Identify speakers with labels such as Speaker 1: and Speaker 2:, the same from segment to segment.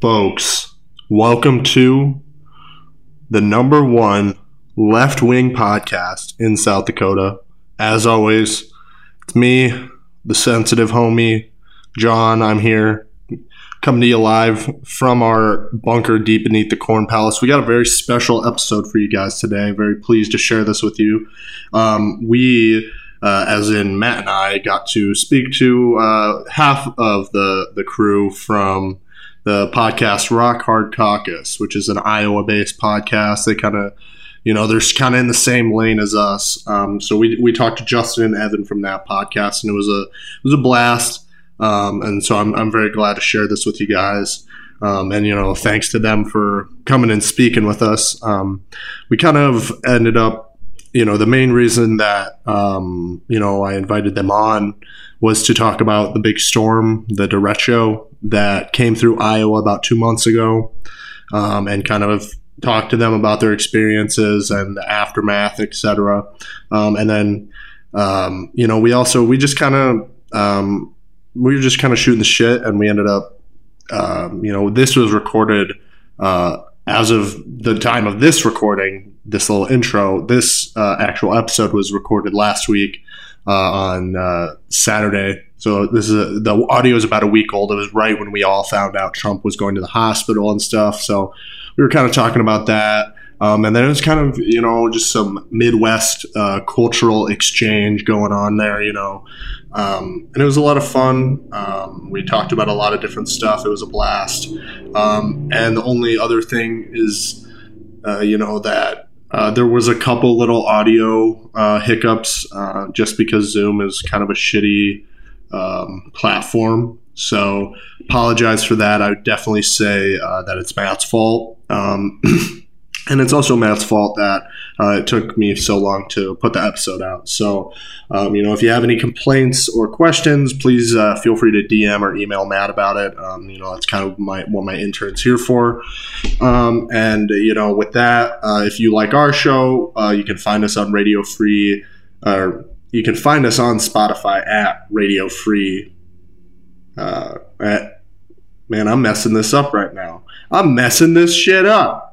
Speaker 1: Folks, welcome to the number one left wing podcast in South Dakota. As always, it's me, the sensitive homie, John. I'm here coming to you live from our bunker deep beneath the Corn Palace. We got a very special episode for you guys today. Very pleased to share this with you. Um, we, uh, as in Matt and I, got to speak to uh, half of the the crew from the podcast Rock Hard Caucus, which is an Iowa based podcast. They kind of you know, they're kind of in the same lane as us. Um, so we, we talked to Justin and Evan from that podcast, and it was a it was a blast. Um, and so I'm, I'm very glad to share this with you guys. Um, and you know, thanks to them for coming and speaking with us. Um, we kind of ended up, you know, the main reason that um, you know I invited them on was to talk about the big storm, the derecho that came through Iowa about two months ago, um, and kind of talk to them about their experiences and the aftermath, etc. Um, and then, um, you know, we also we just kind of um, we were just kind of shooting the shit, and we ended up, um, you know, this was recorded uh, as of the time of this recording. This little intro, this uh, actual episode was recorded last week on uh, Saturday. So this is a, the audio is about a week old. It was right when we all found out Trump was going to the hospital and stuff. So we were kind of talking about that. Um, and then it was kind of, you know, just some Midwest uh, cultural exchange going on there, you know. Um, and it was a lot of fun. Um, we talked about a lot of different stuff. It was a blast. Um, and the only other thing is, uh, you know, that uh, there was a couple little audio uh, hiccups uh, just because Zoom is kind of a shitty um, platform. So apologize for that. I would definitely say uh, that it's Matt's fault. Um, and it's also Matt's fault that uh, it took me so long to put the episode out. So, um, you know, if you have any complaints or questions, please uh, feel free to DM or email Matt about it. Um, you know, that's kind of my what my intern's here for. Um, and you know, with that, uh, if you like our show, uh, you can find us on Radio Free, or you can find us on Spotify at Radio Free. Uh, at, man, I'm messing this up right now. I'm messing this shit up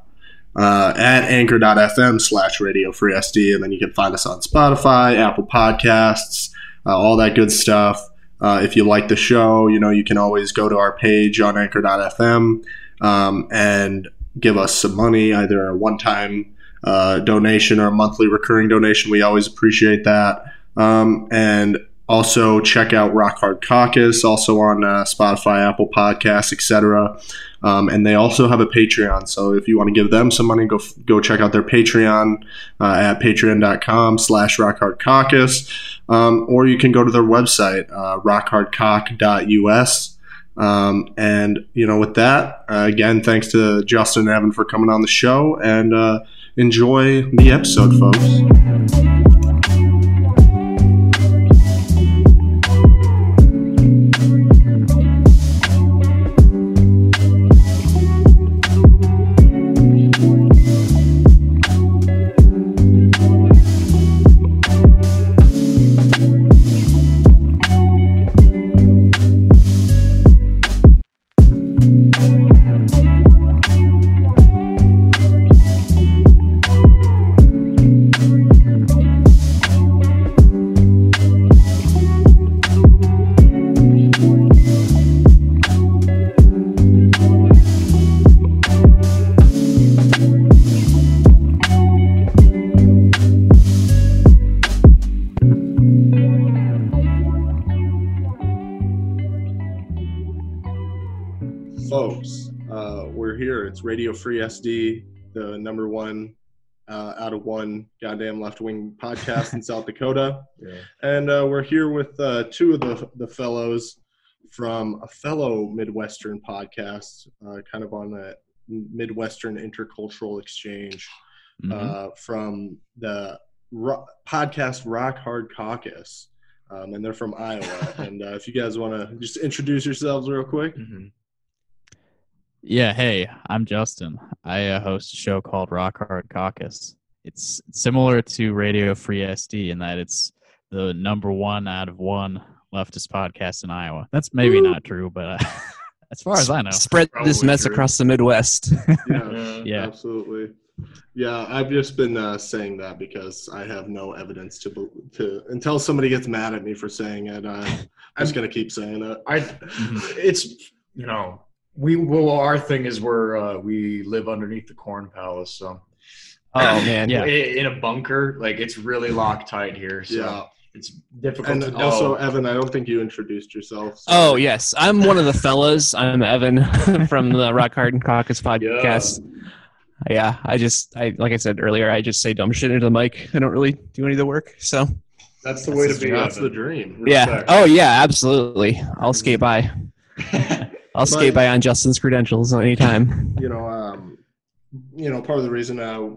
Speaker 1: uh, at anchor.fm slash radio free SD. And then you can find us on Spotify, Apple Podcasts, uh, all that good stuff. Uh, if you like the show, you know, you can always go to our page on anchor.fm um, and give us some money, either a one time uh, donation or a monthly recurring donation. We always appreciate that. Um, and also check out Rock Hard Caucus, also on uh, Spotify, Apple Podcasts, etc. Um, and they also have a Patreon. So if you want to give them some money, go go check out their Patreon uh, at patreon.com slash rockhardcaucus. Um, or you can go to their website, uh, rockhardcock.us. Um, and, you know, with that, uh, again, thanks to Justin and Evan for coming on the show and uh, enjoy the episode, folks. Radio Free SD, the number one uh, out of one goddamn left wing podcast in South Dakota. Yeah. And uh, we're here with uh, two of the, the fellows from a fellow Midwestern podcast, uh, kind of on a Midwestern intercultural exchange mm-hmm. Uh, from the ro- podcast Rock Hard Caucus. Um, and they're from Iowa. and uh, if you guys want to just introduce yourselves real quick. Mm-hmm.
Speaker 2: Yeah, hey, I'm Justin. I uh, host a show called Rock Hard Caucus. It's similar to Radio Free SD in that it's the number one out of one leftist podcast in Iowa. That's maybe Woo. not true, but uh, As far as I know.
Speaker 3: Spread this mess
Speaker 4: true.
Speaker 3: across the Midwest.
Speaker 1: Yeah,
Speaker 2: Yeah.
Speaker 1: absolutely. Yeah, I've just been uh, saying that because I have no evidence to bel- to until somebody gets mad at me for saying it. Uh, I'm just gonna keep saying it.
Speaker 4: I,
Speaker 2: Mhm.
Speaker 4: it's you know, we well our thing is we're uh, we live underneath the corn palace, so
Speaker 3: Oh man.
Speaker 2: Yeah.
Speaker 4: i- in a bunker, like it's really locktight here, so
Speaker 1: Yeah,
Speaker 4: it's difficult
Speaker 1: and
Speaker 4: to know.
Speaker 1: also Evan, I don't think you introduced yourself. so-
Speaker 3: Oh yes, I'm one of the fellas. I'm Evan from the Rock Hard and Caucus podcast. Yeah. yeah I just, I like I said earlier, I just say dumb shit into the mic. I don't really do any of the work. So
Speaker 4: that's the way to be.
Speaker 1: that's the
Speaker 4: Evan.
Speaker 1: dream.
Speaker 3: yeah. Oh yeah, absolutely. I'll skate by. I'll skate by on Justin's credentials anytime.
Speaker 1: you know, um, you know, part of the reason I,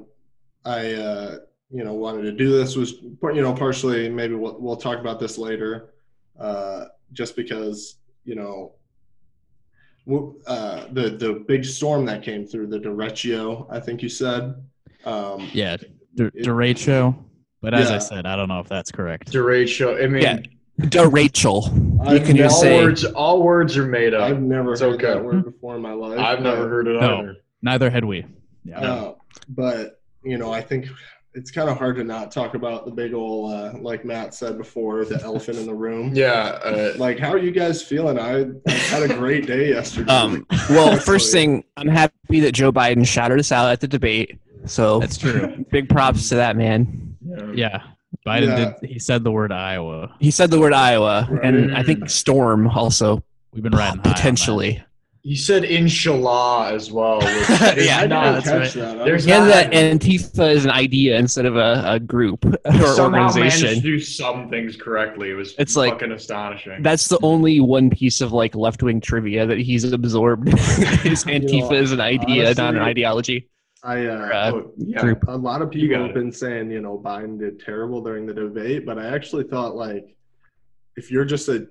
Speaker 1: I, uh, you know, wanted to do this was, you know, partially maybe we'll we'll talk about this later, uh, just because you know, uh, the the big storm that came through the derecho, I think you said. Um,
Speaker 2: Yeah, D- derecho. But as
Speaker 1: Yeah.
Speaker 2: I said, I don't know if that's correct.
Speaker 4: Derecho. I mean,
Speaker 3: Yeah. Da Rachel. You
Speaker 1: I've
Speaker 3: can just
Speaker 4: all
Speaker 3: say
Speaker 4: words. All words are made up.
Speaker 1: I've never
Speaker 4: It's
Speaker 1: heard
Speaker 4: okay.
Speaker 1: that word before in my life.
Speaker 4: I've never heard it
Speaker 2: No.
Speaker 4: either.
Speaker 2: Neither had we. Yeah.
Speaker 1: Uh, but you know, I think it's kind of hard to not talk about the big old, uh, like Matt said before, the elephant in the room.
Speaker 4: Yeah. Uh,
Speaker 1: Like, how are you guys feeling? I, I had a great day yesterday.
Speaker 3: Um, well, first thing, I'm happy that Joe Biden shouted us out at the debate. So
Speaker 2: That's true.
Speaker 3: big props to that man.
Speaker 2: Yeah. Biden
Speaker 1: Yeah.
Speaker 2: did. He said the word Iowa.
Speaker 3: He said the word Iowa, and I think storm also
Speaker 2: We've been riding high on that.
Speaker 3: potentially.
Speaker 4: He said inshallah as well. Which
Speaker 3: Yeah,
Speaker 1: I didn't
Speaker 4: not-
Speaker 1: that.
Speaker 4: There's
Speaker 1: was-
Speaker 3: And uh,
Speaker 4: not-
Speaker 3: that Antifa is an idea instead of a, a group or
Speaker 4: somehow managed to
Speaker 3: organization.
Speaker 4: do some things correctly. It was
Speaker 3: It's like-
Speaker 4: fucking astonishing.
Speaker 3: That's the only one piece of like left wing trivia that he's absorbed. is Antifa is an idea, not an ideology.
Speaker 1: I, uh,
Speaker 3: uh,
Speaker 4: Oh, yeah.
Speaker 3: group.
Speaker 1: a lot of people have been saying, you know, Biden did terrible during the debate, but I actually thought, like, if you're just a,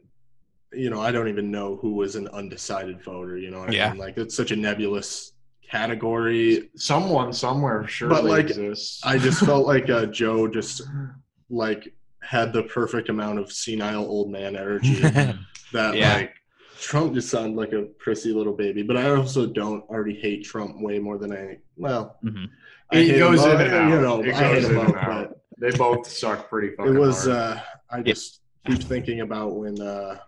Speaker 1: you know, I don't even know who was an undecided voter. You know, what
Speaker 3: Yeah.
Speaker 1: I mean? like it's such a nebulous category.
Speaker 4: Someone somewhere surely
Speaker 1: But, like,
Speaker 4: exists.
Speaker 1: I just felt like uh, Joe just like had the perfect amount of senile old man energy that
Speaker 3: Yeah.
Speaker 1: like Trump just sounded like a prissy little baby. But I also don't already hate Trump way more than I well.
Speaker 2: Mhm.
Speaker 1: I
Speaker 4: It
Speaker 1: hate
Speaker 4: goes
Speaker 1: him
Speaker 4: in and out.
Speaker 1: You know,
Speaker 4: It
Speaker 1: I
Speaker 4: goes in and out. they both suck pretty fucking
Speaker 1: it was.
Speaker 4: hard.
Speaker 1: uh I just keep thinking about when uh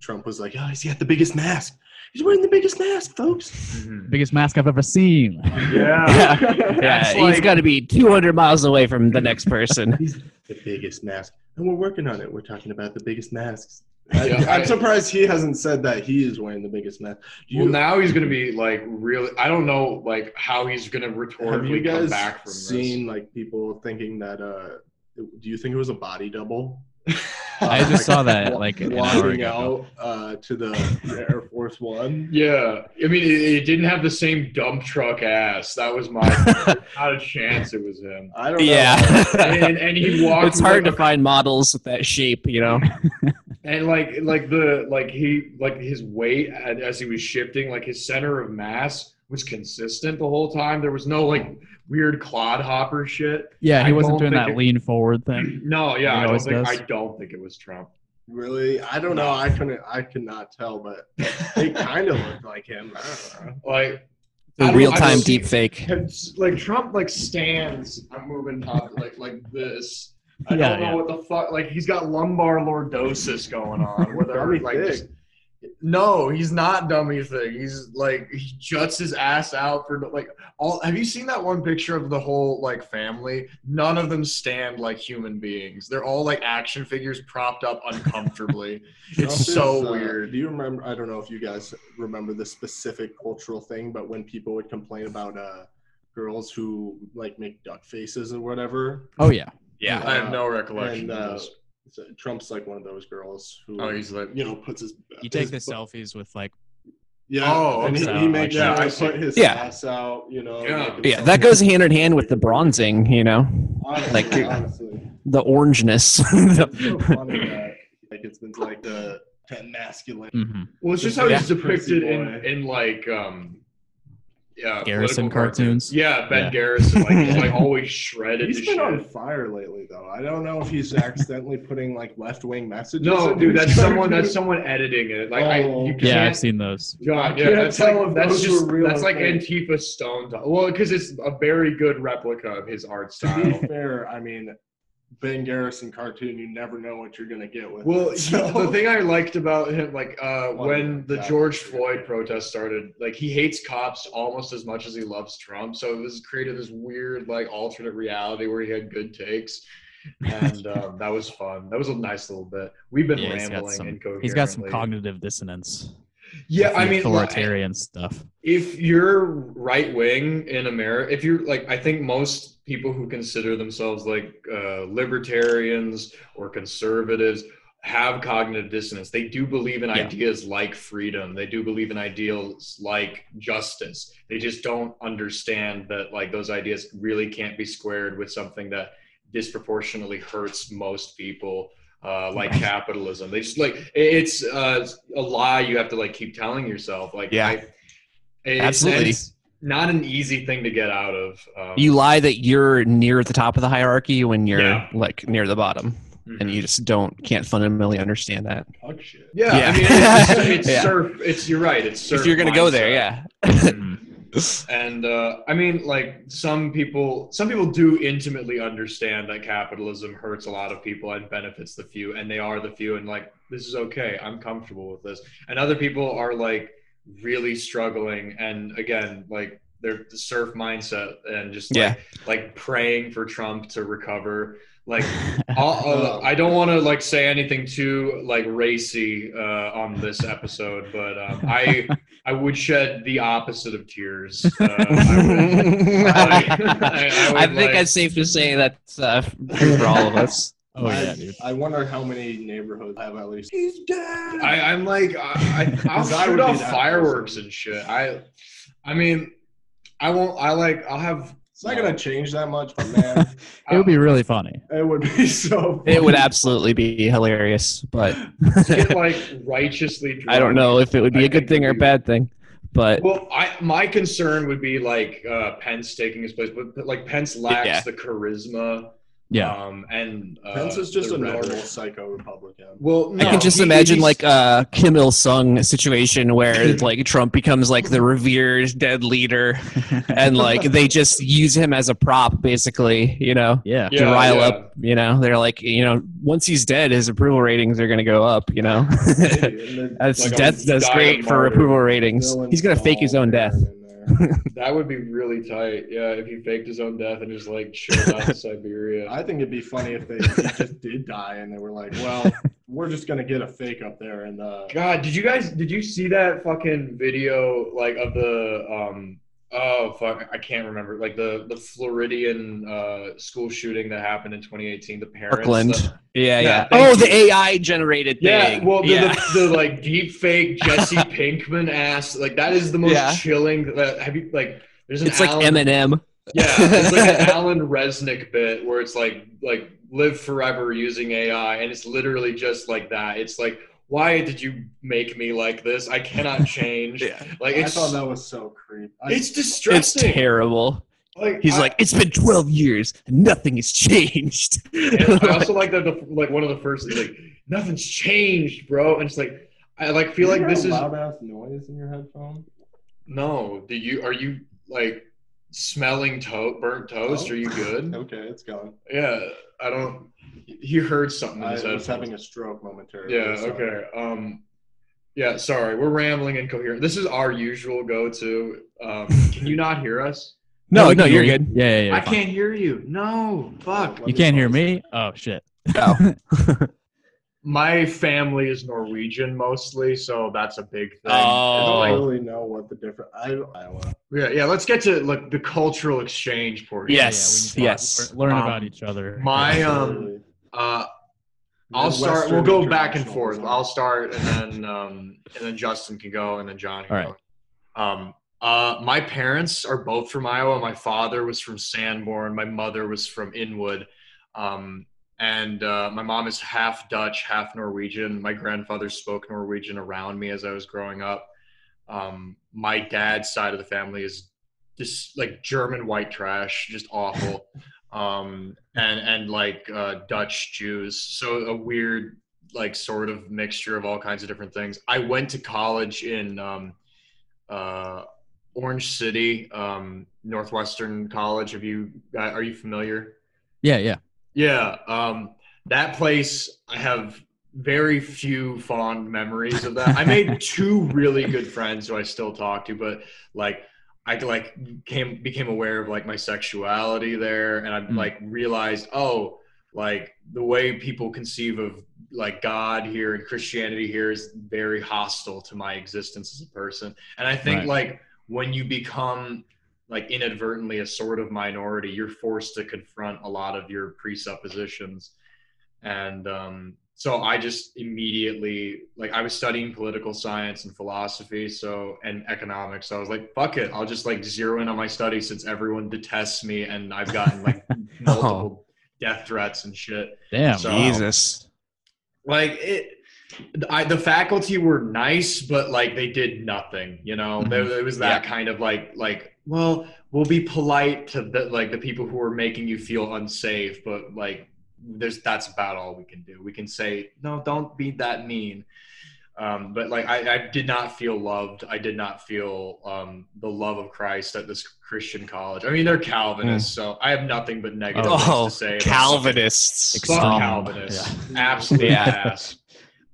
Speaker 1: Trump was like, "Oh, he's got the biggest mask. He's wearing the biggest mask, folks."
Speaker 4: Mhm.
Speaker 2: Biggest mask I've ever seen.
Speaker 4: Yeah.
Speaker 3: Yeah,
Speaker 4: That's
Speaker 3: he's
Speaker 4: like-
Speaker 3: got to be 200 miles away from the next person.
Speaker 1: He's the biggest mask, and we're working on it. We're talking about the biggest masks. I,
Speaker 4: Yeah, I-
Speaker 1: I'm surprised he hasn't said that he is wearing the biggest mask. You,
Speaker 4: well, now he's gonna be like really. I don't know like how he's gonna retort.
Speaker 1: have you
Speaker 4: rhetorically come
Speaker 1: guys
Speaker 4: back from
Speaker 1: seen like people thinking that? uh Do you think it was a body double?
Speaker 2: I just saw that, like, an hour
Speaker 1: walking
Speaker 2: ago.
Speaker 1: out uh, to the Air Force One.
Speaker 4: Yeah, I mean, it, it didn't have the same dump truck ass. That was my. not a chance. It was him.
Speaker 1: I don't know.
Speaker 3: yeah.
Speaker 4: And, and he walked.
Speaker 3: it's hard to find models with that shape, you know.
Speaker 4: and like like the like he like his weight as he was shifting, like his center of mass was consistent the whole time. There was no like weird clod hopper shit.
Speaker 2: Yeah, he
Speaker 4: I
Speaker 2: wasn't doing that
Speaker 4: it-
Speaker 2: lean forward thing.
Speaker 4: No, yeah, I don't think
Speaker 2: does.
Speaker 4: I don't think it was Trump.
Speaker 1: Really, I don't know. I couldn't. I could not tell, but it kind of looked like him. I don't know.
Speaker 4: Like
Speaker 3: The real time
Speaker 4: don't
Speaker 3: deep fake.
Speaker 4: It's like Trump like stands. I'm moving top like like this. I
Speaker 2: Yeah,
Speaker 4: don't know
Speaker 2: yeah.
Speaker 4: what the fuck. Like he's got lumbar lordosis going on. Where they're like,
Speaker 1: thick.
Speaker 4: just- no, he's not dummy thing. He's like he juts his ass out for like all. Have you seen that one picture of the whole like family? None of them stand like human beings. They're all like action figures propped up uncomfortably.
Speaker 1: Trump
Speaker 4: it's so
Speaker 1: is, uh,
Speaker 4: weird.
Speaker 1: Do you remember? I don't know if you guys remember the specific cultural thing, but when people would complain about uh, girls who like make duck faces or whatever,
Speaker 2: Oh yeah.
Speaker 4: Yeah, I have no recollection.
Speaker 1: and
Speaker 4: of this.
Speaker 1: so Trump's like one of those girls who,
Speaker 4: Oh, he's like
Speaker 1: you know, puts his.
Speaker 2: You take the
Speaker 1: his-
Speaker 2: selfies with like
Speaker 1: Yeah.
Speaker 4: Oh,
Speaker 1: and he,
Speaker 2: okay.
Speaker 1: he makes
Speaker 4: Yeah,
Speaker 1: sure
Speaker 4: I
Speaker 1: put his
Speaker 3: Yeah.
Speaker 1: ass out. You know.
Speaker 4: Yeah.
Speaker 3: Yeah, that goes hand in hand with the bronzing, you know,
Speaker 1: honestly,
Speaker 3: like-
Speaker 1: honestly.
Speaker 3: the orangeness.
Speaker 1: It's so funny that like it's been like the that masculine.
Speaker 2: mhm.
Speaker 4: Well, it's just
Speaker 1: Just
Speaker 4: how
Speaker 1: like
Speaker 4: he's depicted in in like um yeah,
Speaker 2: Garrison
Speaker 4: political
Speaker 2: cartoons.
Speaker 4: Yeah, Ben
Speaker 2: Yeah.
Speaker 4: Garrison, like he's like always shredded.
Speaker 1: He's been
Speaker 4: shit.
Speaker 1: on fire lately, though. I don't know if he's accidentally putting like left wing messages.
Speaker 4: No, dude,
Speaker 1: his
Speaker 4: that's someone. That's someone editing it. Like I,
Speaker 1: Oh.
Speaker 4: you
Speaker 2: Yeah,
Speaker 4: can't.
Speaker 2: I've seen those.
Speaker 4: God,
Speaker 1: I
Speaker 4: yeah,
Speaker 1: can't
Speaker 4: that's
Speaker 1: tell
Speaker 4: like
Speaker 1: if
Speaker 4: that's
Speaker 1: those
Speaker 4: just
Speaker 1: real
Speaker 4: that's like
Speaker 1: fake.
Speaker 4: Antifa Stone. Well, because it's a very good replica of his art
Speaker 1: To be
Speaker 4: style.
Speaker 1: fair, I mean, Ben Garrison cartoon, you never know what you're gonna get with.
Speaker 4: Well,
Speaker 1: it,
Speaker 4: he-
Speaker 1: so-
Speaker 4: the thing I liked about him, like uh, when the
Speaker 1: yeah.
Speaker 4: George Floyd protest started, like he hates cops almost as much as he loves Trump. So it was created this weird, like alternate reality where he had good takes, and um, that was fun. That was a nice little bit. We've been
Speaker 2: Yeah, he's
Speaker 4: rambling
Speaker 2: some-
Speaker 4: incoherently.
Speaker 2: He's got some cognitive dissonance.
Speaker 4: Yeah, I mean, like,
Speaker 2: authoritarian stuff.
Speaker 4: if you're right wing in America, if you're like, I think most people who consider themselves like uh, libertarians or conservatives have cognitive dissonance. They do believe in
Speaker 2: Yeah.
Speaker 4: ideas like freedom. They do believe in ideals like justice. They just don't understand that like those ideas really can't be squared with something that disproportionately hurts most people uh, like
Speaker 2: Right.
Speaker 4: capitalism. They just like it's uh, a lie you have to like keep telling yourself. Like
Speaker 3: Yeah.
Speaker 4: I, it's,
Speaker 3: Absolutely.
Speaker 4: it's not an easy thing to get out of. Um,
Speaker 3: You lie that you're near the top of the hierarchy when you're
Speaker 4: Yeah.
Speaker 3: like near the bottom, and you just don't can't fundamentally understand that.
Speaker 1: Fuck shit.
Speaker 4: yeah,
Speaker 3: Yeah.
Speaker 4: I mean, it's, it's
Speaker 3: Yeah.
Speaker 4: surf. It's you're right. It's surf
Speaker 3: if you're gonna go there, yeah.
Speaker 4: And uh, I mean, like some people, some people do intimately understand that capitalism hurts a lot of people and benefits the few, and they are the few, and like this is okay. I'm comfortable with this. And other people are like really struggling, and again, like they're the surf mindset and just like,
Speaker 3: Yeah.
Speaker 4: like praying for Trump to recover. Like I'll, uh, I don't want to like say anything too like racy uh, on this episode, but um, I I would shed the opposite of tears. Uh, I, would, I- I would
Speaker 3: I think
Speaker 4: like-
Speaker 3: it's safe to say that's uh, true for all of us.
Speaker 2: Oh
Speaker 1: I,
Speaker 2: yeah, dude.
Speaker 1: I wonder how many neighborhoods have at least. He's dead.
Speaker 4: I, I'm like I, I I'll
Speaker 1: 'Cause I
Speaker 4: shoot
Speaker 1: would
Speaker 4: off fireworks
Speaker 1: person.
Speaker 4: and shit. I I mean I won't. I like I'll have.
Speaker 1: It's not gonna change that much, but man,
Speaker 2: It would be really funny.
Speaker 1: it would be so.
Speaker 3: It would absolutely be hilarious, but
Speaker 4: get like righteously. Drunk.
Speaker 3: I don't know if it would be
Speaker 4: I
Speaker 3: a good thing or a bad thing. But
Speaker 4: Well, I my concern would be like uh, Pence taking his place, but, but like Pence lacks
Speaker 3: Yeah.
Speaker 4: the charisma.
Speaker 2: Yeah.
Speaker 4: Um, and uh,
Speaker 1: Pence is just a normal
Speaker 4: rhetoric.
Speaker 1: psycho Republican.
Speaker 4: Well,
Speaker 3: I
Speaker 4: no,
Speaker 3: can just
Speaker 4: he-
Speaker 3: imagine like a Kim Il Sung situation where like Trump becomes like the revered dead leader, and like they just use him as a prop, basically. You know,
Speaker 2: yeah.
Speaker 3: to
Speaker 4: Yeah,
Speaker 3: rile
Speaker 4: yeah.
Speaker 3: up. You know, they're like, you know, once he's dead, his approval ratings are going to go up. You know,
Speaker 1: Maybe, and then
Speaker 3: that's
Speaker 4: Like
Speaker 3: death. That's great for
Speaker 4: martyr.
Speaker 3: approval ratings.
Speaker 1: villain
Speaker 3: He's going to fake his own death.
Speaker 1: Stalin in there.
Speaker 4: that would be really tight. Yeah, if he faked his own death and just like chilled out in Siberia.
Speaker 1: I think it'd be funny if they just did die and they were like, "Well, we're just gonna get a fake up there." And uh,
Speaker 4: God, did you guys did you see that fucking video like of the um oh fuck I can't remember like the the Floridian uh school shooting that happened in 2018 the parents
Speaker 3: Parkland.
Speaker 4: that-
Speaker 3: Yeah, yeah. Oh, the. AI generated thing.
Speaker 4: yeah well the,
Speaker 3: yeah.
Speaker 4: the, the like deep fake Jesse Pinkman ass like that is the most
Speaker 3: Yeah.
Speaker 4: chilling that have you like there's an
Speaker 3: it's like
Speaker 4: Alan-
Speaker 3: Eminem.
Speaker 4: Yeah, it's like an Alan Resnick bit where it's like like live forever using AI, and it's literally just like that. It's like, why did you make me like this? I cannot change.
Speaker 3: Yeah.
Speaker 4: Like
Speaker 1: I
Speaker 4: it's
Speaker 1: thought that was so creepy.
Speaker 4: It's distressing.
Speaker 3: It's terrible.
Speaker 4: Like
Speaker 3: He's
Speaker 4: I-
Speaker 3: like, it's been 12 years and nothing has changed.
Speaker 4: and I also like that the like one of the first is like nothing's changed, bro, and it's like I like feel like this is
Speaker 1: loud ass noise in your headphone.
Speaker 4: no. Do you are you like smelling to- burnt toast?
Speaker 1: Oh.
Speaker 4: Are you good?
Speaker 1: Okay, it's gone.
Speaker 4: Yeah, I don't. He heard something in
Speaker 1: I
Speaker 4: his
Speaker 1: was
Speaker 4: headphones.
Speaker 1: having a stroke momentarily.
Speaker 4: Yeah.
Speaker 1: so-
Speaker 4: Okay. Um. Yeah. Sorry, we're rambling incoherent. This is our usual go-to. Um, can you not hear us?
Speaker 3: no,
Speaker 2: we
Speaker 3: no, you're
Speaker 2: hear
Speaker 3: good.
Speaker 2: Yeah, yeah, yeah.
Speaker 4: I
Speaker 2: fine.
Speaker 4: can't hear you. No. Fuck.
Speaker 2: You can't hear me? Oh shit.
Speaker 3: Oh.
Speaker 4: My family is Norwegian mostly, so that's a big thing.
Speaker 3: Oh.
Speaker 1: I don't really know what the difference. I Iowa.
Speaker 4: Yeah. Yeah. Let's get to like the cultural exchange portion.
Speaker 3: Yes,
Speaker 2: Yeah, we need to
Speaker 3: yes.
Speaker 2: Learn, learn
Speaker 4: Um,
Speaker 2: about each other.
Speaker 4: My um.
Speaker 1: Absolutely.
Speaker 4: Uh. I'll start. We'll go back and
Speaker 1: internationalism.
Speaker 4: forth. I'll start, and then um, and then Justin can go, and then John can
Speaker 2: All right.
Speaker 4: go. Um, uh, my parents are both from Iowa. My father was from Sanborn. My mother was from Inwood. Um, and uh, my mom is half Dutch, half Norwegian. My grandfather spoke Norwegian around me as I was growing up. Um, my dad's side of the family is just like German white trash, just awful. um, and and like uh, Dutch Jews, so a weird like sort of mixture of all kinds of different things. I went to college in um, uh, Orange City, um, Northwestern College. Have you uh, are you familiar?
Speaker 2: Yeah, yeah.
Speaker 4: Yeah, um, that place I have very few fond memories of that. I made two really good friends who I still talk to, but like I like came became aware of like my sexuality there, and I
Speaker 2: Mm.
Speaker 4: like realized oh like the way people conceive of like God here and Christianity here is very hostile to my existence as a person, and I think
Speaker 2: Right.
Speaker 4: like when you become like inadvertently a sort of minority, you're forced to confront a lot of your presuppositions. And um, so I just immediately like I was studying political science and philosophy, so and economics. So I was like, fuck it, I'll just like zero in on my studies since everyone detests me and I've gotten like multiple death threats and shit.
Speaker 2: Damn.
Speaker 4: So-
Speaker 3: Jesus.
Speaker 4: Like it. I, the faculty were nice, but like they did nothing. You know, mm-hmm. there, there was that kind of like like well, we'll be polite to the like the people who are making you feel unsafe, but like there's that's about all we can do. We can say no, don't be that mean. Um, but like I, I did not feel loved. I did not feel um, the love of Christ at this Christian college. I mean, they're Calvinists, so I have nothing but negative
Speaker 3: Oh,
Speaker 4: to say.
Speaker 3: Calvinists.
Speaker 4: Fuck
Speaker 2: Um,
Speaker 4: Calvinists. Absolute
Speaker 3: Yeah.
Speaker 4: ass.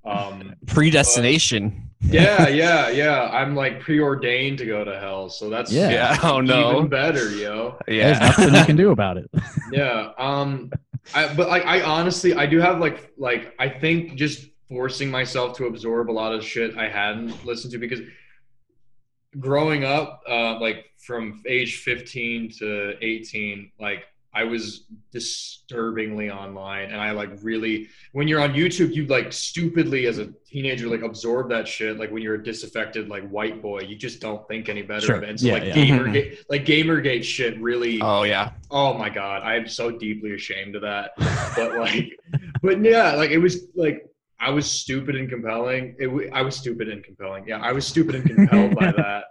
Speaker 4: Um,
Speaker 3: Predestination.
Speaker 4: Yeah, yeah, yeah. I'm like preordained to go to hell, so that's
Speaker 2: Yeah.
Speaker 3: Yeah. Oh no.
Speaker 4: even better, yo.
Speaker 2: There's
Speaker 3: Yeah.
Speaker 2: nothing you can do about it.
Speaker 4: Yeah. Um, I, but like I honestly I do have like like I think just forcing myself to absorb a lot of shit I hadn't listened to because growing up, uh, like from age 15 to 18, like I was disturbingly online and I like really when you're on YouTube, you like stupidly as a teenager like absorb that shit. Like when you're a disaffected like white boy, you just don't think any better
Speaker 2: Sure.
Speaker 4: of it. And so
Speaker 2: Yeah,
Speaker 4: like
Speaker 2: yeah.
Speaker 4: Gamergate like Gamergate shit really
Speaker 3: Oh yeah.
Speaker 4: oh my god i am so deeply ashamed of that but like but yeah like it was like i was stupid and compelling it, w- i was stupid and compelling yeah i was stupid and compelled by that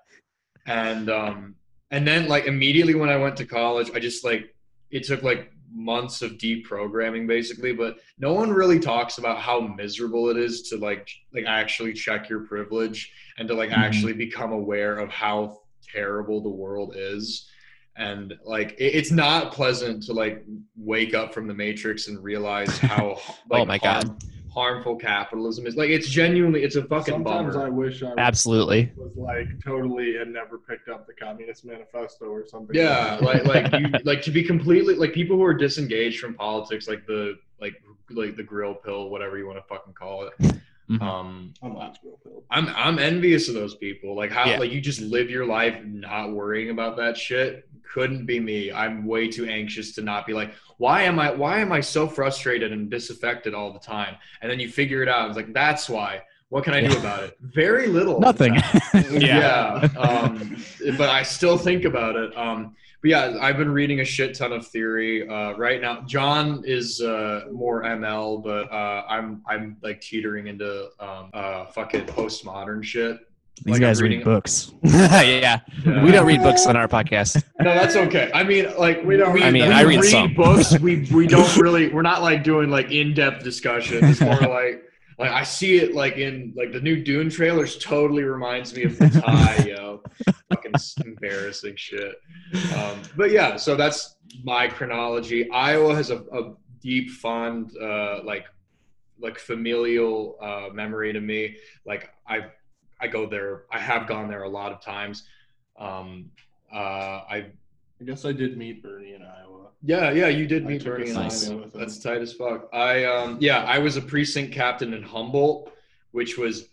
Speaker 4: and um and then like immediately when i went to college i just like it took like months of deprogramming basically but no one really talks about how miserable it is to like like actually check your privilege and to like
Speaker 2: Mhm.
Speaker 4: actually become aware of how terrible the world is and like it, it's not pleasant to like wake up from the matrix and realize how like,
Speaker 3: Oh my God.
Speaker 4: Harm- harmful capitalism is like it's genuinely it's a fucking
Speaker 1: Sometimes
Speaker 4: bummer
Speaker 1: I wish I
Speaker 3: Absolutely.
Speaker 1: was like totally had never picked up the Communist Manifesto or something.
Speaker 4: yeah like like you like to be completely like people who are disengaged from politics like the like like the grill pill whatever you want to fucking call it
Speaker 2: Mhm.
Speaker 4: um
Speaker 1: I'm not real pill.
Speaker 4: I'm I'm envious of those people. Like how
Speaker 3: Yeah.
Speaker 4: like you just live your life not worrying about that shit. Couldn't be me. I'm way too anxious to not be like, why am I why am I so frustrated and disaffected all the time? And then you figure it out. It's like that's why. What can I do about it? Very little.
Speaker 2: Nothing.
Speaker 4: yeah. Um, but I still think about it. Um, but yeah, I've been reading a shit ton of theory uh, right now. John is uh, more ML, but uh, I'm I'm like teetering into um, uh, fucking postmodern shit.
Speaker 2: These
Speaker 4: Like,
Speaker 2: guys read
Speaker 4: reading-
Speaker 2: books.
Speaker 3: yeah. We don't read books on our podcast.
Speaker 4: No, that's okay. I mean, like we don't.
Speaker 3: I mean,
Speaker 4: we
Speaker 3: I read some.
Speaker 4: books. We we don't really. We're not like doing like in depth discussion. It's more like like I see it like in like the new Dune trailers. Totally reminds me of the tie, yo. Fucking embarrassing shit. Um, but yeah, so that's my chronology. Iowa has a, a deep, fond, uh, like like familial uh, memory to me. Like I I go there. I have gone there a lot of times. Um, uh, I
Speaker 1: I guess I did meet Bernie in Iowa.
Speaker 4: yeah, yeah, you did meet
Speaker 1: took
Speaker 4: Bernie in
Speaker 2: Nice.
Speaker 4: Iowa. That's tight as fuck. I um yeah, I was a precinct captain in Humboldt, which was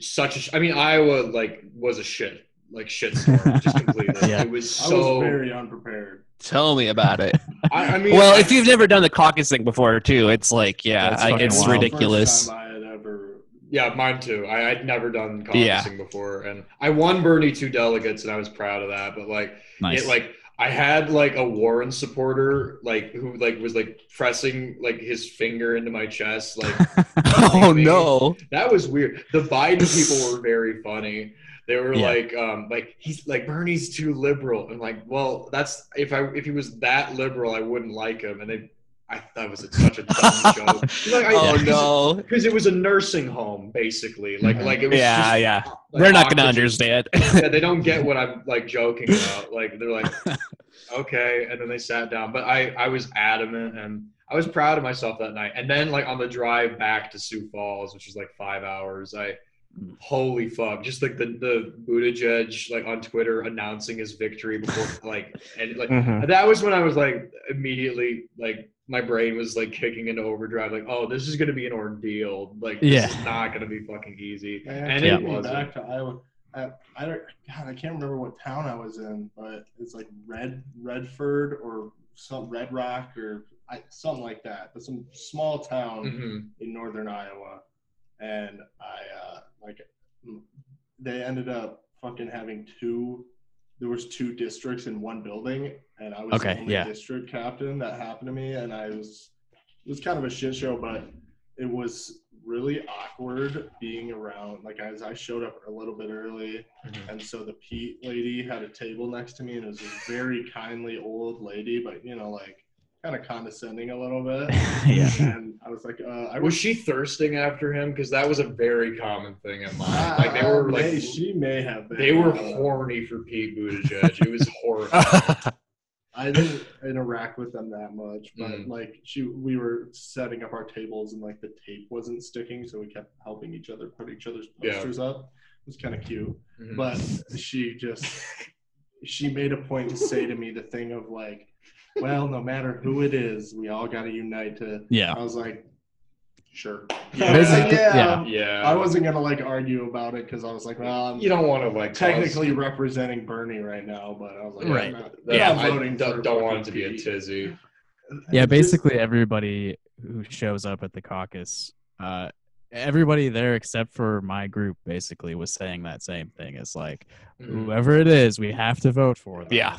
Speaker 4: such a sh- I mean Iowa like was a shit like shit storm just completely.
Speaker 2: Yeah.
Speaker 4: It was
Speaker 1: I
Speaker 4: so
Speaker 1: was very unprepared.
Speaker 3: Tell me about it.
Speaker 4: I, I mean
Speaker 3: Well, if you've never done the caucus thing before, too, it's like, yeah,
Speaker 2: That's
Speaker 3: I,
Speaker 2: fucking
Speaker 3: it's
Speaker 2: wild.
Speaker 3: ridiculous.
Speaker 1: First time I had ever.
Speaker 4: Yeah, mine too. I, I'd never done caucusing
Speaker 3: Yeah.
Speaker 4: before, and I won Bernie two delegates, and I was proud of that. But like,
Speaker 2: Nice.
Speaker 4: it like I had like a Warren supporter like who like was like pressing like his finger into my chest like
Speaker 3: oh, no.
Speaker 4: that was weird. The Biden people were very funny. They were
Speaker 2: Yeah.
Speaker 4: like, um, like he's like Bernie's too liberal. And like, well, that's if I if he was that liberal, I wouldn't like him. And they, I thought it was such a dumb joke. Like, I-
Speaker 3: oh
Speaker 4: because-
Speaker 3: no.
Speaker 4: because it was a nursing home basically like like it was
Speaker 3: Yeah,
Speaker 4: just,
Speaker 3: yeah.
Speaker 4: like,
Speaker 3: They're not gonna understand.
Speaker 4: yeah, they don't get what i'm like joking about like they're like okay and then they sat down but i i was adamant and i was proud of myself that night and then like on the drive back to sioux falls which was like five hours i holy fuck just like the the Buttigieg like on twitter announcing his victory before like and like
Speaker 3: Mhm.
Speaker 4: that was when I was like immediately like my brain was like kicking into overdrive, like, oh, this is gonna be an ordeal. Like this
Speaker 2: Yeah.
Speaker 4: is not gonna be fucking easy. And it wasn't.
Speaker 1: back to Iowa. I, I don't. God, I can't remember what town I was in, but it's like Red Redford or some Red Rock or I, something like that. But some small town
Speaker 4: Mhm.
Speaker 1: in northern Iowa, and I uh, like they ended up fucking having two. There was two districts in one building, and I was
Speaker 2: Okay,
Speaker 1: the only
Speaker 2: yeah.
Speaker 1: district captain. That happened to me, and I was it was kind of a shit show, but it was really awkward being around. Like as I showed up a little bit early,
Speaker 4: Mhm.
Speaker 1: and so the Pete lady had a table next to me, and it was a very kindly old lady, but you know, like kind of condescending a little bit.
Speaker 2: yeah.
Speaker 1: And I was like, uh, I
Speaker 4: Was she thirsting after him? Because that was a very common thing in mine.
Speaker 1: Ah,
Speaker 4: Like they were
Speaker 1: may-
Speaker 4: like
Speaker 1: she may have been.
Speaker 4: they were
Speaker 1: I don't know.
Speaker 4: horny for Pete Buttigieg. It was horrible.
Speaker 1: I didn't interact with them that much, but
Speaker 4: Mm.
Speaker 1: like she, we were setting up our tables, and like the tape wasn't sticking, so we kept helping each other put each other's
Speaker 4: Yeah.
Speaker 1: posters up. It was kind of cute.
Speaker 4: Mhm.
Speaker 1: but she just she made a point to say to me the thing of like well no matter who it is we all got to unite to
Speaker 2: Yeah.
Speaker 1: i was like sure
Speaker 4: Yeah.
Speaker 1: I was like,
Speaker 2: Yeah.
Speaker 1: yeah.
Speaker 4: yeah.
Speaker 1: i wasn't gonna like argue about it because i was like well i'm
Speaker 4: you don't want to like cause-
Speaker 1: technically representing bernie right now but i was like
Speaker 2: Right.
Speaker 1: I'm not,
Speaker 4: Yeah,
Speaker 1: I'm not
Speaker 4: I
Speaker 1: voting
Speaker 4: don't, don't want it to be a tizzy.
Speaker 2: Yeah, basically everybody who shows up at the caucus, uh, everybody there except for my group basically was saying that same thing. It's like
Speaker 4: Mhm.
Speaker 2: whoever it is, we have to vote for them.
Speaker 3: Yeah.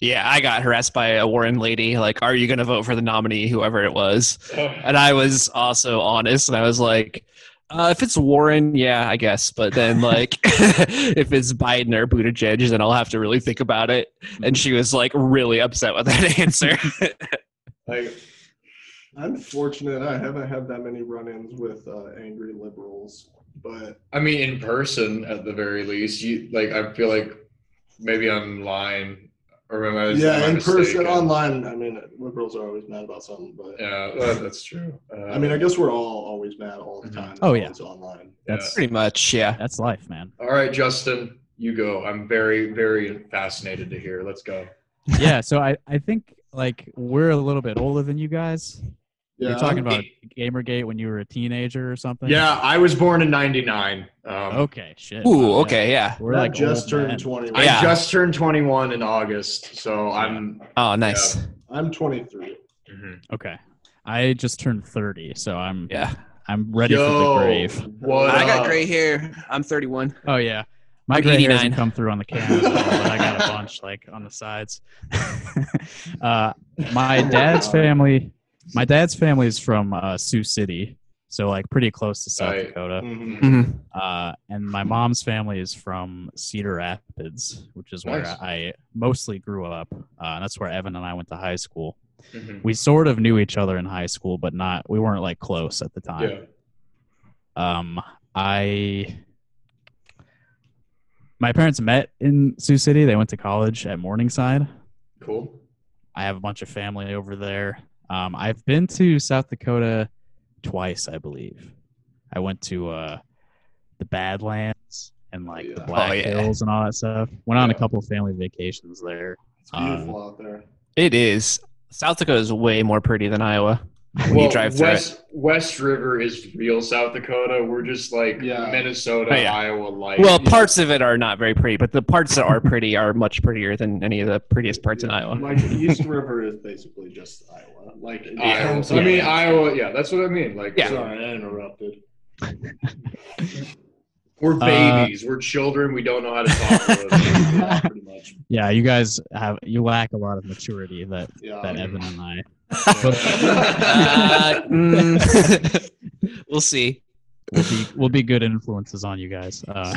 Speaker 3: Yeah, I got harassed by a Warren lady. Like, are you going to vote for the nominee, whoever it was? And I was also honest, and I was like, uh, if it's Warren, yeah, I guess. But then, like, if it's Biden or Buttigieg, then I'll have to really think about it. And she was like really upset with that answer.
Speaker 4: like
Speaker 1: i'm fortunate i haven't had that many run-ins with uh, angry liberals but
Speaker 4: I mean, in person at the very least. You like, I feel like maybe online or am I, am
Speaker 1: yeah
Speaker 4: I
Speaker 1: in person online i mean liberals are always mad about something but
Speaker 4: Yeah, well, that's true. Uh,
Speaker 1: I mean, I guess we're all always mad all the
Speaker 4: Mhm.
Speaker 1: time.
Speaker 2: Oh, yeah.
Speaker 1: It's online.
Speaker 2: That's
Speaker 3: Pretty much, yeah.
Speaker 2: that's life, man.
Speaker 4: all right, Justin, you go. I'm very, very fascinated to hear. Let's go.
Speaker 2: yeah, so I, I think like we're a little bit older than you guys.
Speaker 1: Yeah,
Speaker 2: You're talking
Speaker 1: I'm-
Speaker 2: about Gamergate when you were a teenager or something.
Speaker 4: Yeah, I was born in '99. Um,
Speaker 2: Okay. Shit.
Speaker 3: Ooh,
Speaker 2: Yeah.
Speaker 3: okay, yeah.
Speaker 2: We're
Speaker 1: Matt
Speaker 2: like
Speaker 1: just turned
Speaker 2: men.
Speaker 1: 21.
Speaker 4: I
Speaker 3: Yeah.
Speaker 4: just turned 21 in August, so I'm.
Speaker 3: Oh, nice.
Speaker 1: I'm 23.
Speaker 4: Mhm.
Speaker 2: Okay. I just turned thirty, so I'm
Speaker 3: Yeah.
Speaker 2: I'm ready for the grave.
Speaker 4: What
Speaker 3: I got
Speaker 4: up?
Speaker 3: gray hair. I'm 31.
Speaker 2: Oh yeah. My
Speaker 3: I'm
Speaker 2: gray hair
Speaker 3: 89.
Speaker 2: hasn't come through on the camera, at all, but I got a bunch like on the sides. uh, my dad's family, my dad's family is from uh, Sioux City, so like pretty close to South
Speaker 4: Right.
Speaker 2: Dakota.
Speaker 1: Mhm.
Speaker 3: Mm-hmm.
Speaker 2: Uh, and my mom's family is from Cedar Rapids, which is where I mostly grew up. Uh, that's where Evan and I went to high school.
Speaker 4: Mhm.
Speaker 2: We sort of knew each other in high school, but not we weren't like close at the time.
Speaker 4: Yeah.
Speaker 2: Um, I my parents met in Sioux City. They went to college at Morningside.
Speaker 4: Cool.
Speaker 2: I have a bunch of family over there. Um, I've been to South Dakota twice, I believe. I went to uh, the Badlands and like the Black
Speaker 3: Oh, yeah.
Speaker 2: Hills and all that stuff. Went on a couple of family vacations there.
Speaker 1: It's beautiful
Speaker 2: Um,
Speaker 1: out there.
Speaker 3: It is. South Dakota is way more pretty than Iowa when
Speaker 4: well,
Speaker 3: you drive through it.
Speaker 4: West West River is real South Dakota. We're just like
Speaker 1: Yeah.
Speaker 4: Minnesota,
Speaker 3: Oh, yeah.
Speaker 4: Iowa, like.
Speaker 3: Well, parts of it are not very pretty, but the parts that are pretty are much prettier than any of the prettiest parts in
Speaker 1: Yeah,
Speaker 3: Iowa.
Speaker 1: Like East River is basically just Iowa. Like in
Speaker 4: Iowa.
Speaker 1: terms
Speaker 4: I mean, Iowa. Yeah, that's what I mean. Like,
Speaker 3: Yeah.
Speaker 1: Sorry, I interrupted.
Speaker 4: we're
Speaker 2: Uh,
Speaker 4: babies. we're children. We don't know how to talk. to them.
Speaker 1: Yeah, pretty much.
Speaker 2: Yeah, you guys have you lack a lot of maturity that
Speaker 1: Yeah.
Speaker 2: that Evan and I.
Speaker 3: Uh, mm, we'll see.
Speaker 2: will be will be good influences on you guys. Uh,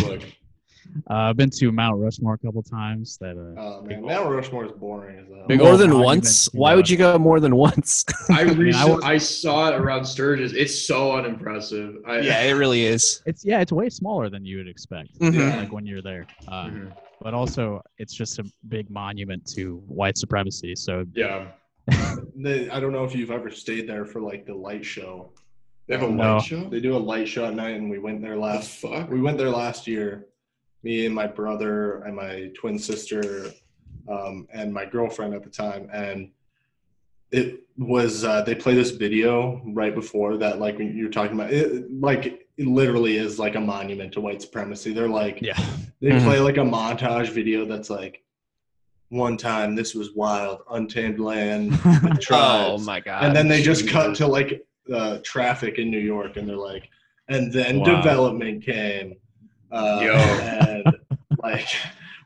Speaker 2: Uh, I've been to Mount Rushmore a couple times. That uh,
Speaker 1: Oh
Speaker 2: Big
Speaker 1: man, Mount Rushmore is boring as hell.
Speaker 2: Big
Speaker 3: more than once?
Speaker 2: to,
Speaker 3: Why
Speaker 2: uh,
Speaker 3: would you go more than once?
Speaker 4: I recent,
Speaker 2: was-
Speaker 4: I saw it around Sturgis. It's so unimpressive. I,
Speaker 3: yeah, it really is.
Speaker 2: it's yeah, it's way smaller than you would expect.
Speaker 3: Mhm.
Speaker 2: Like when you're there. Uh,
Speaker 4: Mhm.
Speaker 2: But also, it's just a big monument to white supremacy. So
Speaker 4: yeah.
Speaker 1: They, I don't know if you've ever stayed there for like the light show.
Speaker 4: They have a
Speaker 2: No.
Speaker 4: light show.
Speaker 1: They do a light show at night, and we went there
Speaker 4: What the
Speaker 1: last.
Speaker 4: fuck?
Speaker 1: We went there last year. Me and my brother and my twin sister, um, and my girlfriend at the time, and it was uh, they play this video right before that, like when you're talking about it, like it literally is like a monument to white supremacy. They're like
Speaker 2: yeah,
Speaker 1: they
Speaker 3: Mhm.
Speaker 1: play like a montage video that's like one time this was wild, untamed land
Speaker 3: Oh my god.
Speaker 1: and then they just cut to like uh, traffic in New York, and they're like, and then
Speaker 2: Wow.
Speaker 1: development came, uh,
Speaker 4: Yo.
Speaker 1: and like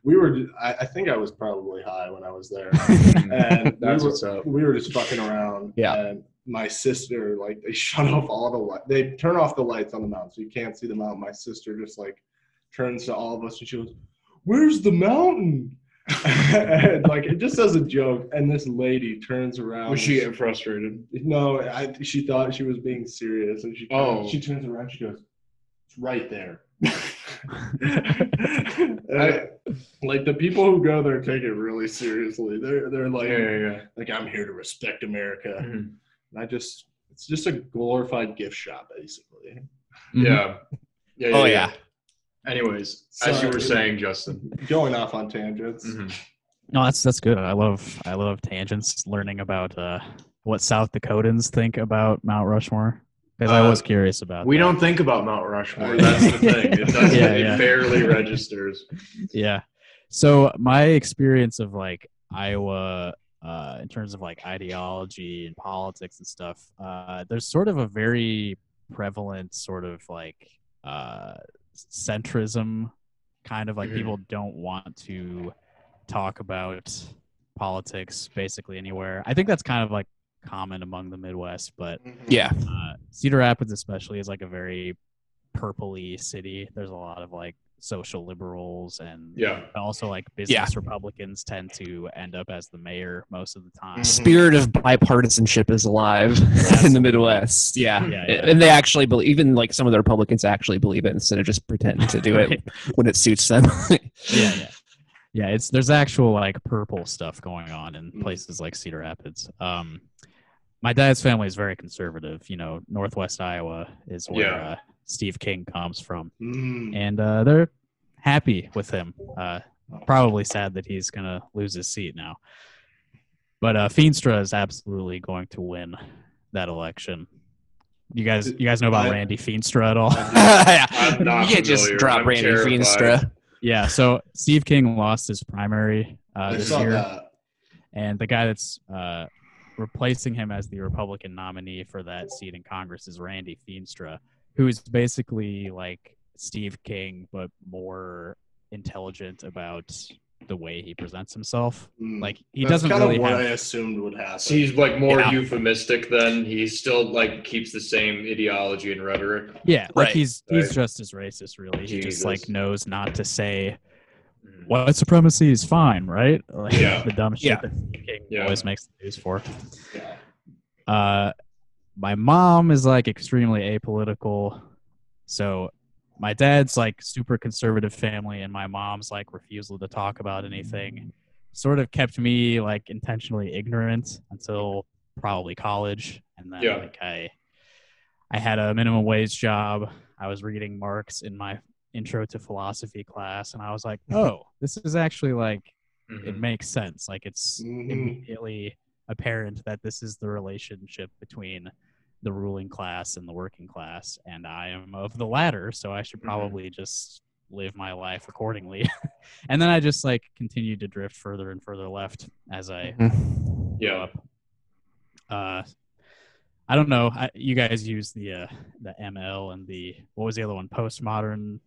Speaker 1: we were. I, I think I was probably high when I was there, and
Speaker 4: That's
Speaker 1: we were,
Speaker 4: what's up.
Speaker 1: we were just fucking around.
Speaker 3: Yeah.
Speaker 1: And my sister, like, they shut off all the light. They turn off the lights on the mountain, so you can't see the mountain. My sister just like turns to all of us and she goes, "Where's the mountain?" And like it just as a joke. And this lady turns around.
Speaker 4: Was she getting frustrated?
Speaker 1: No, I, she thought she was being serious, and she
Speaker 4: Oh.
Speaker 1: she turns around. She goes, "It's right there." I- like the people who go there take it really seriously. They're they're like
Speaker 4: Yeah, yeah, yeah.
Speaker 1: like I'm here to respect America.
Speaker 4: Mhm.
Speaker 1: And I just it's just a glorified gift shop basically.
Speaker 2: Mhm.
Speaker 4: Yeah. Yeah,
Speaker 3: Oh yeah.
Speaker 4: Anyways, as you were saying, Justin.
Speaker 1: Going off on tangents.
Speaker 4: Mhm.
Speaker 2: No, that's that's good. I love I love tangents. Learning about uh, what South Dakotans think about Mount Rushmore because I
Speaker 4: Uh,
Speaker 2: was curious about.
Speaker 4: We
Speaker 2: that.
Speaker 4: don't think about Mount Rushmore. That's the thing. It doesn't.
Speaker 2: Yeah,
Speaker 4: it
Speaker 2: yeah.
Speaker 4: barely registers.
Speaker 2: Yeah. So my experience of like Iowa, uh, in terms of like ideology and politics and stuff, uh, there's sort of a very prevalent sort of like uh, centrism, kind of like
Speaker 4: Mhm.
Speaker 2: people don't want to talk about politics basically anywhere. I think that's kind of like common among the Midwest, but
Speaker 3: Yeah.
Speaker 2: uh, Cedar Rapids especially is like a very purpley city. There's a lot of like social liberals and
Speaker 4: Yeah.
Speaker 2: also like business Republicans tend to end up as the mayor most of the time.
Speaker 1: Mhm.
Speaker 3: Spirit of bipartisanship is alive in the Midwest. Yeah.
Speaker 2: Yeah, yeah.
Speaker 3: And they actually believe, even like some of the Republicans actually believe it instead of just pretending to do it when it suits them.
Speaker 2: yeah, yeah. Yeah, it's there's actual like purple stuff going on in
Speaker 1: Mm.
Speaker 2: places like Cedar Rapids. Um my dad's family is very conservative, you know, Northwest Iowa is where
Speaker 4: Yeah.
Speaker 2: uh, Steve King comes from.
Speaker 1: Mm.
Speaker 2: and uh, they're happy with him. Uh, probably sad that he's gonna lose his seat now. But uh, Feenstra is absolutely going to win that election. You guys, you guys know about
Speaker 1: I-
Speaker 2: Randy Feenstra at all?
Speaker 3: yeah. You can't just drop
Speaker 4: I'm
Speaker 3: Randy
Speaker 4: terrified.
Speaker 3: Feenstra.
Speaker 2: yeah. So Steve King lost his primary uh, this year,
Speaker 1: that.
Speaker 2: and the guy that's uh, replacing him as the Republican nominee for that seat in Congress is Randy Feenstra, who is basically like Steve King but more intelligent about the way he presents himself.
Speaker 1: Mm.
Speaker 2: Like he
Speaker 1: That's
Speaker 2: doesn't
Speaker 1: kind
Speaker 2: really
Speaker 1: of what
Speaker 2: have.
Speaker 1: I assumed would happen.
Speaker 4: So he's like more
Speaker 2: Yeah.
Speaker 4: euphemistic than he still like keeps the same ideology and rhetoric.
Speaker 2: yeah, like
Speaker 3: Right,
Speaker 2: he's he's
Speaker 4: right.
Speaker 2: just as racist. Really, he just like knows not to say white supremacy is fine, right? Like
Speaker 4: Yeah.
Speaker 2: the dumb shit
Speaker 3: Yeah.
Speaker 2: that King
Speaker 4: Yeah.
Speaker 2: always makes the news for.
Speaker 1: Yeah.
Speaker 2: Uh, my mom is like extremely apolitical, so my dad's like super conservative family, and my mom's like refusal to talk about anything sort of kept me like intentionally ignorant until probably college, and then
Speaker 4: Yeah.
Speaker 2: like I I had a minimum wage job. I was reading Marx in my intro to philosophy class, and I was like, oh, this is actually like it
Speaker 4: Mhm.
Speaker 2: makes sense. Like it's
Speaker 1: Mhm.
Speaker 2: immediately apparent that this is the relationship between the ruling class and the working class, and I am of the latter, so I should
Speaker 4: Mhm.
Speaker 2: probably just live my life accordingly. and then I just like continued to drift further and further left as I grew
Speaker 4: Yeah.
Speaker 2: up. Uh, I don't know. I, you guys use the uh, the ML and the what was the other one? Postmodern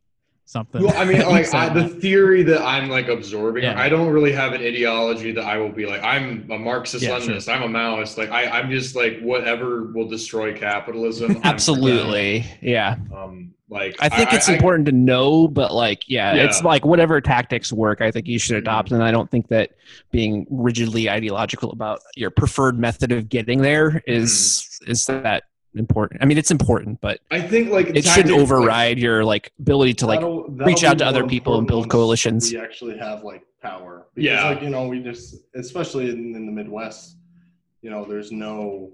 Speaker 2: something.
Speaker 4: Well, I mean, like I, the theory that I'm like absorbing,
Speaker 2: Yeah.
Speaker 4: I don't really have an ideology that I will be like. I'm a Marxist
Speaker 2: Yeah, sure.
Speaker 4: Leninist. I'm a Maoist. Like I, I'm just like whatever will destroy capitalism. I'm for that.
Speaker 3: Absolutely. Yeah.
Speaker 4: Um, Like
Speaker 3: I think it's
Speaker 4: I-
Speaker 3: important to know, but like, yeah,
Speaker 4: Yeah.
Speaker 3: it's like whatever tactics work. I think you should adopt,
Speaker 4: Mm-hmm.
Speaker 3: and I don't think that being rigidly ideological about your preferred method of getting there is
Speaker 4: Mm-hmm.
Speaker 3: is that important. I mean, it's important, but
Speaker 4: I think like
Speaker 3: it shouldn't
Speaker 4: tactics, like-
Speaker 3: override your like ability to like
Speaker 1: That'll- that'll
Speaker 3: reach out to other people and build coalitions.
Speaker 1: We actually have like power. Because,
Speaker 4: Yeah.
Speaker 1: like you know, we just, especially in, in the Midwest, you know, there's no.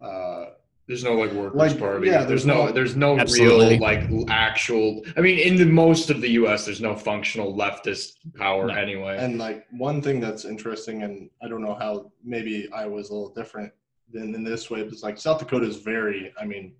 Speaker 1: Uh,
Speaker 4: There's no like workers
Speaker 1: Like,
Speaker 4: party.
Speaker 1: yeah,
Speaker 4: there's,
Speaker 1: there's
Speaker 4: no,
Speaker 1: no-
Speaker 4: there's no
Speaker 3: Absolutely.
Speaker 4: real like actual. I mean, in the most of the U.S., there's no functional leftist power
Speaker 2: No.
Speaker 4: anyway.
Speaker 1: and like one thing that's interesting, and I don't know how maybe I was a little different than in this way, it's like South Dakota is very, I mean,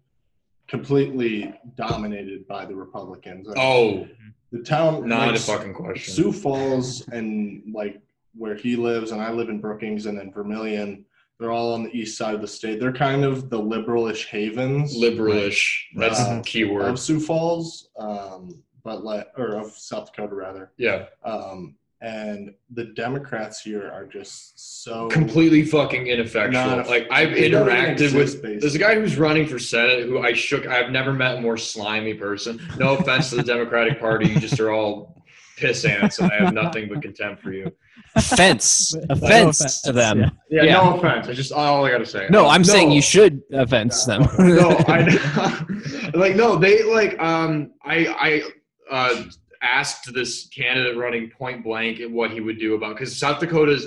Speaker 1: completely dominated by the Republicans.
Speaker 4: oh,
Speaker 1: the town,
Speaker 4: not
Speaker 1: like,
Speaker 4: a fucking question.
Speaker 1: Sioux Falls and like where he lives, and I live in Brookings and then Vermillion. They're all on the east side of the state. They're kind of the liberalish havens
Speaker 4: Liberalish. That's
Speaker 1: Uh,
Speaker 4: the key word.
Speaker 1: of Sioux Falls, um, but like or of South Dakota rather.
Speaker 4: yeah,
Speaker 1: Um, and the Democrats here are just so
Speaker 4: completely fucking ineffectual.
Speaker 1: Not a-
Speaker 4: like I've
Speaker 1: they don't even
Speaker 4: interacted with.
Speaker 1: basically.
Speaker 4: There's a guy who's running for senate who I shook. I've never met a more slimy person. No offense to the Democratic Party, you just are all piss ants, and I have nothing but contempt for you.
Speaker 3: offense,
Speaker 2: No
Speaker 3: offense to them.
Speaker 2: yeah.
Speaker 4: Yeah,
Speaker 3: Yeah.
Speaker 4: no offense. I just all I gotta say.
Speaker 3: No, I'm saying you should offense them.
Speaker 4: no, I like no. They like um. I I uh asked this candidate running point blank what he would do about because South Dakota's.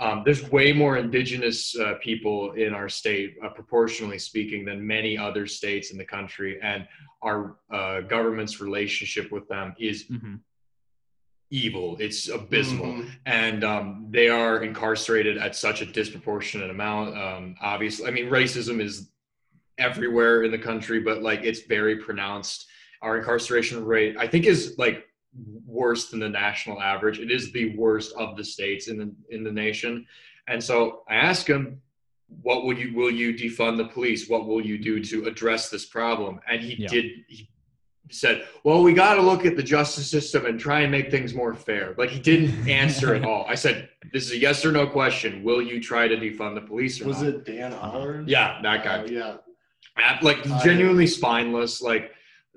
Speaker 4: Um, there's way more indigenous uh, people in our state, uh, proportionally speaking, than many other states in the country, and our uh, government's relationship with them is
Speaker 2: Mhm.
Speaker 4: evil. It's abysmal
Speaker 1: Mhm.
Speaker 4: and um, they are incarcerated at such a disproportionate amount. Um, obviously, I mean, racism is everywhere in the country, but like it's very pronounced. Our incarceration rate, I think, is like worse than the national average. It is the worst of the states in the in the nation. And so I asked him, "What will you will you defund the police? What will you do to address this problem?" And he
Speaker 2: Yeah.
Speaker 4: did. He said, "Well, we got to look at the justice system and try and make things more fair." Like he didn't answer at all. I said, "This is a yes or no question. Will you try to defund the police?" Or
Speaker 1: Was
Speaker 4: not?
Speaker 1: it Dan Ahlers?
Speaker 4: Yeah, that guy.
Speaker 1: Uh, yeah.
Speaker 4: At- like
Speaker 1: I-
Speaker 4: genuinely spineless. Like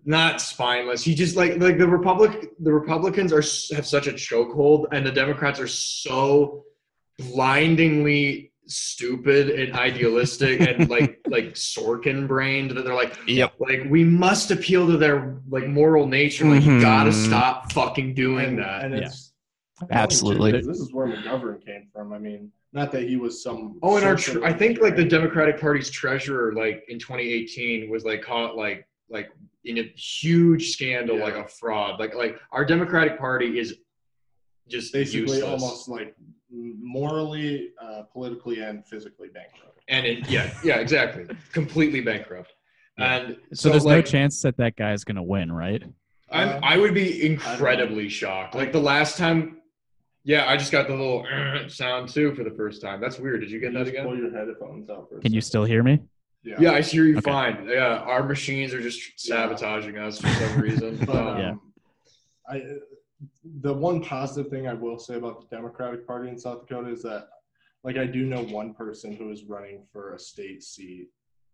Speaker 4: not spineless. He just like like the republic the Republicans are have such a chokehold, and the Democrats are so blindingly stupid and idealistic and like like Sorkin brained that they're like
Speaker 3: Yep.
Speaker 4: like we must appeal to their like moral nature like you gotta
Speaker 3: Mhm.
Speaker 4: stop fucking doing
Speaker 1: and,
Speaker 4: that
Speaker 1: and
Speaker 2: Yeah.
Speaker 1: it's
Speaker 3: Absolutely.
Speaker 1: This is where McGovern came from. I mean, not that he was some.
Speaker 4: Oh, and our
Speaker 1: social
Speaker 4: tre- I think like the? Democratic Party's treasurer, like in 2018, was like caught like like in a huge scandal,
Speaker 1: Yeah.
Speaker 4: like a fraud. Like like our Democratic Party is just
Speaker 1: basically
Speaker 4: useless.
Speaker 1: almost like morally, uh, politically, and physically bankrupt.
Speaker 4: and it, yeah, yeah, exactly, completely bankrupt.
Speaker 2: Yeah.
Speaker 4: And
Speaker 2: So, there's
Speaker 4: like,
Speaker 2: no chance that that guy is gonna win, right?
Speaker 4: I'm,
Speaker 1: Uh,
Speaker 4: I would be incredibly shocked. Like the last time. Yeah, I just got the little sound too for the first time. That's weird. Did you get
Speaker 1: You
Speaker 4: that
Speaker 1: just
Speaker 4: again?
Speaker 1: Pull your headphones out for a
Speaker 2: Can you still hear me?
Speaker 1: Yeah.
Speaker 4: Yeah, I hear you
Speaker 2: Okay.
Speaker 4: fine. Yeah, our machines are just sabotaging us for some reason. Um,
Speaker 2: Yeah.
Speaker 1: I, the one positive thing I will say about the Democratic Party in South Dakota is that, like, I do know one person who is running for a state seat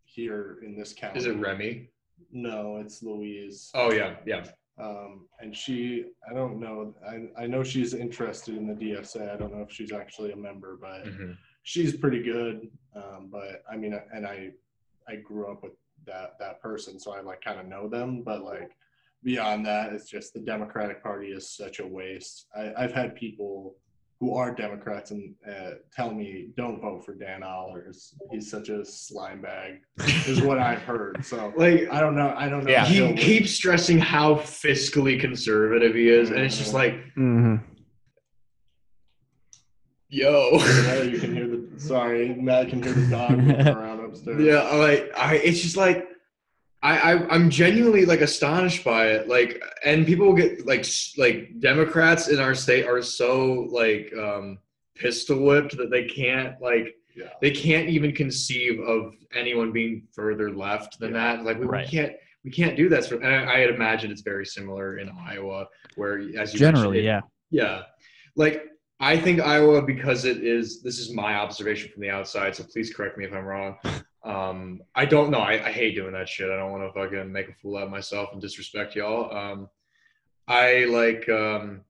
Speaker 1: here in this county.
Speaker 4: Is it Remy?
Speaker 1: No, it's Louise.
Speaker 4: Oh yeah, yeah.
Speaker 1: Um, and she, I don't know. I, I know she's interested in the DSA. I don't know if she's actually a member, but
Speaker 4: Mm-hmm.
Speaker 1: she's pretty good. Um, but I mean, and I, I grew up with that that person, so I like kind of know them. But like beyond that, it's just the Democratic Party is such a waste. I, I've had people who are Democrats and uh, tell me don't vote for Dan Ahlers. He's such a slime bag, is what I've heard. So
Speaker 4: Like
Speaker 1: I don't know. I don't know.
Speaker 3: Yeah.
Speaker 1: he'll
Speaker 4: keeps stressing how fiscally conservative he is, and it's just like,
Speaker 3: mm-hmm.
Speaker 4: yo.
Speaker 1: You can hear the. Sorry, Matt can hear the dog around upstairs.
Speaker 4: Yeah, like I, it's just like I, I, I'm genuinely like astonished by it. Like, and people get like, like Democrats in our state are so like um, pistol whipped that they can't like
Speaker 1: Yeah.
Speaker 4: they can't even conceive of anyone being further left than
Speaker 1: Yeah.
Speaker 4: that. Like, we, we can't. We can't do that. And I, I imagine it's very similar in Iowa, where as you
Speaker 2: Generally,
Speaker 4: mentioned,
Speaker 2: yeah.
Speaker 4: yeah. Like I think Iowa because it is this is my observation from the outside, so please correct me if I'm wrong. Um, I don't know. I, I hate doing that shit. I don't want to fucking make a fool out of myself and disrespect y'all. Um, I like, um,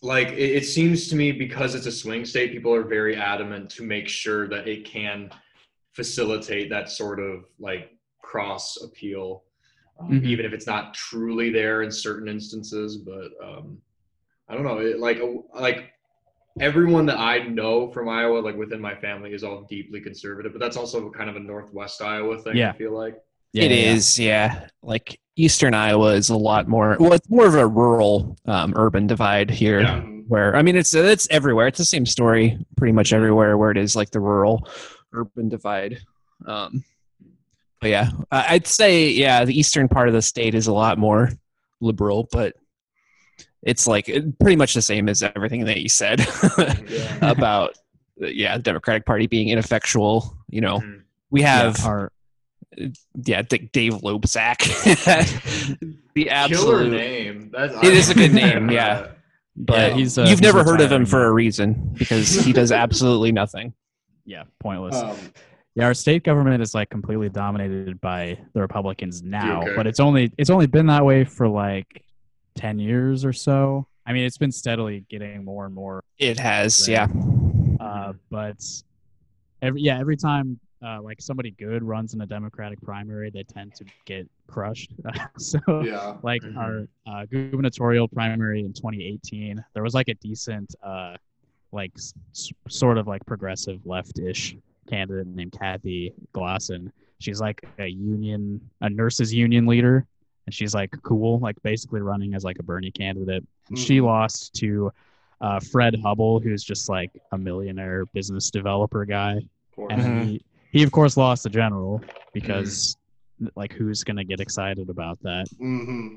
Speaker 4: like it, it seems to me because it's a swing state, people are very adamant to make sure that it can facilitate that sort of like cross appeal, um,
Speaker 2: Mhm.
Speaker 4: even if it's not truly there in certain instances. But um, I don't know. It, like, like everyone that I know from Iowa, like within my family, is all deeply conservative. But that's also kind of a Northwest Iowa thing.
Speaker 2: Yeah.
Speaker 4: I feel like.
Speaker 2: Yeah,
Speaker 3: It
Speaker 2: yeah,
Speaker 3: is, yeah. Like Eastern Iowa is a lot more. Well, it's more of a rural, um, urban divide here.
Speaker 4: Yeah.
Speaker 3: Where I mean, it's it's everywhere. It's the same story, pretty much everywhere where it is like the rural, urban divide. Um, but yeah, I- I'd say yeah, the eastern part of the state is a lot more liberal, but it's like pretty much the same as everything that you said
Speaker 4: Yeah.
Speaker 3: about yeah, the Democratic Party being ineffectual. You know,
Speaker 4: Mhm.
Speaker 3: we
Speaker 2: yeah.
Speaker 3: have
Speaker 2: Our-
Speaker 3: yeah, D- Dave Loebsack. the
Speaker 4: Killer
Speaker 3: absolute.
Speaker 4: name. That's,
Speaker 3: It is a good name, yeah. But
Speaker 2: Yeah, he's, uh,
Speaker 3: you've
Speaker 2: he's
Speaker 3: never heard of him
Speaker 2: retiring
Speaker 3: for a reason because he does absolutely nothing.
Speaker 2: yeah, pointless.
Speaker 1: Um,
Speaker 2: Yeah, our state government is like completely dominated by the Republicans now,
Speaker 4: Okay.
Speaker 2: but it's only it's only been that way for like ten years or so. I mean, it's been steadily getting more and more.
Speaker 3: It has,
Speaker 2: Right.
Speaker 3: yeah.
Speaker 2: Uh, but every yeah, every time uh, like somebody good runs in a Democratic primary, they tend to get crushed. so
Speaker 1: yeah.
Speaker 2: like
Speaker 4: Mhm.
Speaker 2: our uh, gubernatorial primary in 2018, there was like a decent, uh, like s- s- sort of like progressive left-ish candidate named Cathy Glasson. She's like a union, a nurses union leader, and she's like cool, like basically running as like a Bernie candidate. And she
Speaker 1: Mhm.
Speaker 2: lost to uh, Fred Hubbell, who's just like a millionaire business developer guy, and
Speaker 3: Mhm.
Speaker 2: he he of course lost the general because like who's gonna get excited about that?
Speaker 1: hmm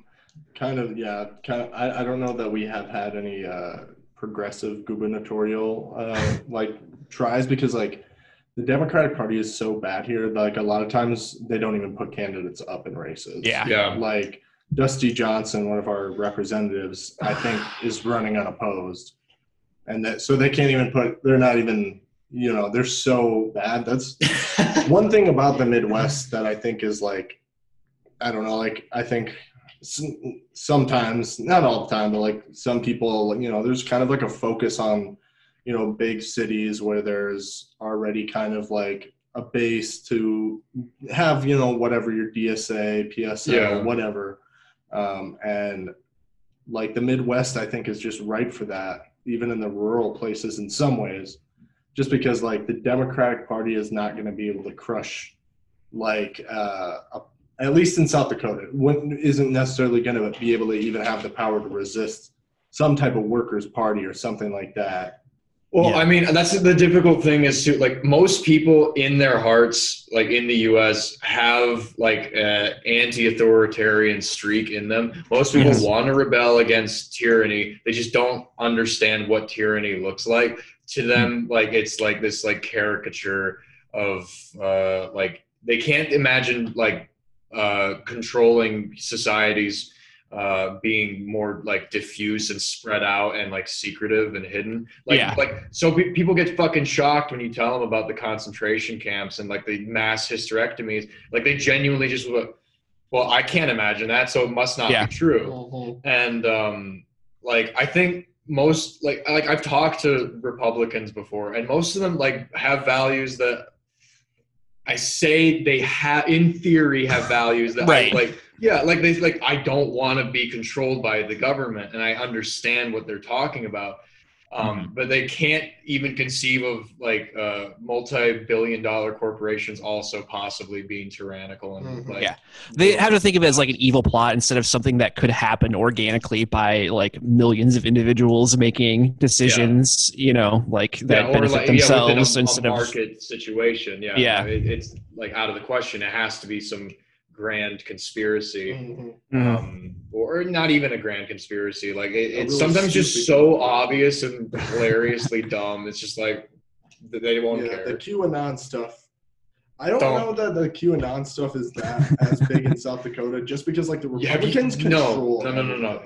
Speaker 1: Kind of, yeah. Kind of. I, I don't know that we have had any uh, progressive gubernatorial uh, like tries because like the Democratic Party is so bad here. Like a lot of times they don't even put candidates up in races.
Speaker 3: Yeah.
Speaker 4: Yeah.
Speaker 1: Like Dusty Johnson, one of our representatives, I think is running unopposed, and that so they can't even put. They're not even. You know, they're so bad. That's one thing about the Midwest that I think is like, I don't know, like I think sometimes, not all the time, but like some people, you know, there's kind of like a focus on, you know, big cities where there's already kind of like a base to have, you know, whatever your DSA, PSA,
Speaker 4: Yeah.
Speaker 1: whatever. Um, and like the Midwest, I think is just right for that, even in the rural places in some ways just because like the Democratic Party is not going to be able to crush like uh, a, at least in South Dakota isn't necessarily going to be able to even have the power to resist some type of workers party or something like that.
Speaker 4: Well,
Speaker 2: Yeah.
Speaker 4: I mean, that's the difficult thing is to like most people in their hearts, like in the U.S., have like an anti-authoritarian streak in them. Most people
Speaker 3: Yes.
Speaker 4: want to rebel against tyranny. They just don't understand what tyranny looks like. To them, like it's like this like caricature of uh, like they can't imagine like uh, controlling societies uh, being more like diffuse and spread out and like secretive and hidden. Like,
Speaker 3: Yeah.
Speaker 4: like so pe- people get fucking shocked when you tell them about the concentration camps and like the mass hysterectomies. Like they genuinely just wa- well, I can't imagine that, so it must not
Speaker 3: Yeah.
Speaker 4: be true. And um, like I think most like like I've talked to Republicans before, and most of them like have values that I say they have in theory have values that
Speaker 3: Right.
Speaker 4: I, like yeah like they like I don't want to be controlled by the government, and I understand what they're talking about. Um, But they can't even conceive of like uh, multi-billion dollar corporations also possibly being tyrannical and
Speaker 1: Mhm.
Speaker 4: like
Speaker 3: Yeah. They have to think of it as like an evil plot instead of something that could happen organically by like millions of individuals making decisions, you know, like that
Speaker 4: or
Speaker 3: benefit
Speaker 4: like,
Speaker 3: themselves
Speaker 4: yeah, within a,
Speaker 3: instead
Speaker 4: a
Speaker 3: of
Speaker 4: market situation. Yeah,
Speaker 3: Yeah.
Speaker 4: It, it's like out of the question. It has to be some grand conspiracy,
Speaker 1: Mhm.
Speaker 3: Mhm.
Speaker 4: um, or not even a grand conspiracy. Like it, it's
Speaker 1: really
Speaker 4: sometimes just so obvious and hilariously dumb. It's just like they won't
Speaker 1: Yeah, the
Speaker 4: care.
Speaker 1: QAnon stuff. I don't,
Speaker 4: Don't.
Speaker 1: know that the QAnon stuff is that as big in South Dakota, just because like the
Speaker 4: Yeah, have you-
Speaker 1: Republicans
Speaker 4: no,
Speaker 1: control.
Speaker 4: no, no, no, no.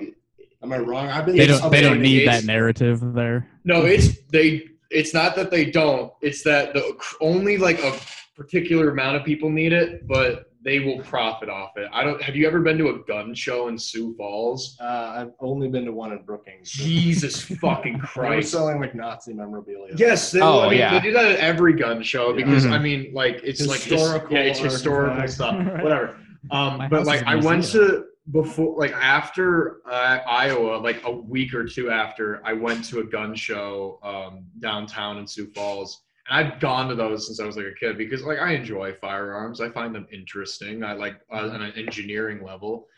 Speaker 1: Am I wrong? I've been.
Speaker 2: They don't they don't need that narrative there.
Speaker 4: No, it's they. It's not that they don't. It's that the only like a particular amount of people need it, but they will profit off it. I don't. Have you ever been to a gun show in Sioux Falls?
Speaker 1: Uh, I've only been to one in Brookings.
Speaker 4: Jesus fucking
Speaker 1: They were
Speaker 4: Christ!
Speaker 1: selling like Nazi memorabilia.
Speaker 4: Yes, they,
Speaker 3: Oh,
Speaker 4: I mean,
Speaker 3: yeah.
Speaker 4: they do that at every gun show
Speaker 1: Yeah.
Speaker 4: because
Speaker 3: Mhm.
Speaker 4: I mean, like it's like
Speaker 1: Historical
Speaker 4: his, yeah, it's historical
Speaker 1: artifacts.
Speaker 4: stuff,
Speaker 2: Right.
Speaker 4: whatever. Um, but like I went to before, like after uh, Iowa, like a week or two after, I went to a gun show um, downtown in Sioux Falls. And I've gone to those since I was like a kid because like I enjoy firearms. I find them interesting. I like uh, on an engineering level.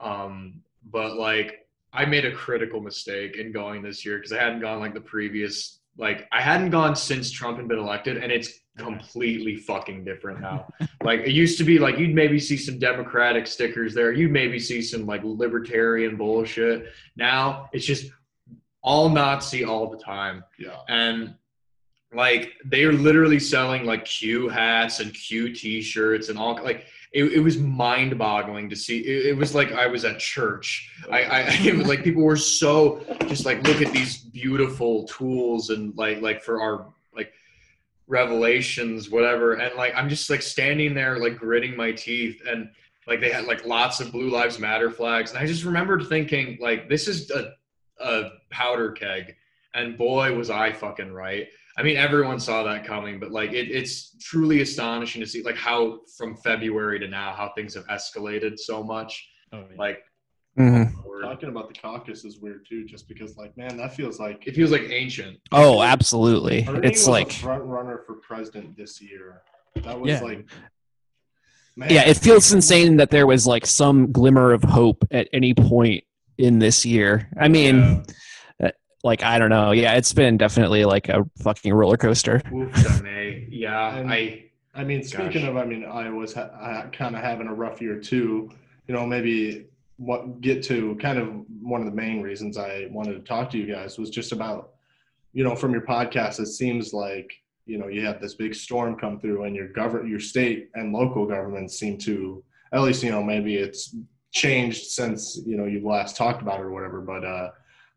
Speaker 4: Um, but like I made a critical mistake in going this year because I hadn't gone like the previous like I hadn't gone since Trump had been elected and it's completely fucking different now. like it used to be like you'd maybe see some democratic stickers there. You'd maybe see some like libertarian bullshit. Now it's just all Nazi all the time
Speaker 1: Yeah.
Speaker 4: and like they are literally selling like Q hats and Q t-shirts and all like it, it was mind-boggling to see it, it was like I was at church. I, I it was like people were so just like look at these beautiful tools and like like for our like revelations whatever. And like I'm just like standing there like gritting my teeth and like they had like lots of blue lives matter flags. And I just remembered thinking like this is a, a powder keg. And boy was I fucking right I mean, everyone saw that coming, but like it, it's truly astonishing to see like how from February to now how things have escalated so much.
Speaker 2: Oh, yeah.
Speaker 4: Like
Speaker 3: Mhm.
Speaker 4: word.
Speaker 1: Talking about the caucus is weird too, just because like man, that feels like
Speaker 4: it feels like ancient.
Speaker 3: Oh, absolutely.
Speaker 1: Bernie
Speaker 3: It's
Speaker 1: was
Speaker 3: like
Speaker 1: a front runner for president this year. That was
Speaker 2: Yeah.
Speaker 1: like man,
Speaker 3: yeah, it feels insane that there was like some glimmer of hope at any point in this year. I mean, like I don't know. Yeah, it's been definitely like a fucking roller coaster.
Speaker 4: Oof. Yeah,
Speaker 1: And-
Speaker 4: I
Speaker 1: I mean, speaking
Speaker 4: Gosh.
Speaker 1: of, I mean, Iowa's ha- kind of having a rough year too. You know, maybe what get to kind of one of the main reasons I wanted to talk to you guys was just about, you know, from your podcast, it seems like you know you have this big storm come through, and your govern, your state and local governments seem to, at least you know, maybe it's changed since you know you last talked about it or whatever, but uh,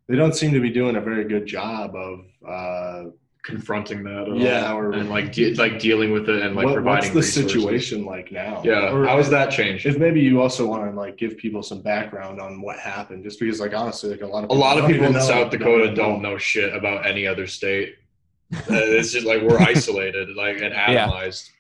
Speaker 1: they don't seem to be doing a very good job of. Uh,
Speaker 4: confronting that. At
Speaker 1: Yeah,
Speaker 4: all.
Speaker 1: or-
Speaker 4: and like de- like dealing with it and like
Speaker 1: what-
Speaker 4: providing.
Speaker 1: what's the
Speaker 4: resources.
Speaker 1: situation like now?
Speaker 4: Yeah,
Speaker 1: Or-
Speaker 4: how has that changed?
Speaker 1: if maybe you also want to like give people some background on what happened, just because like honestly, like a lot of
Speaker 4: A lot of people in
Speaker 1: know-
Speaker 4: South Dakota don't know shit about any other state. Uh, it's just like we're isolated, like and atomized.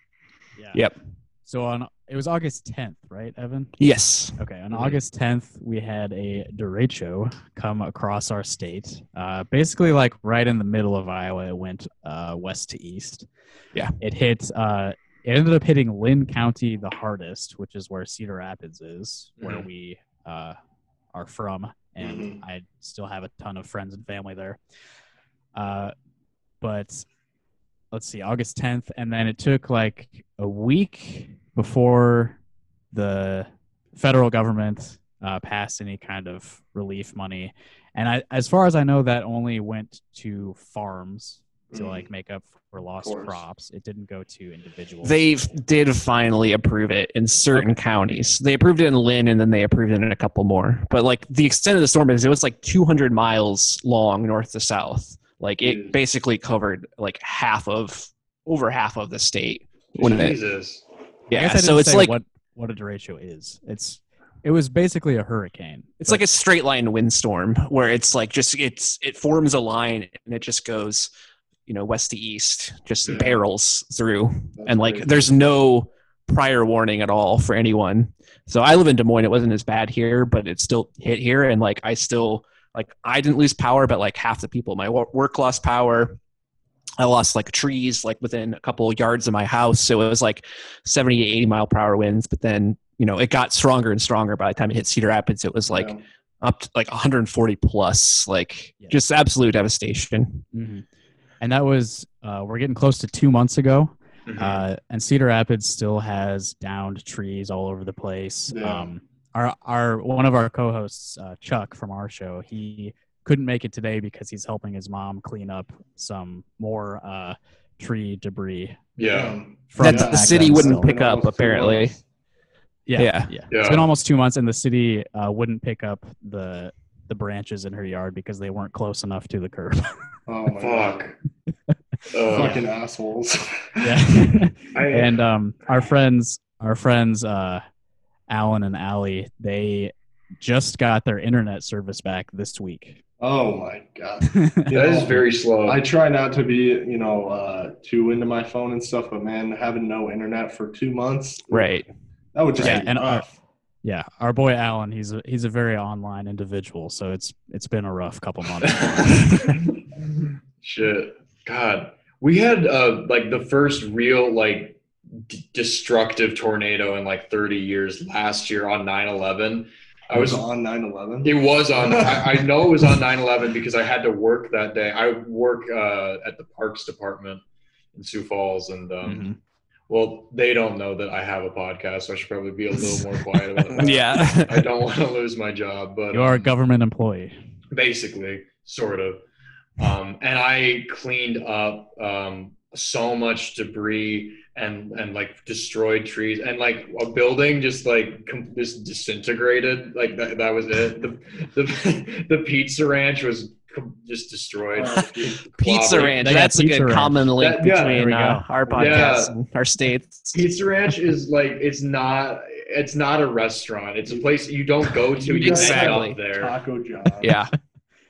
Speaker 2: yeah.
Speaker 3: Yep.
Speaker 2: So on it was August 10th, right, Evan?
Speaker 3: Yes.
Speaker 2: Okay, on
Speaker 4: Mhm.
Speaker 2: August 10th, we had a derecho come across our state. Uh, basically, like right in the middle of Iowa, it went uh, west to east.
Speaker 3: Yeah.
Speaker 2: It hit. Uh, it ended up hitting Linn County the hardest, which is where Cedar Rapids is, where
Speaker 4: Mhm.
Speaker 2: we uh, are from, and
Speaker 1: Mhm.
Speaker 2: I still have a ton of friends and family there. Uh, but let's see, August 10th, and then it took like a week before the federal government uh, passed any kind of relief money. And I, as far as I know, that only went to farms to
Speaker 1: Mm.
Speaker 2: like make up for lost crops. It didn't go to individuals.
Speaker 3: They did finally approve it in certain counties. They approved it in Linn and then they approved it in a couple more. But like the extent of the storm is it was like 200 miles long north to south. Like it
Speaker 1: Jeez.
Speaker 3: basically covered like half of over half of the state. When it,
Speaker 4: Jesus.
Speaker 2: I
Speaker 3: yeah,
Speaker 2: guess I
Speaker 3: so
Speaker 2: didn't
Speaker 3: it's
Speaker 2: say
Speaker 3: like
Speaker 2: what what a derecho is. It's it was basically a hurricane.
Speaker 3: it's like a straight line windstorm where it's like just it's it forms a line and it just goes, you know, west to east, just
Speaker 1: Yeah.
Speaker 3: barrels through.
Speaker 1: That's
Speaker 3: and like
Speaker 1: crazy.
Speaker 3: there's no prior warning at all for anyone. So I live in Des Moines. It wasn't as bad here, but it still hit here, and like I still like I didn't lose power, but like half the people at my work lost power. I lost like trees like within a couple yards of my house, so it was like 70 to 80 mile per hour winds. But then you know it got stronger and stronger. By the time it hit Cedar Rapids, it was like
Speaker 1: Yeah.
Speaker 3: up to like 140 plus, like
Speaker 2: Yeah.
Speaker 3: just absolute devastation.
Speaker 2: hmm And that was uh, we're getting close to two months ago.
Speaker 4: Mhm.
Speaker 2: Uh, and Cedar Rapids still has downed trees all over the place.
Speaker 1: Yeah.
Speaker 2: Um, our our one of our co-hosts, uh, Chuck from our show, he couldn't make it today because he's helping his mom clean up some more uh, tree debris.
Speaker 4: yeah.
Speaker 1: Um,
Speaker 2: From
Speaker 3: That
Speaker 2: the
Speaker 3: the city wouldn't
Speaker 2: still.
Speaker 3: pick up apparently.
Speaker 2: Yeah,
Speaker 3: Yeah.
Speaker 2: yeah,
Speaker 4: Yeah.
Speaker 2: It's been almost two months, and the city uh, wouldn't pick up the the branches in her yard because they weren't close enough to the curb.
Speaker 1: Oh my
Speaker 4: Fuck.
Speaker 1: God.
Speaker 4: Uh,
Speaker 1: Fucking assholes.
Speaker 2: Yeah.
Speaker 4: I-
Speaker 2: and um, our friends, our friends, uh, Alan and Allie, they just got their internet service back this week.
Speaker 1: Oh my god.
Speaker 4: that is very slow.
Speaker 1: I try not to be, you know, uh, too into my phone and stuff, but man, having no internet for two months,
Speaker 3: Right.
Speaker 1: that would just
Speaker 2: Yeah,
Speaker 1: be
Speaker 2: and our- Yeah, our boy Alan, he's a he's a very online individual, so it's it's been a rough couple months.
Speaker 4: Shit. God. We had uh like the first real like d- destructive tornado in like 30 years last year on 9/11. I was
Speaker 1: on 9/11.
Speaker 4: it was on I, I know it was on 9/11 because I had to work that day. I work uh at the Parks Department in Sioux Falls and um
Speaker 2: Mhm.
Speaker 4: well they don't know that I have a podcast, so I should probably be a little more quiet about that.
Speaker 3: Yeah.
Speaker 4: I don't want to lose my job, but
Speaker 2: You are a
Speaker 4: um,
Speaker 2: government employee.
Speaker 4: basically sort of um, and i cleaned up um, so much debris and and like destroyed trees and like a building just like com- just disintegrated like that, that was it the, the the pizza ranch was com- just destroyed
Speaker 3: Pizza Ranch.
Speaker 2: They got
Speaker 3: That's a good
Speaker 2: Ranch.
Speaker 3: common link
Speaker 4: That- yeah,
Speaker 3: between uh, our podcast
Speaker 4: Yeah.
Speaker 3: and our states.
Speaker 4: pizza ranch is like it's not it's not a restaurant it's a place you don't go to
Speaker 1: You
Speaker 4: you
Speaker 1: guys
Speaker 3: Exactly.
Speaker 4: exactly there
Speaker 1: Taco John.
Speaker 3: Yeah.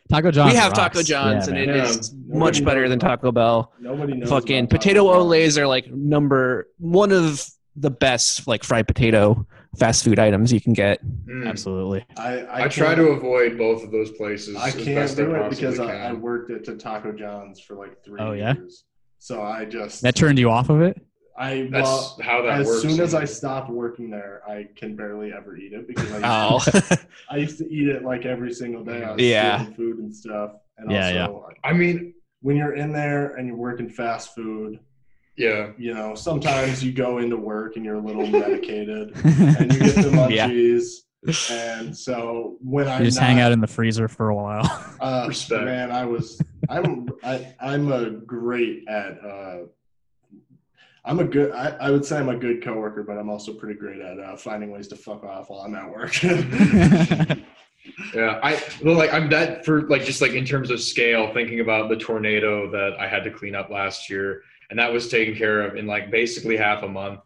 Speaker 2: Taco John's.
Speaker 3: we have
Speaker 2: rocks.
Speaker 3: Taco John's,
Speaker 2: Yeah,
Speaker 3: and
Speaker 2: man.
Speaker 3: it
Speaker 4: man.
Speaker 3: is
Speaker 1: Yeah.
Speaker 3: much better than Taco Bell.
Speaker 1: Nobody knows.
Speaker 3: Fucking
Speaker 1: about
Speaker 3: potato
Speaker 1: John.
Speaker 3: Olés are like number one of the best like fried potato fast food items you can get.
Speaker 4: Mm.
Speaker 2: absolutely.
Speaker 1: I I,
Speaker 4: I, try to avoid both of those places.
Speaker 1: I can't do it because I,
Speaker 4: can.
Speaker 1: I worked at Taco John's for like three
Speaker 2: Oh, yeah?
Speaker 1: years. So I just
Speaker 2: That turned you off of it.
Speaker 1: I
Speaker 4: That's
Speaker 1: well,
Speaker 4: how that
Speaker 1: as
Speaker 4: works.
Speaker 1: soon as I stopped working there, I can barely ever eat it because I used,
Speaker 3: Oh,
Speaker 1: to, I used to eat it like every single day. I was
Speaker 3: Yeah.
Speaker 1: stealing food and stuff. And
Speaker 2: Yeah,
Speaker 1: also,
Speaker 4: I mean,
Speaker 1: when you're in there and you're working fast food,
Speaker 4: yeah,
Speaker 1: you know, sometimes you go into work and you're a little medicated and you get the
Speaker 3: Yeah.
Speaker 1: munchies. And so when I
Speaker 2: you just hang out in the freezer for a while.
Speaker 1: Uh,
Speaker 4: Respect.
Speaker 1: Man, I was. I'm. I, I'm a great at. Uh, I'm a good. I, I would say I'm a good coworker, but I'm also pretty great at uh, finding ways to fuck off while I'm at work.
Speaker 4: yeah. I well, like I'm that for like just like in terms of scale, thinking about the tornado that I had to clean up last year, and that was taken care of in like basically half a month.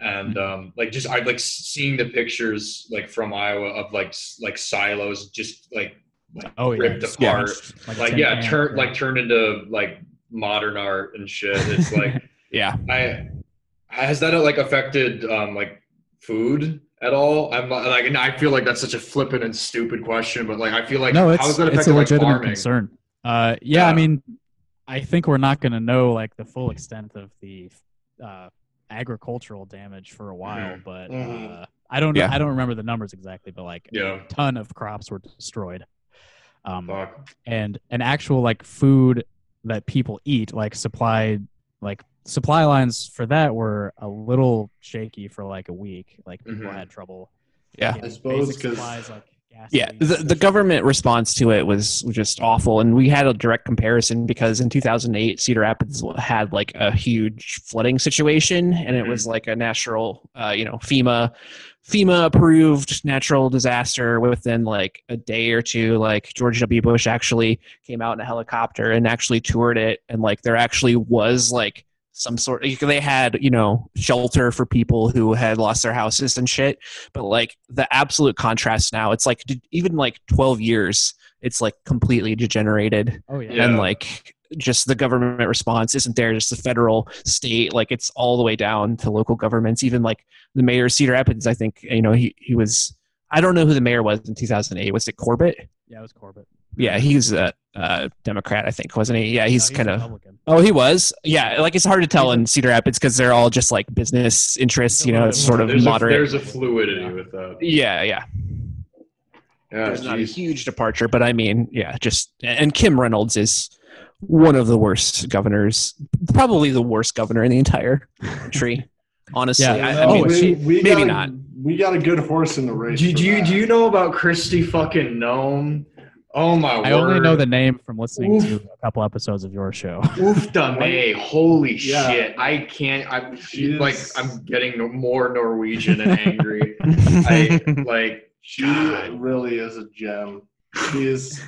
Speaker 4: And
Speaker 2: Mm-hmm.
Speaker 4: um, like just I like seeing the pictures like from Iowa of like like silos just like
Speaker 2: oh
Speaker 4: ripped
Speaker 2: just
Speaker 4: apart.
Speaker 2: crushed, a
Speaker 4: like yeah
Speaker 2: can.
Speaker 4: turned like turned into like modern art and shit. It's like
Speaker 3: yeah.
Speaker 4: I has that like affected um like food at all? I'm not like and I feel like that's such a flippant and stupid question, but like I feel like
Speaker 2: no, it's
Speaker 4: has that
Speaker 2: it's a
Speaker 4: affected like
Speaker 2: legitimate
Speaker 4: farming?
Speaker 2: concern. Uh, yeah, I mean, I think we're not going to know like the full extent of the uh, agricultural damage for a while,
Speaker 4: Mhm.
Speaker 2: but
Speaker 1: Mhm.
Speaker 2: uh, I don't
Speaker 3: Yeah.
Speaker 2: I don't remember the numbers exactly, but like
Speaker 4: Yeah.
Speaker 2: a ton of crops were destroyed. Um,
Speaker 4: Fuck.
Speaker 2: and an actual like food that people eat, like supplied like supply lines for that were a little shaky for like a week. Like people
Speaker 4: Mhm.
Speaker 2: had trouble.
Speaker 3: Yeah.
Speaker 2: getting
Speaker 1: I suppose
Speaker 2: basic
Speaker 1: 'cause-
Speaker 2: supplies like
Speaker 3: Yeah, the, the government response to it was just awful, and we had a direct comparison because in 2008, Cedar Rapids had like a huge flooding situation, and it was like a natural, uh, you know, FEMA, FEMA approved natural disaster. Within like a day or two, like George W. Bush actually came out in a helicopter and actually toured it, and like there actually was like some sort they had you know shelter for people who had lost their houses and shit but like the absolute contrast now it's like even like 12 years it's like completely degenerated
Speaker 2: oh yeah.
Speaker 4: Yeah.
Speaker 3: and like just the government response isn't there just the federal state like it's all the way down to local governments even like the mayor of cedar rapids i think you know he, he was i don't know who the mayor was in 2008 was it corbett
Speaker 2: Yeah, it was Corbett.
Speaker 3: Yeah he's a, a democrat i think wasn't he yeah he's
Speaker 2: No,
Speaker 3: kind of Oh, he was. Yeah, like it's hard to tell in Cedar Rapids because they're all just like business interests. You know, it's sort of
Speaker 4: there's
Speaker 3: moderate.
Speaker 4: A, there's a fluidity with that.
Speaker 3: yeah, yeah.
Speaker 4: Yeah,
Speaker 3: There's not a huge departure, but I mean, yeah, just and Kim Reynolds is one of the worst governors, probably the worst governor in the entire country. Honestly,
Speaker 2: Yeah.
Speaker 3: I, I
Speaker 2: Oh,
Speaker 3: mean,
Speaker 2: is she-
Speaker 1: we
Speaker 3: maybe
Speaker 1: got a-
Speaker 3: not.
Speaker 1: We got a good horse in the race.
Speaker 4: Do, do you
Speaker 1: that.
Speaker 4: do you know about Kristi fucking Noem? Oh my
Speaker 2: I
Speaker 4: word!
Speaker 2: only know the name from listening
Speaker 4: Oof.
Speaker 2: to a couple episodes of your show.
Speaker 4: Oof da May. Holy
Speaker 1: Yeah.
Speaker 4: shit! I can't. I'm
Speaker 1: She is-
Speaker 4: like I'm getting more Norwegian and angry. I like.
Speaker 1: She
Speaker 4: God.
Speaker 1: really is a gem. She is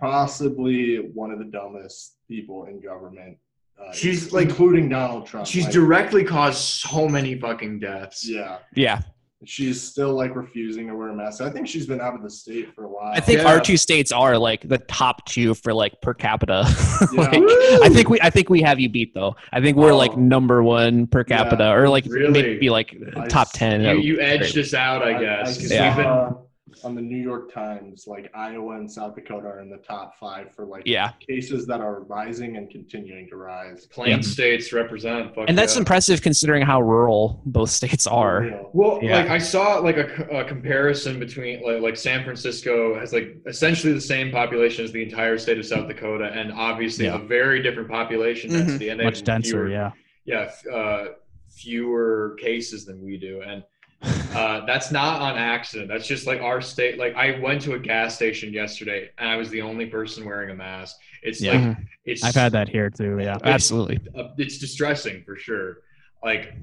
Speaker 1: possibly one of the dumbest people in government Uh,
Speaker 4: She's, like-
Speaker 1: including Donald Trump.
Speaker 4: She's
Speaker 1: like,
Speaker 4: directly caused so many fucking deaths.
Speaker 1: yeah.
Speaker 3: Yeah,
Speaker 1: She's still like refusing to wear a mask. I think she's been out of the state for a while.
Speaker 3: I think
Speaker 4: Yeah.
Speaker 3: our two states are like the top two for like per capita.
Speaker 1: Yeah.
Speaker 3: like, I think we I think we have you beat though. I think we're like
Speaker 1: Oh.
Speaker 3: number one per
Speaker 1: Yeah.
Speaker 3: capita, or like
Speaker 4: Really?
Speaker 3: maybe like
Speaker 1: I
Speaker 3: top
Speaker 1: s-
Speaker 3: ten.
Speaker 4: You, you edged us out, I guess. 'cause
Speaker 3: Yeah.
Speaker 4: We've been,
Speaker 1: saw on the New York Times, like Iowa and South Dakota are in the top five for like
Speaker 3: Yeah,
Speaker 1: cases that are rising and continuing to rise.
Speaker 4: plain
Speaker 3: Yeah.
Speaker 4: states represent. Fuck
Speaker 3: and that's
Speaker 4: yeah.
Speaker 3: impressive considering how rural both states are.
Speaker 1: Real.
Speaker 4: Well,
Speaker 3: Yeah.
Speaker 4: like I saw like a comparison between like, like San Francisco has like essentially the same population as the entire state of South Dakota, and obviously
Speaker 2: Yeah.
Speaker 4: a very different population
Speaker 3: Mhm.
Speaker 4: density, and
Speaker 2: Much denser,
Speaker 4: fewer,
Speaker 2: yeah.
Speaker 4: yeah, f- uh, fewer cases than we do, and uh, that's not on accident. That's just like our state. Like I went to a gas station yesterday, and I was the only person wearing a mask. It's
Speaker 2: Yeah.
Speaker 4: like
Speaker 3: Mhm.
Speaker 4: it's
Speaker 2: I've had that here too. Yeah.
Speaker 3: Absolutely.
Speaker 4: uh, it's distressing for sure. Like,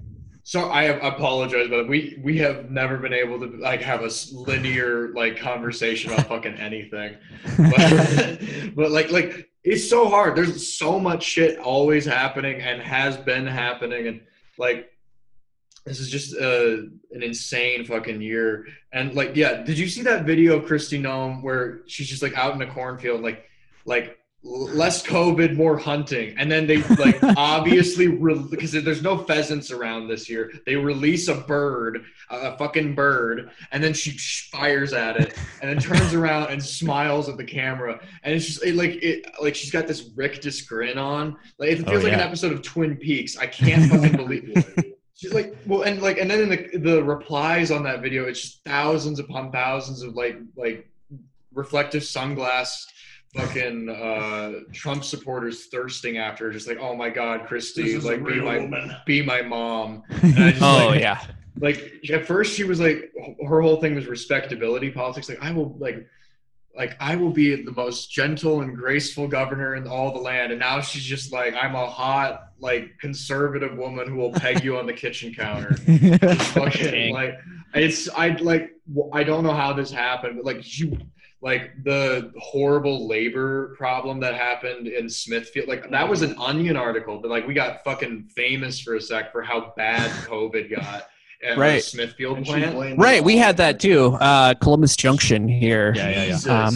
Speaker 4: so I apologize, but we we have never been able to like have a linear like conversation about fucking anything. But, but like like it's so hard. There's so much shit always happening and has been happening, and like this is just uh, an insane fucking year. And like, yeah, did you see that video of Kristi Noem where she's just like out in a cornfield, like like less COVID, more hunting, and then they like obviously re- because there's no pheasants around this year. They release a bird, a, fucking bird, and then she fires at it, and then turns around and smiles at the camera, and it's just it, like it like she's got this rictus grin on. Like it
Speaker 2: Oh,
Speaker 4: feels like an episode of Twin Peaks. I can't fucking believe it. She's like, well, and like, and then in the the replies on that video, it's just thousands upon thousands of like like reflective sunglass fucking uh Trump supporters thirsting after, just like, oh my god, Kristi,
Speaker 1: This is a
Speaker 4: like be my
Speaker 1: woman.
Speaker 4: be my mom. And I just,
Speaker 3: Oh
Speaker 4: like,
Speaker 3: yeah.
Speaker 4: like at first she was like her whole thing was respectability politics like i will like like i will be the most gentle and graceful governor in all the land. And now she's just like i'm a hot like conservative woman who will peg you on the kitchen counter. Fucking like it's i like I don't know how this happened but like you like the horrible labor problem that happened in smithfield like that was an onion article but like we got fucking famous for a sec for how bad covid got at the
Speaker 3: Right.
Speaker 4: smithfield
Speaker 1: And
Speaker 4: plant
Speaker 3: Right, we had that too. Uh, Columbus Junction here.
Speaker 2: Yeah, yeah, yeah.
Speaker 3: Um,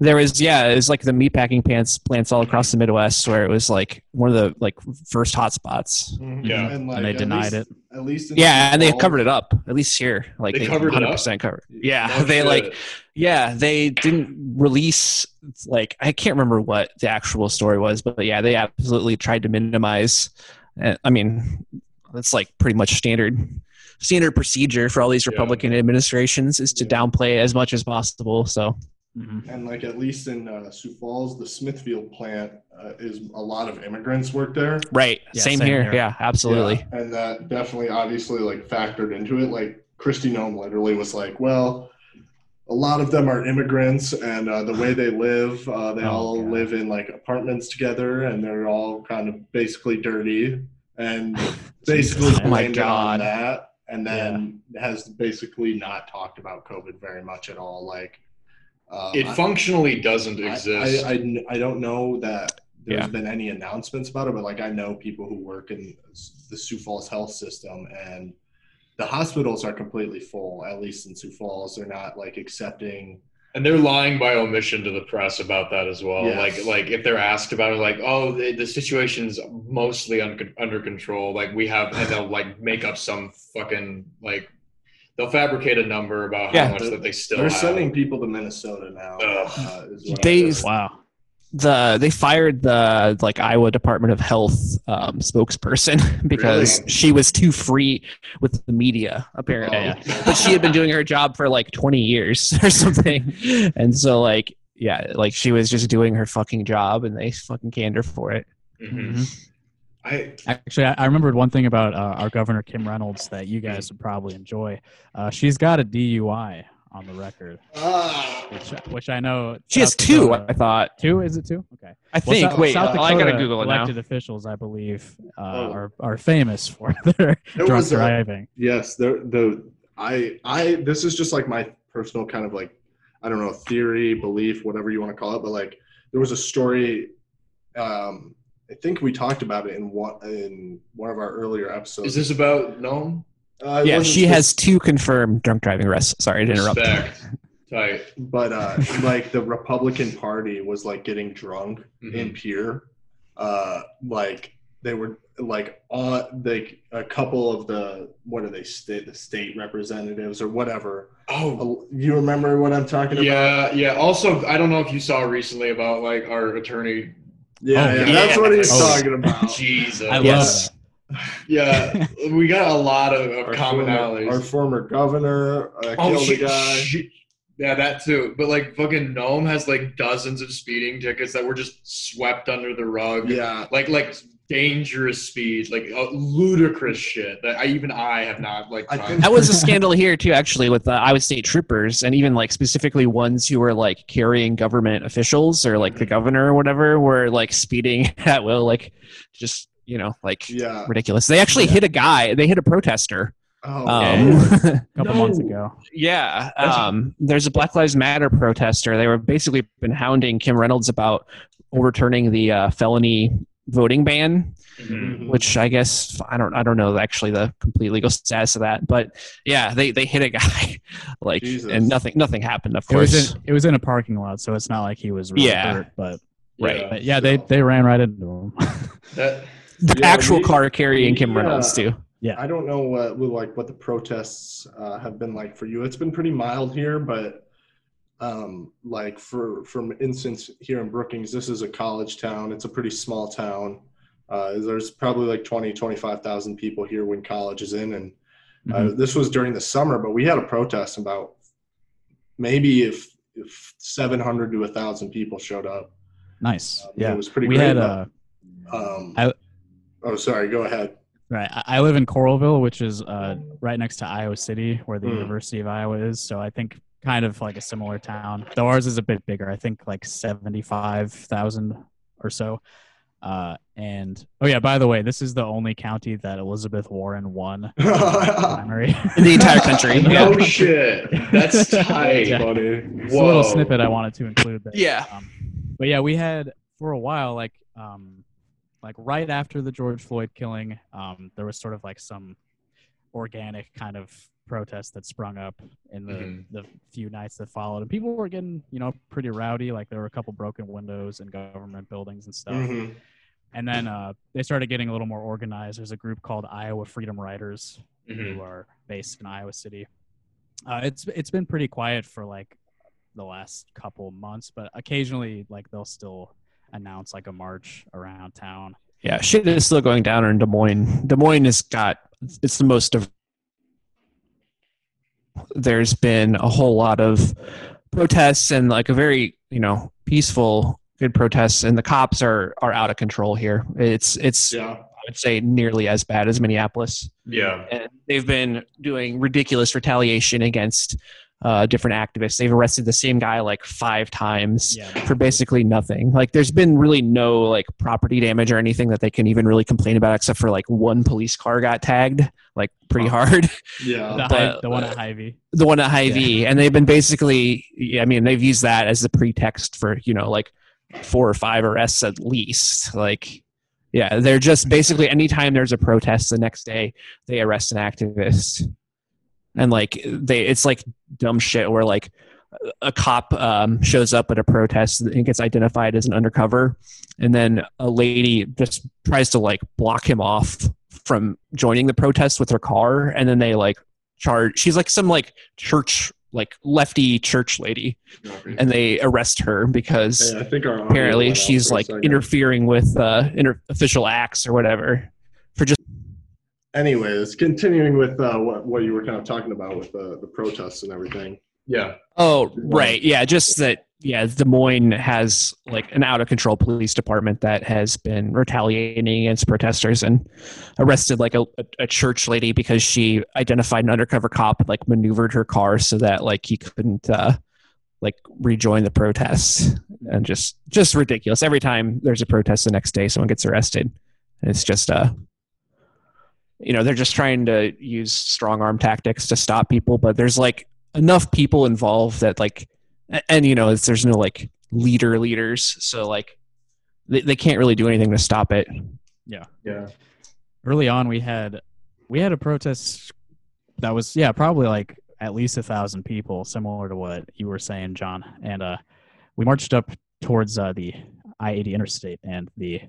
Speaker 3: there was yeah, it was like the meatpacking plants plants all across the Midwest where it was like one of the like first hot spots.
Speaker 1: Mhm.
Speaker 4: Yeah.
Speaker 1: and, like,
Speaker 2: And they denied
Speaker 1: least, At least, in
Speaker 3: Yeah, and they covered it up. At least here, like
Speaker 4: They covered it up?
Speaker 3: 100% covered. Yeah,
Speaker 4: No
Speaker 3: they
Speaker 4: shit.
Speaker 3: like yeah, they didn't release like I can't remember what the actual story was, but yeah, they absolutely tried to minimize. Uh, I mean, that's like pretty much standard standard procedure for all these
Speaker 4: Yeah.
Speaker 3: Republican administrations is to
Speaker 1: Yeah.
Speaker 3: downplay as much as possible. So
Speaker 2: Mhm.
Speaker 1: And like at least in uh, Sioux Falls, the Smithfield plant uh, is a lot of immigrants work there.
Speaker 3: right,
Speaker 2: Yeah,
Speaker 3: same,
Speaker 2: same
Speaker 3: here.
Speaker 2: here.
Speaker 3: Yeah, absolutely.
Speaker 1: Yeah, and that definitely obviously like factored into it. Like Kristi Noem literally was like, well, a lot of them are immigrants and uh, the way they live, uh, they
Speaker 2: Oh,
Speaker 1: all
Speaker 2: God.
Speaker 1: live in like apartments together and they're all kind of basically dirty and basically
Speaker 2: Oh
Speaker 3: my
Speaker 1: blamed on
Speaker 3: God.
Speaker 1: that. And then has basically not talked about COVID very much at all. Like, um,
Speaker 4: it
Speaker 1: I-
Speaker 4: functionally doesn't
Speaker 1: I-
Speaker 4: exist
Speaker 1: I, I, I don't know that there's
Speaker 3: Yeah.
Speaker 1: been any announcements about it, but like I know people who work in the Sioux Falls health system and the hospitals are completely full, at least in Sioux Falls. They're not like accepting.
Speaker 4: And they're lying by omission to the press about that as well
Speaker 1: Yes.
Speaker 4: like like if they're asked about it like oh the, the situation's mostly un- under control like we have and they'll like make up some fucking like they'll fabricate a number about how
Speaker 3: Yeah.
Speaker 4: much that they still
Speaker 1: They're
Speaker 4: have.
Speaker 1: sending people to Minnesota now. Uh, is what
Speaker 3: They-
Speaker 2: Wow.
Speaker 3: The they fired the like Iowa Department of Health um, spokesperson because
Speaker 1: Really?
Speaker 3: she was too free with the media apparently.
Speaker 1: Oh.
Speaker 3: But she had been doing her job for like 20 years or something, and so like yeah, like she was just doing her fucking job, and they fucking canned her for it.
Speaker 4: Mhm.
Speaker 2: Mhm.
Speaker 4: I
Speaker 2: Actually, I, I remembered one thing about uh, our governor Kim Reynolds that you guys would probably enjoy. Uh, she's got a DUI on the record,
Speaker 1: Ah.
Speaker 2: which which I know
Speaker 3: She has two,
Speaker 2: Dakota-
Speaker 3: I thought.
Speaker 2: Two is it two? Okay.
Speaker 3: I
Speaker 2: Well,
Speaker 3: think.
Speaker 2: South-
Speaker 3: Wait,
Speaker 2: South
Speaker 3: I gotta
Speaker 2: Dakota
Speaker 3: Google it now.
Speaker 2: elected officials, I believe, uh,
Speaker 1: Oh.
Speaker 2: are are famous for their
Speaker 1: There
Speaker 2: drunk
Speaker 1: was a-
Speaker 2: driving.
Speaker 1: Yes, the the I I this is just like my personal kind of like I don't know theory, belief, whatever you want to call it, but like there was a story um I think we talked about it in one in one of our earlier episodes.
Speaker 4: Is this about Noem?
Speaker 1: Uh,
Speaker 3: Yeah, she
Speaker 1: spec-
Speaker 3: has two confirmed drunk driving arrests. Sorry to interrupt.
Speaker 4: Respect. Tight.
Speaker 1: but uh, like the Republican Party was like getting drunk
Speaker 4: Mhm.
Speaker 1: in Pierre. Uh, like they were like on like a couple of the what are they state the state representatives or whatever.
Speaker 4: Oh,
Speaker 1: Uh, You remember what I'm talking about?
Speaker 4: yeah, yeah. Also, I don't know if you saw recently about like our attorney.
Speaker 1: Yeah,
Speaker 2: Oh,
Speaker 1: yeah,
Speaker 3: yeah.
Speaker 1: that's what he's
Speaker 2: Oh.
Speaker 1: talking about.
Speaker 4: Jesus.
Speaker 2: I love
Speaker 3: Yes.
Speaker 4: Yeah, we got a lot of, of
Speaker 1: Our
Speaker 4: commonalities.
Speaker 1: Former, our former governor uh,
Speaker 4: oh,
Speaker 1: killed a guy.
Speaker 4: shit. Yeah, that too. But like fucking Noem has like dozens of speeding tickets that were just swept under the rug.
Speaker 1: Yeah,
Speaker 4: Like like dangerous speed, like uh, ludicrous shit that I even I have not like.
Speaker 1: I
Speaker 4: tried.
Speaker 1: think-
Speaker 3: That was a scandal here too, actually, with the Iowa State troopers, and even like specifically ones who were like carrying government officials or like the governor or whatever were like speeding at will, like just you know like
Speaker 1: yeah.
Speaker 3: ridiculous. They actually
Speaker 1: Yeah.
Speaker 3: hit a guy. They hit a protester.
Speaker 1: Oh,
Speaker 3: Um,
Speaker 2: a couple
Speaker 4: No.
Speaker 2: months ago.
Speaker 3: yeah, um, there's a Black Lives Matter protester. They were basically been hounding Kim Reynolds about overturning the uh, felony voting ban.
Speaker 4: Mhm.
Speaker 3: which I guess I don't I don't know actually the complete legal status of that, but yeah, they they hit a guy like
Speaker 1: Jesus.
Speaker 3: and nothing nothing happened. Of
Speaker 2: It was
Speaker 3: course,
Speaker 2: in it was in a parking lot, so it's not like he was really
Speaker 3: Yeah.
Speaker 2: hurt. But,
Speaker 3: Right.
Speaker 2: but yeah, they they ran right into him.
Speaker 4: That
Speaker 3: the
Speaker 1: Yeah,
Speaker 3: actual
Speaker 1: we-
Speaker 3: car carrying Kim
Speaker 1: we,
Speaker 3: Reynolds too.
Speaker 1: Yeah, I don't know what what, like what the protests uh, have been like for you. It's been pretty mild here, but um, like for from instance here in Brookings, this is a college town. It's a pretty small town. Uh, there's probably like 20, 25,000 people here when college is in, and uh,
Speaker 2: Mhm.
Speaker 1: this was during the summer. But we had a protest about maybe if if 700 to a 1,000 people showed up.
Speaker 2: nice.
Speaker 1: Um,
Speaker 2: Yeah,
Speaker 1: it was pretty
Speaker 2: we
Speaker 1: great.
Speaker 2: had
Speaker 1: but,
Speaker 2: uh,
Speaker 1: um,
Speaker 2: I-
Speaker 1: oh, sorry. Go ahead.
Speaker 2: Right. I- I live in Coralville, which is uh, right next to Iowa City, where the
Speaker 1: Hmm.
Speaker 2: University of Iowa is. So I think kind of like a similar town. Though ours is a bit bigger. I think like seventy-five thousand or so. Uh, and oh yeah, by the way, this is the only county that Elizabeth Warren won the primary.
Speaker 3: In the entire country.
Speaker 4: no
Speaker 3: yeah.
Speaker 4: shit. That's tight.
Speaker 2: Yeah.
Speaker 1: Funny.
Speaker 2: It's a little snippet I wanted to include. There.
Speaker 3: Yeah.
Speaker 2: Um, but yeah, we had for a while, like, um, like right after the George Floyd killing, um, there was sort of like some organic kind of protest that sprung up in the,
Speaker 4: Mhm.
Speaker 2: the few nights that followed, and people were getting, you know, pretty rowdy. Like there were a couple broken windows in government buildings and stuff.
Speaker 1: Mhm.
Speaker 2: And then uh, they started getting a little more organized. There's a group called Iowa Freedom Riders
Speaker 4: Mhm.
Speaker 2: who are based in Iowa City. Uh, it's it's been pretty quiet for like the last couple months, but occasionally like they'll still announce like a march around town.
Speaker 3: Yeah, shit is still going down in Des Moines. Des Moines has got it's the most of. There's been a whole lot of protests and like a very you know peaceful good protests, and the cops are are out of control here. It's it's
Speaker 1: Yeah.
Speaker 3: I would say nearly as bad as Minneapolis.
Speaker 4: Yeah.
Speaker 3: and they've been doing ridiculous retaliation against uh, different activists. They've arrested the same guy like five times
Speaker 2: Yeah,
Speaker 3: for basically nothing. Like, there's been really no like property damage or anything that they can even really complain about, except for like one police car got tagged like pretty
Speaker 1: Oh.
Speaker 3: hard.
Speaker 1: Yeah.
Speaker 2: the,
Speaker 3: but,
Speaker 2: the one at Hy-Vee.
Speaker 3: the one at Hy-Vee, and they've been basically, yeah, I mean, they've used that as the pretext for you know like four or five arrests at least. Like, yeah, they're just basically anytime there's a protest, the next day they arrest an activist, and like they, it's like dumb shit where like a cop um, shows up at a protest and gets identified as an undercover, and then a lady just tries to like block him off from joining the protest with her car, and then they like charge. She's like some like church like lefty church lady, and they arrest her because
Speaker 1: Hey, I think our
Speaker 3: apparently she's like interfering with uh, inter- official acts or whatever.
Speaker 1: Anyways, continuing with uh, what what you were kind of talking about with the the protests and everything.
Speaker 4: Yeah.
Speaker 3: Oh, right. Yeah, just that. Yeah, Des Moines has like an out of control police department that has been retaliating against protesters and arrested like a, a, a church lady because she identified an undercover cop and like maneuvered her car so that like he couldn't uh, like rejoin the protest and just just ridiculous. Every time there's a protest, the next day someone gets arrested. And it's just uh you know they're just trying to use strong arm tactics to stop people, but there's like enough people involved that like a- and you know it's, there's no like leader leaders so like they, they can't really do anything to stop it.
Speaker 4: Yeah. Yeah.
Speaker 2: Early on we had we had a protest that was yeah probably like at least a thousand people similar to what you were saying john and uh we marched up towards uh the i-80 interstate and the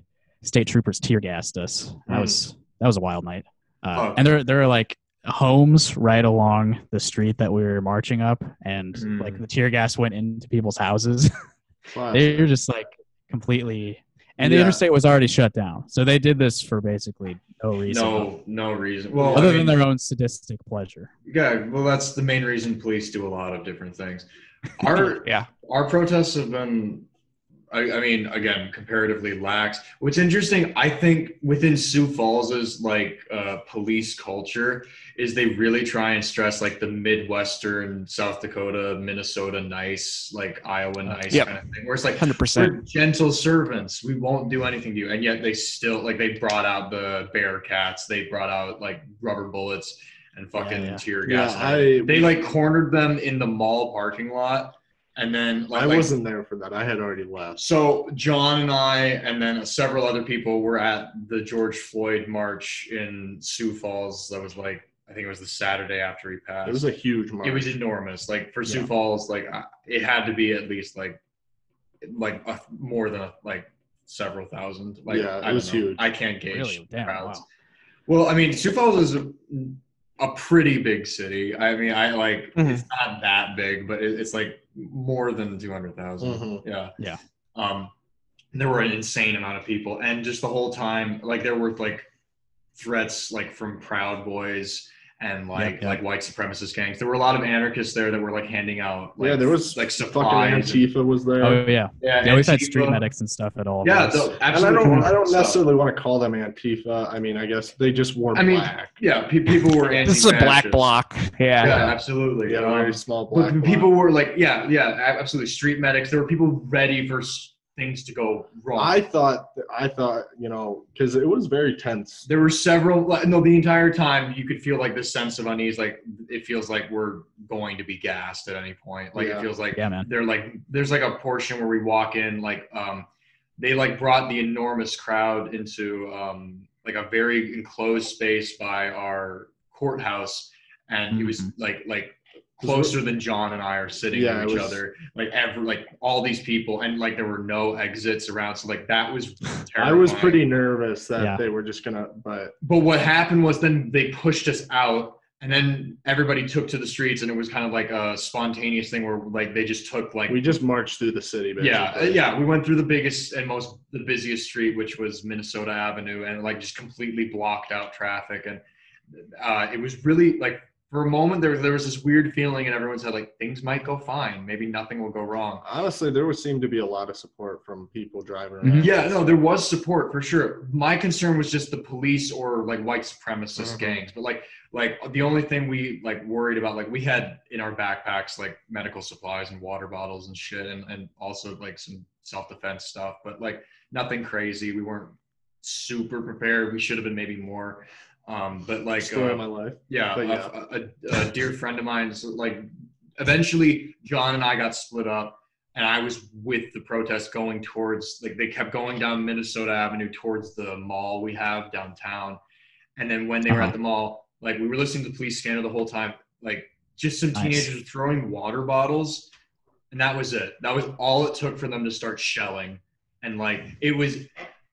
Speaker 2: state troopers tear gassed us that
Speaker 4: Mm.
Speaker 2: was that was a wild night uh,
Speaker 4: Oh.
Speaker 2: and there there are like homes right along the street that we were marching up and
Speaker 4: Mm.
Speaker 2: like the tear gas went into people's houses
Speaker 1: Classic.
Speaker 2: they were just like completely and the
Speaker 1: Yeah.
Speaker 2: interstate was already shut down so they did this for basically no reason
Speaker 4: No, no reason. Well,
Speaker 2: other
Speaker 4: I mean,
Speaker 2: than their own sadistic pleasure.
Speaker 4: yeah. Well, that's the main reason police do a lot of different things. Our
Speaker 3: Yeah.
Speaker 4: our protests have been I, I mean again comparatively lax what's interesting i think within sioux falls's like uh, police culture is they really try and stress like the midwestern south dakota minnesota nice like iowa nice
Speaker 3: Yep.
Speaker 4: kind of thing where it's like
Speaker 3: Hundred
Speaker 4: we're
Speaker 3: percent.
Speaker 4: gentle servants we won't do anything to you and yet they still like they brought out the bear cats they brought out like rubber bullets and fucking
Speaker 2: Yeah, yeah.
Speaker 4: tear
Speaker 1: Yeah,
Speaker 4: gas
Speaker 1: I
Speaker 4: they like cornered them in the mall parking lot and then like,
Speaker 1: I wasn't there for that. I had already left.
Speaker 4: so John and I, and then several other people, were at the George Floyd march in Sioux Falls. That was like I think it was the Saturday after he passed.
Speaker 1: It was a huge march.
Speaker 4: It was enormous. Like for Sioux
Speaker 2: Yeah.
Speaker 4: Falls, like uh, it had to be at least like like a, more than a, like several thousand. Like
Speaker 1: Yeah, it
Speaker 4: I
Speaker 1: was
Speaker 4: know.
Speaker 1: huge.
Speaker 4: I can't gauge
Speaker 2: Really? Damn,
Speaker 4: crowds.
Speaker 2: wow.
Speaker 4: Well, I mean, Sioux Falls is a, a pretty big city. I mean, I like
Speaker 3: Mhm.
Speaker 4: it's not that big, but it, it's like more than two hundred
Speaker 1: Mhm.
Speaker 4: Yeah.
Speaker 2: Yeah.
Speaker 4: Um, there were an insane amount of people, and just the whole time, like there were like threats like from Proud Boys and like
Speaker 2: yep.
Speaker 4: like white supremacist gangs. There were a lot of anarchists there that were like handing out. Like,
Speaker 1: yeah, there was
Speaker 4: like
Speaker 1: fucking
Speaker 4: supplies. and-
Speaker 1: Antifa was there.
Speaker 2: Oh yeah,
Speaker 4: yeah,
Speaker 2: yeah. We've had street medics and stuff at all.
Speaker 4: Yeah,
Speaker 2: those.
Speaker 4: the,
Speaker 1: and I don't, I don't
Speaker 4: stuff.
Speaker 1: necessarily want to call them Antifa. I mean, I guess they just wore
Speaker 4: I mean,
Speaker 1: black.
Speaker 4: Yeah, pe- people were.
Speaker 3: This is a black bloc.
Speaker 4: Yeah,
Speaker 3: Yeah.
Speaker 4: absolutely.
Speaker 1: Yeah,
Speaker 4: Um,
Speaker 1: very small
Speaker 4: But
Speaker 1: black.
Speaker 4: people
Speaker 1: bloc.
Speaker 4: were like, yeah, yeah, absolutely. Street medics. There were people ready for s- things to go wrong.
Speaker 1: I thought, I thought, you know, because it was very tense.
Speaker 4: there were several. like, No, the entire time you could feel like this sense of unease. Like it feels like we're going to be gassed at any point. Like
Speaker 1: Yeah.
Speaker 4: it feels like
Speaker 2: Yeah, man.
Speaker 4: they're like there's like a portion where we walk in like um they like brought the enormous crowd into um like a very enclosed space by our courthouse and it was
Speaker 2: Mhm.
Speaker 4: like like closer than John and I are sitting
Speaker 1: Yeah,
Speaker 4: to each
Speaker 1: was-
Speaker 4: other like every like all these people and like there were no exits around so like that was terrible.
Speaker 1: I was pretty nervous that
Speaker 2: Yeah.
Speaker 1: they were just gonna, but
Speaker 4: but what happened was then they pushed us out and then everybody took to the streets and it was kind of like a spontaneous thing where like they just took like
Speaker 1: we just marched through the city. Basically.
Speaker 4: yeah uh, yeah we went through the biggest and most the busiest street which was minnesota avenue and like just completely blocked out traffic and uh, it was really like for a moment there, there was this weird feeling and everyone said like things might go fine maybe nothing will go wrong
Speaker 1: Honestly, there would seem to be a lot of support from people driving
Speaker 2: Mhm.
Speaker 4: Yeah, no, there was support for sure. My concern was just the police or like white supremacist
Speaker 1: Mhm.
Speaker 4: gangs. But like, like the only thing we like worried about, like we had in our backpacks like medical supplies and water bottles and shit, and and also like some self defense stuff. But like nothing crazy. We weren't super prepared. We should have been maybe more. Um, but like,
Speaker 1: Story
Speaker 4: uh,
Speaker 1: of my life.
Speaker 4: yeah,
Speaker 1: But
Speaker 4: a-
Speaker 1: yeah.
Speaker 4: A, a, a dear friend of mine. so, Like, eventually, John and I got split up, and I was with the protest going towards. Like, they kept going down Minnesota Avenue towards the mall we have downtown, and then when they were at
Speaker 2: Uh-huh.
Speaker 4: the mall, like we were listening to the police scanner the whole time. Like, just some
Speaker 2: Nice.
Speaker 4: teenagers throwing water bottles, and that was it. That was all it took for them to start shelling, and like it was.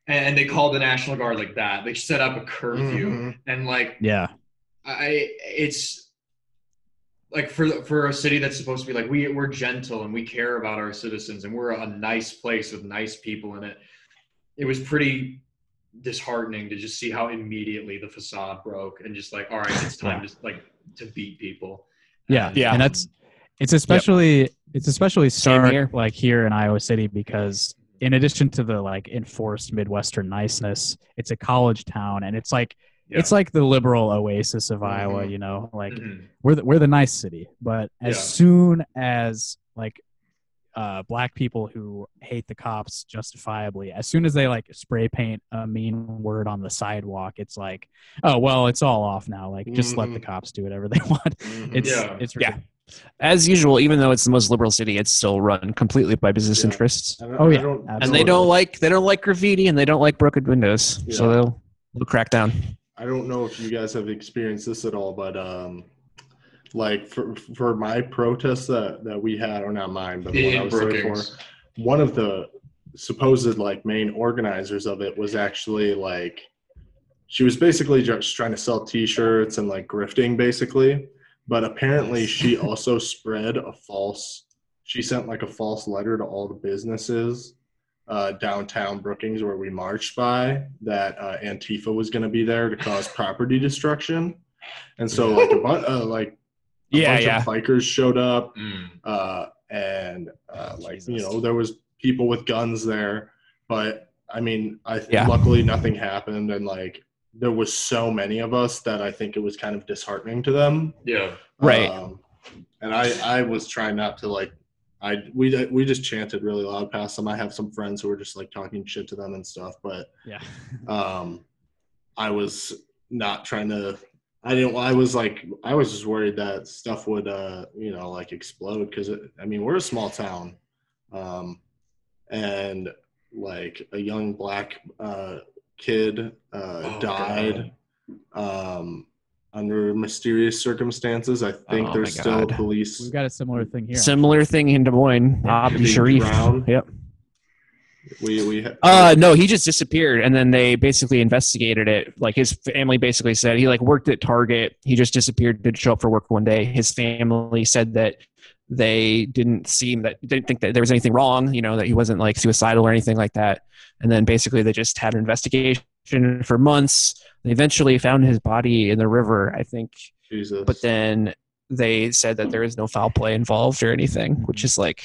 Speaker 4: And they called the National Guard like that. They set up a curfew,
Speaker 1: Mhm.
Speaker 4: and like
Speaker 2: Yeah,
Speaker 4: I it's like for for a city that's supposed to be like we we're gentle and we care about our citizens and we're a nice place with nice people in it. It was pretty disheartening to just see how immediately the facade broke and just like all right, it's time to like to beat people.
Speaker 2: yeah,
Speaker 4: And,
Speaker 3: Yeah.
Speaker 2: And that's it's especially it's especially
Speaker 3: Same
Speaker 2: stark
Speaker 3: here.
Speaker 2: like here in Iowa City because in addition to the like enforced Midwestern niceness, it's a college town and it's like
Speaker 4: Yeah.
Speaker 2: it's like the liberal oasis of Iowa.
Speaker 1: Mhm.
Speaker 2: You know, like
Speaker 4: Mhm.
Speaker 2: we're the, we're the nice city, but as
Speaker 4: Yeah.
Speaker 2: soon as like uh, black people who hate the cops justifiably, as soon as they like spray paint a mean word on the sidewalk, it's like, oh well, it's all off now. Like just let the
Speaker 1: Mhm.
Speaker 2: cops do whatever they want.
Speaker 1: Mhm.
Speaker 2: It's
Speaker 4: Yeah.
Speaker 2: it's
Speaker 3: Yeah.
Speaker 2: Ridiculous.
Speaker 3: As usual, even though it's the most liberal city, it's still run completely by business
Speaker 1: Yeah.
Speaker 3: interests.
Speaker 2: Oh, yeah,
Speaker 3: And they don't like they don't like graffiti and they don't like broken windows. So they'll they'll crack down.
Speaker 1: I don't know if you guys have experienced this at all, but um, like for for my protests that that we had, or not mine, but the one I was there for, one of the supposed like main organizers of it was actually like she was basically just trying to sell t-shirts and like grifting basically but apparently she also spread a false she sent like a false letter to all the businesses uh, downtown brookings where we marched by that uh, antifa was going to be there to cause property destruction and so like a bunch uh, like a
Speaker 3: Yeah,
Speaker 1: bunch
Speaker 3: yeah.
Speaker 1: of bikers showed up
Speaker 4: Mm.
Speaker 1: uh, and uh, like you know there was people with guns there but i mean i
Speaker 3: Yeah.
Speaker 1: luckily nothing happened and like there was so many of us that i think it was kind of disheartening to them
Speaker 4: Yeah.
Speaker 3: Right.
Speaker 1: um, and i i was trying not to like i we we just chanted really loud past them i have some friends who were just like talking shit to them and stuff but
Speaker 2: Yeah.
Speaker 1: um i was not trying to i didn't i was like i was just worried that stuff would uh you know like explode because i mean we're a small town um and like a young black uh kid uh
Speaker 4: Oh,
Speaker 1: died um under mysterious circumstances i think
Speaker 3: Oh,
Speaker 1: there's still
Speaker 3: God.
Speaker 1: police
Speaker 2: We've got a similar thing here.
Speaker 3: Similar thing in Des Moines.
Speaker 2: Yeah.
Speaker 3: Abdi Sharif.
Speaker 1: drown?
Speaker 3: Yep.
Speaker 1: we we ha-
Speaker 3: Uh no, he just disappeared and then they basically investigated it. Like his family basically said he like worked at Target. He just disappeared, didn't show up for work one day. His family said that they didn't seem that didn't think that there was anything wrong, you know, that he wasn't like suicidal or anything like that. And then basically they just had an investigation for months. They eventually found his body in the river, I think.
Speaker 1: jesus
Speaker 3: But then they said that there is no foul play involved or anything, which is like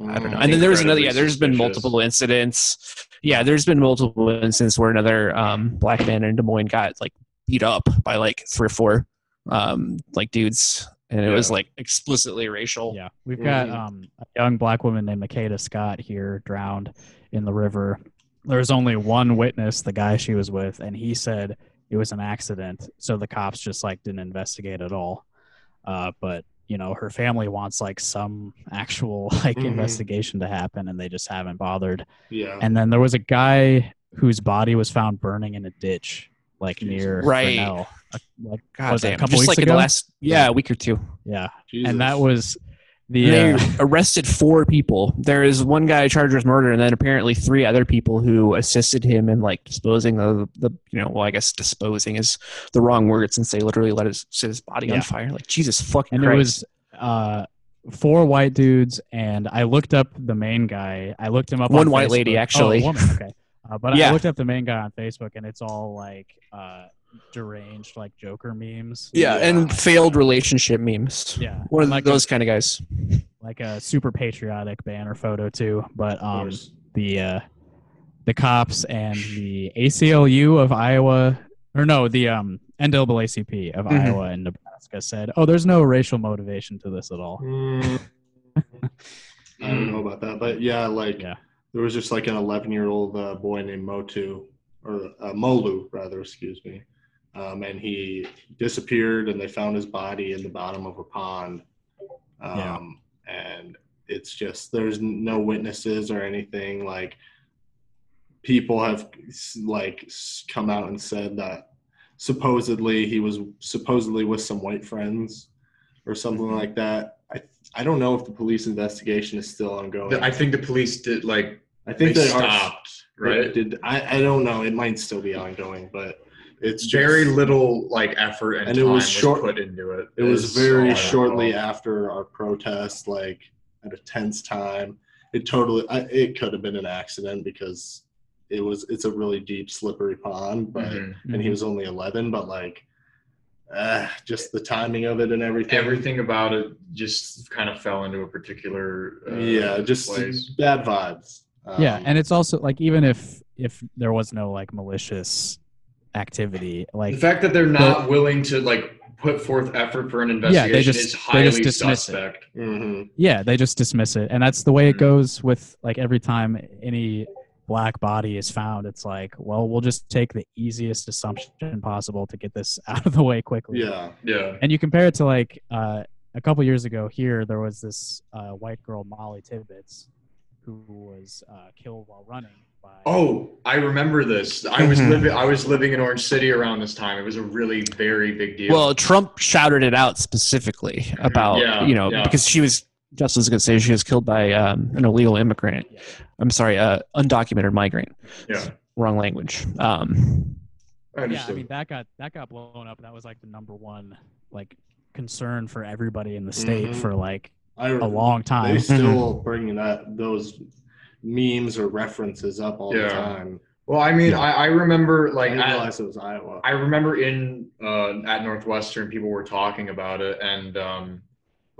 Speaker 3: I don't know. And then there was another. Yeah, there's been multiple incidents. Yeah, there's been multiple incidents where another um, black man in Des Moines got like beat up by like three or four um, like dudes, and it was like explicitly racial.
Speaker 2: Yeah, we've got
Speaker 1: Mhm.
Speaker 2: um, a young black woman named Makeda Scott here drowned in the river. There's only one witness, the guy she was with, and he said it was an accident. So the cops just like didn't investigate at all. Uh, but you know, her family wants like some actual like
Speaker 1: Mhm.
Speaker 2: investigation to happen, and they just haven't bothered.
Speaker 1: yeah
Speaker 2: And then there was a guy whose body was found burning in a ditch, like near
Speaker 3: Right.
Speaker 2: Grinnell, uh, like
Speaker 3: God
Speaker 2: Was it a couple
Speaker 3: Just
Speaker 2: weeks
Speaker 3: like in the last yeah, a week or two.
Speaker 2: yeah,
Speaker 1: Jesus.
Speaker 2: and that was the
Speaker 3: they
Speaker 2: uh,
Speaker 3: arrested four people. There is one guy charged with murder, and then apparently three other people who assisted him in like disposing of the, you know, well, I guess disposing is the wrong word since they literally let his, set his body
Speaker 2: Yeah.
Speaker 3: on fire. Like Jesus fucking
Speaker 2: and
Speaker 3: Christ.
Speaker 2: it was uh four white dudes and i looked up the main guy i looked him up
Speaker 3: One
Speaker 2: on
Speaker 3: white lady, actually.
Speaker 2: oh, a woman okay uh, but
Speaker 3: Yeah.
Speaker 2: i looked up the main guy on facebook and it's all like uh deranged like joker memes
Speaker 3: yeah,
Speaker 1: Yeah.
Speaker 3: and failed relationship memes.
Speaker 2: yeah
Speaker 3: One of
Speaker 2: like
Speaker 3: those kind of guys.
Speaker 2: like a super patriotic banner photo too but um the uh the cops and the aclu of iowa or no the um naacp of
Speaker 3: Mhm.
Speaker 2: iowa and nebraska said oh there's no racial motivation to this at all
Speaker 1: Mm. I don't know about that, but yeah, like
Speaker 2: Yeah.
Speaker 1: There was just like an 11 year old uh, boy named Motu or uh, Molu rather, excuse me, um, and he disappeared, and they found his body in the bottom of a pond. Um,
Speaker 2: Yeah.
Speaker 1: And it's just there's no witnesses or anything. Like people have like come out and said that supposedly he was supposedly with some white friends or something
Speaker 2: Mm-hmm.
Speaker 1: like that. I I don't know if the police investigation is still ongoing.
Speaker 4: I think the police did like
Speaker 1: I think
Speaker 4: they
Speaker 1: they, are
Speaker 4: stopped,
Speaker 1: they
Speaker 4: right?
Speaker 1: Did I? I don't know. It might still be ongoing, but it's
Speaker 4: very little like effort and,
Speaker 1: And it
Speaker 4: time
Speaker 1: was
Speaker 4: was,
Speaker 1: short-
Speaker 4: put into it.
Speaker 1: It was very
Speaker 4: all
Speaker 1: shortly
Speaker 4: recall.
Speaker 1: after our protest, like at a tense time. It totally. I, it could have been an accident because it was. It's a really deep, slippery pond, but
Speaker 4: Mhm.
Speaker 1: and he was only 11. But like, uh, just the timing of it and everything.
Speaker 4: Everything about it just kind of fell into a particular uh,
Speaker 1: yeah, just
Speaker 4: place.
Speaker 1: bad vibes.
Speaker 2: yeah
Speaker 1: Um,
Speaker 2: and it's also like even if if there was no like malicious activity like
Speaker 4: The fact that they're not willing to like put forth effort for an investigation
Speaker 2: Yeah, they just-
Speaker 4: is
Speaker 2: they just dismiss it.
Speaker 4: suspect.
Speaker 1: mhm.
Speaker 2: yeah they just dismiss it and that's the way it
Speaker 4: Mhm.
Speaker 2: goes with like every time any black body is found it's like well we'll just take the easiest assumption possible to get this out of the way quickly
Speaker 1: Yeah.
Speaker 4: Yeah.
Speaker 2: and you compare it to like uh a couple years ago here, there was this uh, white girl, Molly Tibbetts, who was uh, killed while running. By,
Speaker 4: Oh, I remember this. I was
Speaker 3: Mhm.
Speaker 4: living. I was living in Orange City around this time. It was a really very big deal.
Speaker 3: Well, Trump shouted it out specifically about
Speaker 4: Yeah,
Speaker 3: you know
Speaker 4: yeah.
Speaker 3: because she was just was going to say she was killed by um, an illegal immigrant. I'm sorry, uh, undocumented migrant.
Speaker 4: yeah,
Speaker 3: Wrong language. Um,
Speaker 4: I
Speaker 2: yeah. I mean that got that got blown up, that was like the number one like concern for everybody in the state
Speaker 1: Mhm.
Speaker 2: for like
Speaker 1: I,
Speaker 2: a long time.
Speaker 1: They
Speaker 2: time.
Speaker 1: still bring that those memes or references up all
Speaker 4: Yeah.
Speaker 1: the time.
Speaker 4: well, I mean,
Speaker 3: Yeah.
Speaker 4: I, I remember like
Speaker 1: didn't
Speaker 4: at-
Speaker 1: realize it was Iowa.
Speaker 4: I remember in uh, at Northwestern, people were talking about it, and um,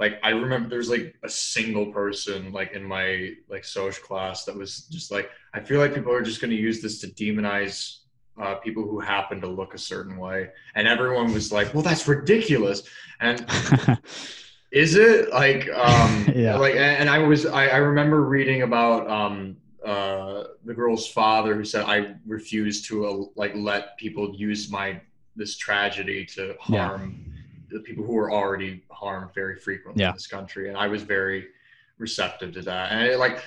Speaker 4: like I remember there's like a single person like in my like social class that was just like I feel like people are just going to use this to demonize uh, people who happen to look a certain way, and everyone was like, "Well, that's ridiculous," and is it like um
Speaker 2: Yeah.
Speaker 4: like and i was i, I remember reading about um uh the girl's father who said i refuse to uh, like let people use my this tragedy to harm the people who are already harmed very frequently
Speaker 2: Yeah.
Speaker 4: in this country and i was very receptive to that and it, like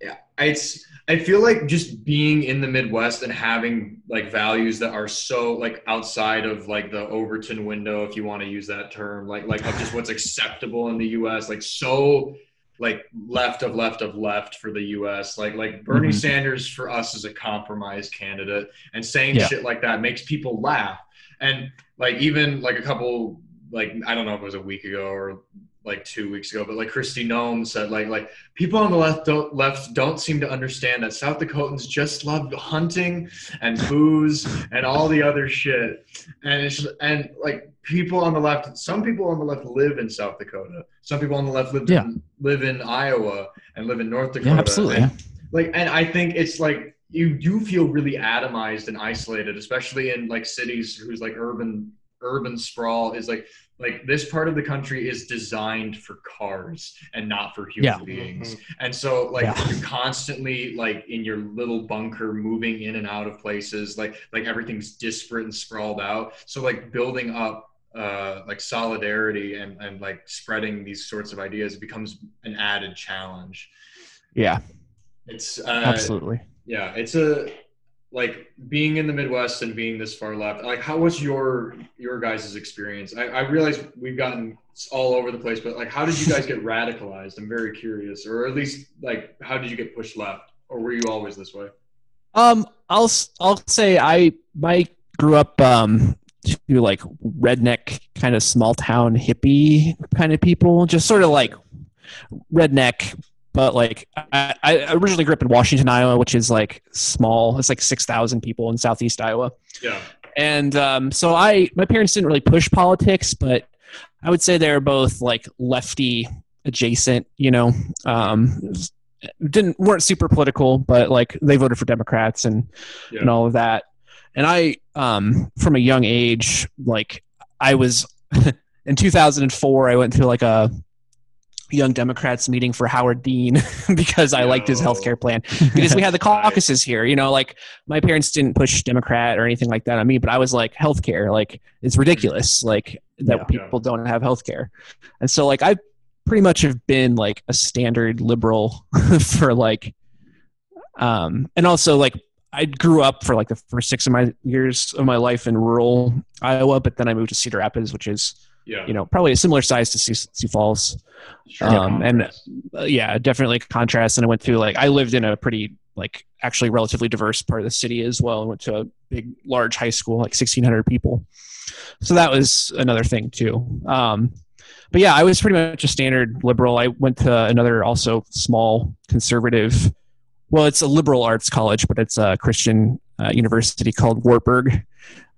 Speaker 4: yeah it's i feel like just being in the midwest and having like values that are so like outside of like the overton window if you want to use that term like like of just what's acceptable in the us like so like left of left of left for the us like like bernie
Speaker 2: Mhm.
Speaker 4: sanders for us is a compromise candidate and saying
Speaker 2: Yeah.
Speaker 4: shit like that makes people laugh and like even like a couple like i don't know if it was a week ago or like two weeks ago, but like Kristi Noem said, like like people on the left don't left don't seem to understand that South Dakotans just love hunting and booze and all the other shit, and it's and like people on the left, some people on the left live in South Dakota, some people on the left live
Speaker 2: Yeah.
Speaker 4: in, live in Iowa and live in North Dakota,
Speaker 2: yeah, absolutely.
Speaker 4: and, like and i think it's like you do feel really atomized and isolated especially in like cities whose like urban urban sprawl is like like this part of the country is designed for cars and not for human
Speaker 2: Yeah.
Speaker 4: beings and so like
Speaker 2: Yeah.
Speaker 4: you're constantly like in your little bunker moving in and out of places like like everything's disparate and sprawled out so like building up uh, like solidarity and, and like spreading these sorts of ideas becomes an added challenge
Speaker 3: yeah,
Speaker 4: it's uh,
Speaker 3: absolutely.
Speaker 4: Yeah, it's a like being in the Midwest and being this far left. Like, how was your your guys' experience? I, I realize we've gotten all over the place, but like, how did you guys get radicalized? I'm very curious, or at least like, how did you get pushed left, or were you always this way?
Speaker 3: Um, I'll I'll say I my grew up um to like redneck kind of small town hippie kind of people, just sort of like redneck, but like I, I originally grew up in Washington, Iowa, which is like small. It's like six thousand people in southeast Iowa,
Speaker 4: Yeah,
Speaker 3: and um, so I my parents didn't really push politics, but I would say they were both like lefty adjacent. You know, um, didn't weren't super political, but like they voted for Democrats and
Speaker 4: yeah,
Speaker 3: and all of that. And I, um, from a young age, like I was in 2004, I went through like a Young Democrats meeting for Howard Dean because I liked his healthcare plan because we had the caucuses here. You know, like my parents didn't push Democrat or anything like that on me, but I was like, healthcare, like it's ridiculous, like that
Speaker 2: Yeah.
Speaker 3: people don't have healthcare, and so like I pretty much have been like a standard liberal for like, um, and also like I grew up for like the first six of my years of my life in rural Iowa, but then I moved to Cedar Rapids, which is
Speaker 4: yeah.
Speaker 3: you know probably a similar size to Sioux, Sioux Falls.
Speaker 4: Sure.
Speaker 3: um, and- Uh, yeah, definitely a contrast. And I went through like I lived in a pretty like actually relatively diverse part of the city as well, and went to a big large high school, like sixteen hundred people. So that was another thing too. Um, but yeah, I was pretty much a standard liberal. I went to another also small conservative. Well, it's a liberal arts college, but it's a Christian uh, university called Wartburg.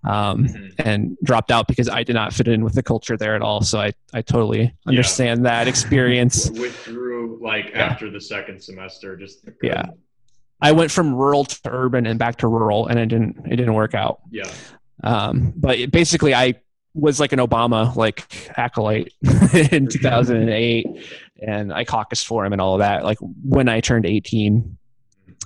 Speaker 3: Um,
Speaker 4: Mhm.
Speaker 3: and dropped out because I did not fit in with the culture there at all. So I, I totally understand that experience.
Speaker 4: withdrew like
Speaker 3: Yeah.
Speaker 4: after the second semester. Just
Speaker 3: Yeah. I went from rural to urban and back to rural, and it didn't it didn't work out.
Speaker 4: yeah.
Speaker 3: Um, but it, basically, I was like an Obama like acolyte in 2008, and I caucused for him and all of that. Like when I turned 18,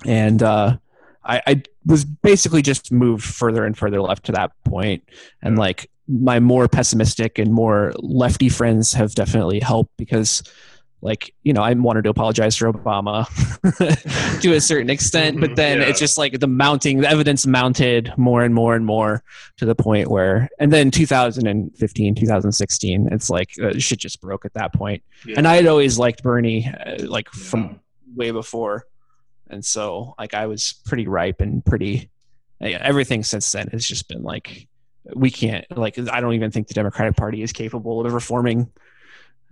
Speaker 3: and uh, I, I was basically just moved further and further left to that point, and like my more pessimistic and more lefty friends have definitely helped because like you know i wanted to apologize for obama to a certain extent but then
Speaker 4: Yeah.
Speaker 3: it's just like the mounting the evidence mounted more and more and more to the point where and then 2015 2016 it's like uh, shit just broke at that point. And i had always liked bernie uh, like
Speaker 4: Yeah.
Speaker 3: from way before and so like i was pretty ripe and pretty everything since then has just been like we can't like i don't even think the democratic party is capable of reforming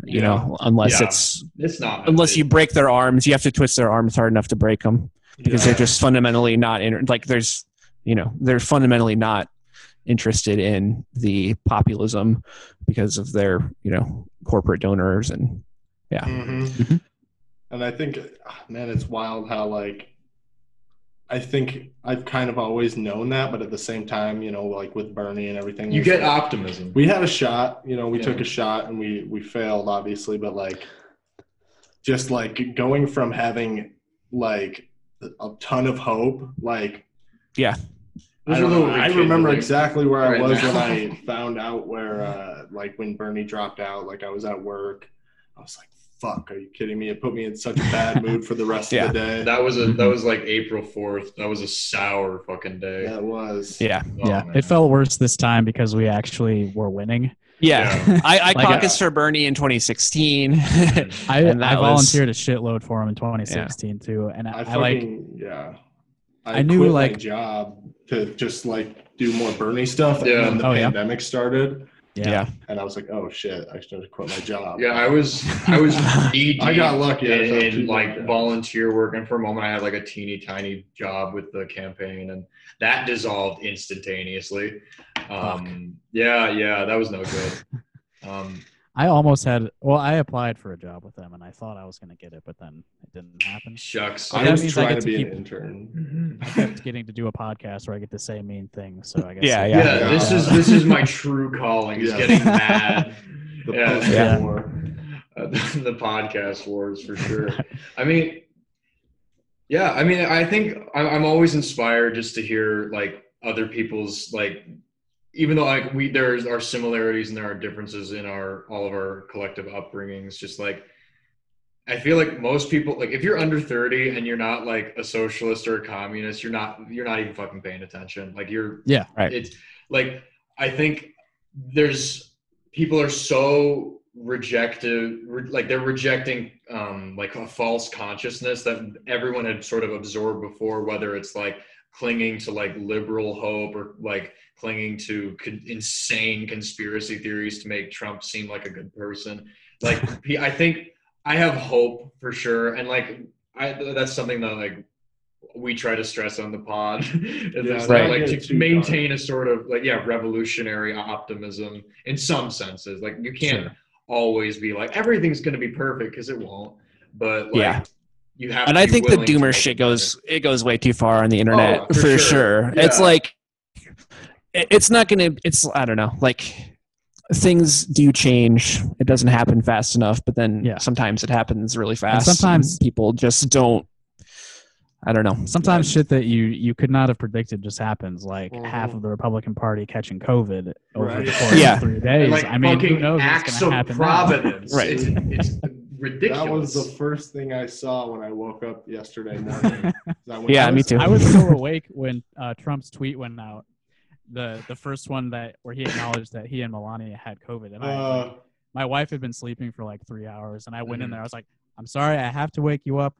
Speaker 3: you
Speaker 5: Yeah.
Speaker 3: know unless
Speaker 5: Yeah.
Speaker 3: it's
Speaker 5: It's not
Speaker 3: unless you break their arms you have to twist their arms hard enough to break them because
Speaker 5: Yeah.
Speaker 3: they're just fundamentally not in like there's you know they're fundamentally not interested in the populism because of their you know corporate donors and yeah
Speaker 1: hmm
Speaker 2: Mhm.
Speaker 1: And I think, ah, man, it's wild how like I think I've kind of always known that, but at the same time, you know, like with Bernie and everything,
Speaker 4: You get
Speaker 1: like-
Speaker 4: optimism.
Speaker 1: we had a shot. You know, we
Speaker 4: Yeah.
Speaker 1: took a shot and we we failed, obviously, but like just like going from having like a ton of hope, like
Speaker 3: Yeah.
Speaker 1: I, don't know, I remember exactly where I was
Speaker 4: now.
Speaker 1: when I found out where, uh, like, when Bernie dropped out. Like, I was at work. I was like, "Fuck, are you kidding me?" It put me in such a bad mood for the rest
Speaker 3: Yeah.
Speaker 1: of the day.
Speaker 4: That was a that was like April fourth. That was a sour fucking day.
Speaker 1: That was.
Speaker 3: yeah
Speaker 4: Oh,
Speaker 2: yeah,
Speaker 4: man.
Speaker 2: it felt worse this time because we actually were winning.
Speaker 3: yeah,
Speaker 4: Yeah.
Speaker 3: I, I
Speaker 2: Like,
Speaker 3: caucused uh, for Bernie in 2016.
Speaker 2: I,
Speaker 3: And
Speaker 2: I
Speaker 3: that was-
Speaker 2: volunteered a shitload for him in 2016 too, and I,
Speaker 1: I
Speaker 2: I like
Speaker 1: yeah.
Speaker 2: I knew,
Speaker 1: quit my
Speaker 2: like-
Speaker 1: job to just like do more Bernie stuff,
Speaker 4: Yeah.
Speaker 1: and then the
Speaker 2: Oh, yeah.
Speaker 1: pandemic started,
Speaker 2: yeah.
Speaker 3: yeah.
Speaker 1: and I was like, "Oh shit, I should have quit my job."
Speaker 4: Yeah, I was I was
Speaker 1: I got lucky. I
Speaker 4: in, in, like
Speaker 1: bad.
Speaker 4: volunteer work, and for a moment I had like a teeny tiny job with the campaign, and that dissolved instantaneously. Um, yeah, yeah, that was no good. Um,
Speaker 2: I almost had. Well, I applied for a job with them, and I thought I was going to get it, but then it didn't happen.
Speaker 4: shucks.
Speaker 1: I
Speaker 2: that
Speaker 1: was
Speaker 2: means I
Speaker 1: trying
Speaker 2: get
Speaker 1: to
Speaker 2: to
Speaker 1: be
Speaker 2: keep-
Speaker 1: an intern.
Speaker 2: I kept getting to do a podcast where I get to say mean things, so I guess.
Speaker 3: Yeah,
Speaker 4: yeah,
Speaker 3: yeah.
Speaker 4: this is this is my true calling. Is
Speaker 1: Yeah.
Speaker 4: getting mad.
Speaker 1: The
Speaker 4: Yeah.
Speaker 3: Yeah.
Speaker 1: war.
Speaker 4: uh, the, the podcast wars for sure. I mean, yeah, I mean, I think I'm, I'm always inspired just to hear like other people's like, even though like we there's our similarities and there are differences in our all of our collective upbringings. Just like I feel like most people like if you're under 30 and you're not like a socialist or a communist, you're not you're not even fucking paying attention. Like you're
Speaker 2: Yeah,
Speaker 3: right.
Speaker 4: it's like I think there's people are so rejected re- like they're rejecting um like a false consciousness that everyone had sort of absorbed before whether it's like clinging to like liberal hope or like clinging to con- insane conspiracy theories to make Trump seem like a good person like I think I have hope for sure and like I that's something that like we try to stress on the pod is
Speaker 1: Yeah,
Speaker 4: that,
Speaker 3: right.
Speaker 4: like to maintain a sort of like yeah revolutionary optimism in some senses like you can't
Speaker 3: Sure.
Speaker 4: always be like everything's going to be perfect because it won't but like
Speaker 3: Yeah.
Speaker 4: You have
Speaker 3: and
Speaker 4: to
Speaker 3: I think the doomer shit
Speaker 4: it better.
Speaker 3: goes it goes way too far on the internet
Speaker 4: Oh,
Speaker 3: for,
Speaker 4: for
Speaker 3: sure.
Speaker 4: sure.
Speaker 3: It's like it's not gonna. It's I don't know. Like things do change. It doesn't happen fast enough, but then
Speaker 2: Yeah.
Speaker 3: sometimes it happens really fast.
Speaker 2: sometimes-
Speaker 3: people just don't. I don't know.
Speaker 2: Sometimes shit that you you could not have predicted just happens, like
Speaker 1: Mhm.
Speaker 2: half of the Republican Party catching COVID over
Speaker 1: Right.
Speaker 2: the course
Speaker 3: Yeah.
Speaker 2: of three days.
Speaker 4: like
Speaker 2: I mean, who
Speaker 4: fucking
Speaker 2: knows what's
Speaker 4: acts
Speaker 2: going
Speaker 4: of
Speaker 2: to happen?
Speaker 4: providence
Speaker 3: Right.
Speaker 4: it's, it's ridiculous
Speaker 1: That was the first thing I saw when I woke up yesterday morning.
Speaker 3: Yeah, me too.
Speaker 2: I was so awake when uh, Trump's tweet went out. The the first one that where he acknowledged that he and Melania had COVID, and I
Speaker 1: Uh,
Speaker 2: my wife had been sleeping for like three hours, and I went in
Speaker 4: Mhm.
Speaker 2: there. I was like, "I'm sorry, I have to wake you up.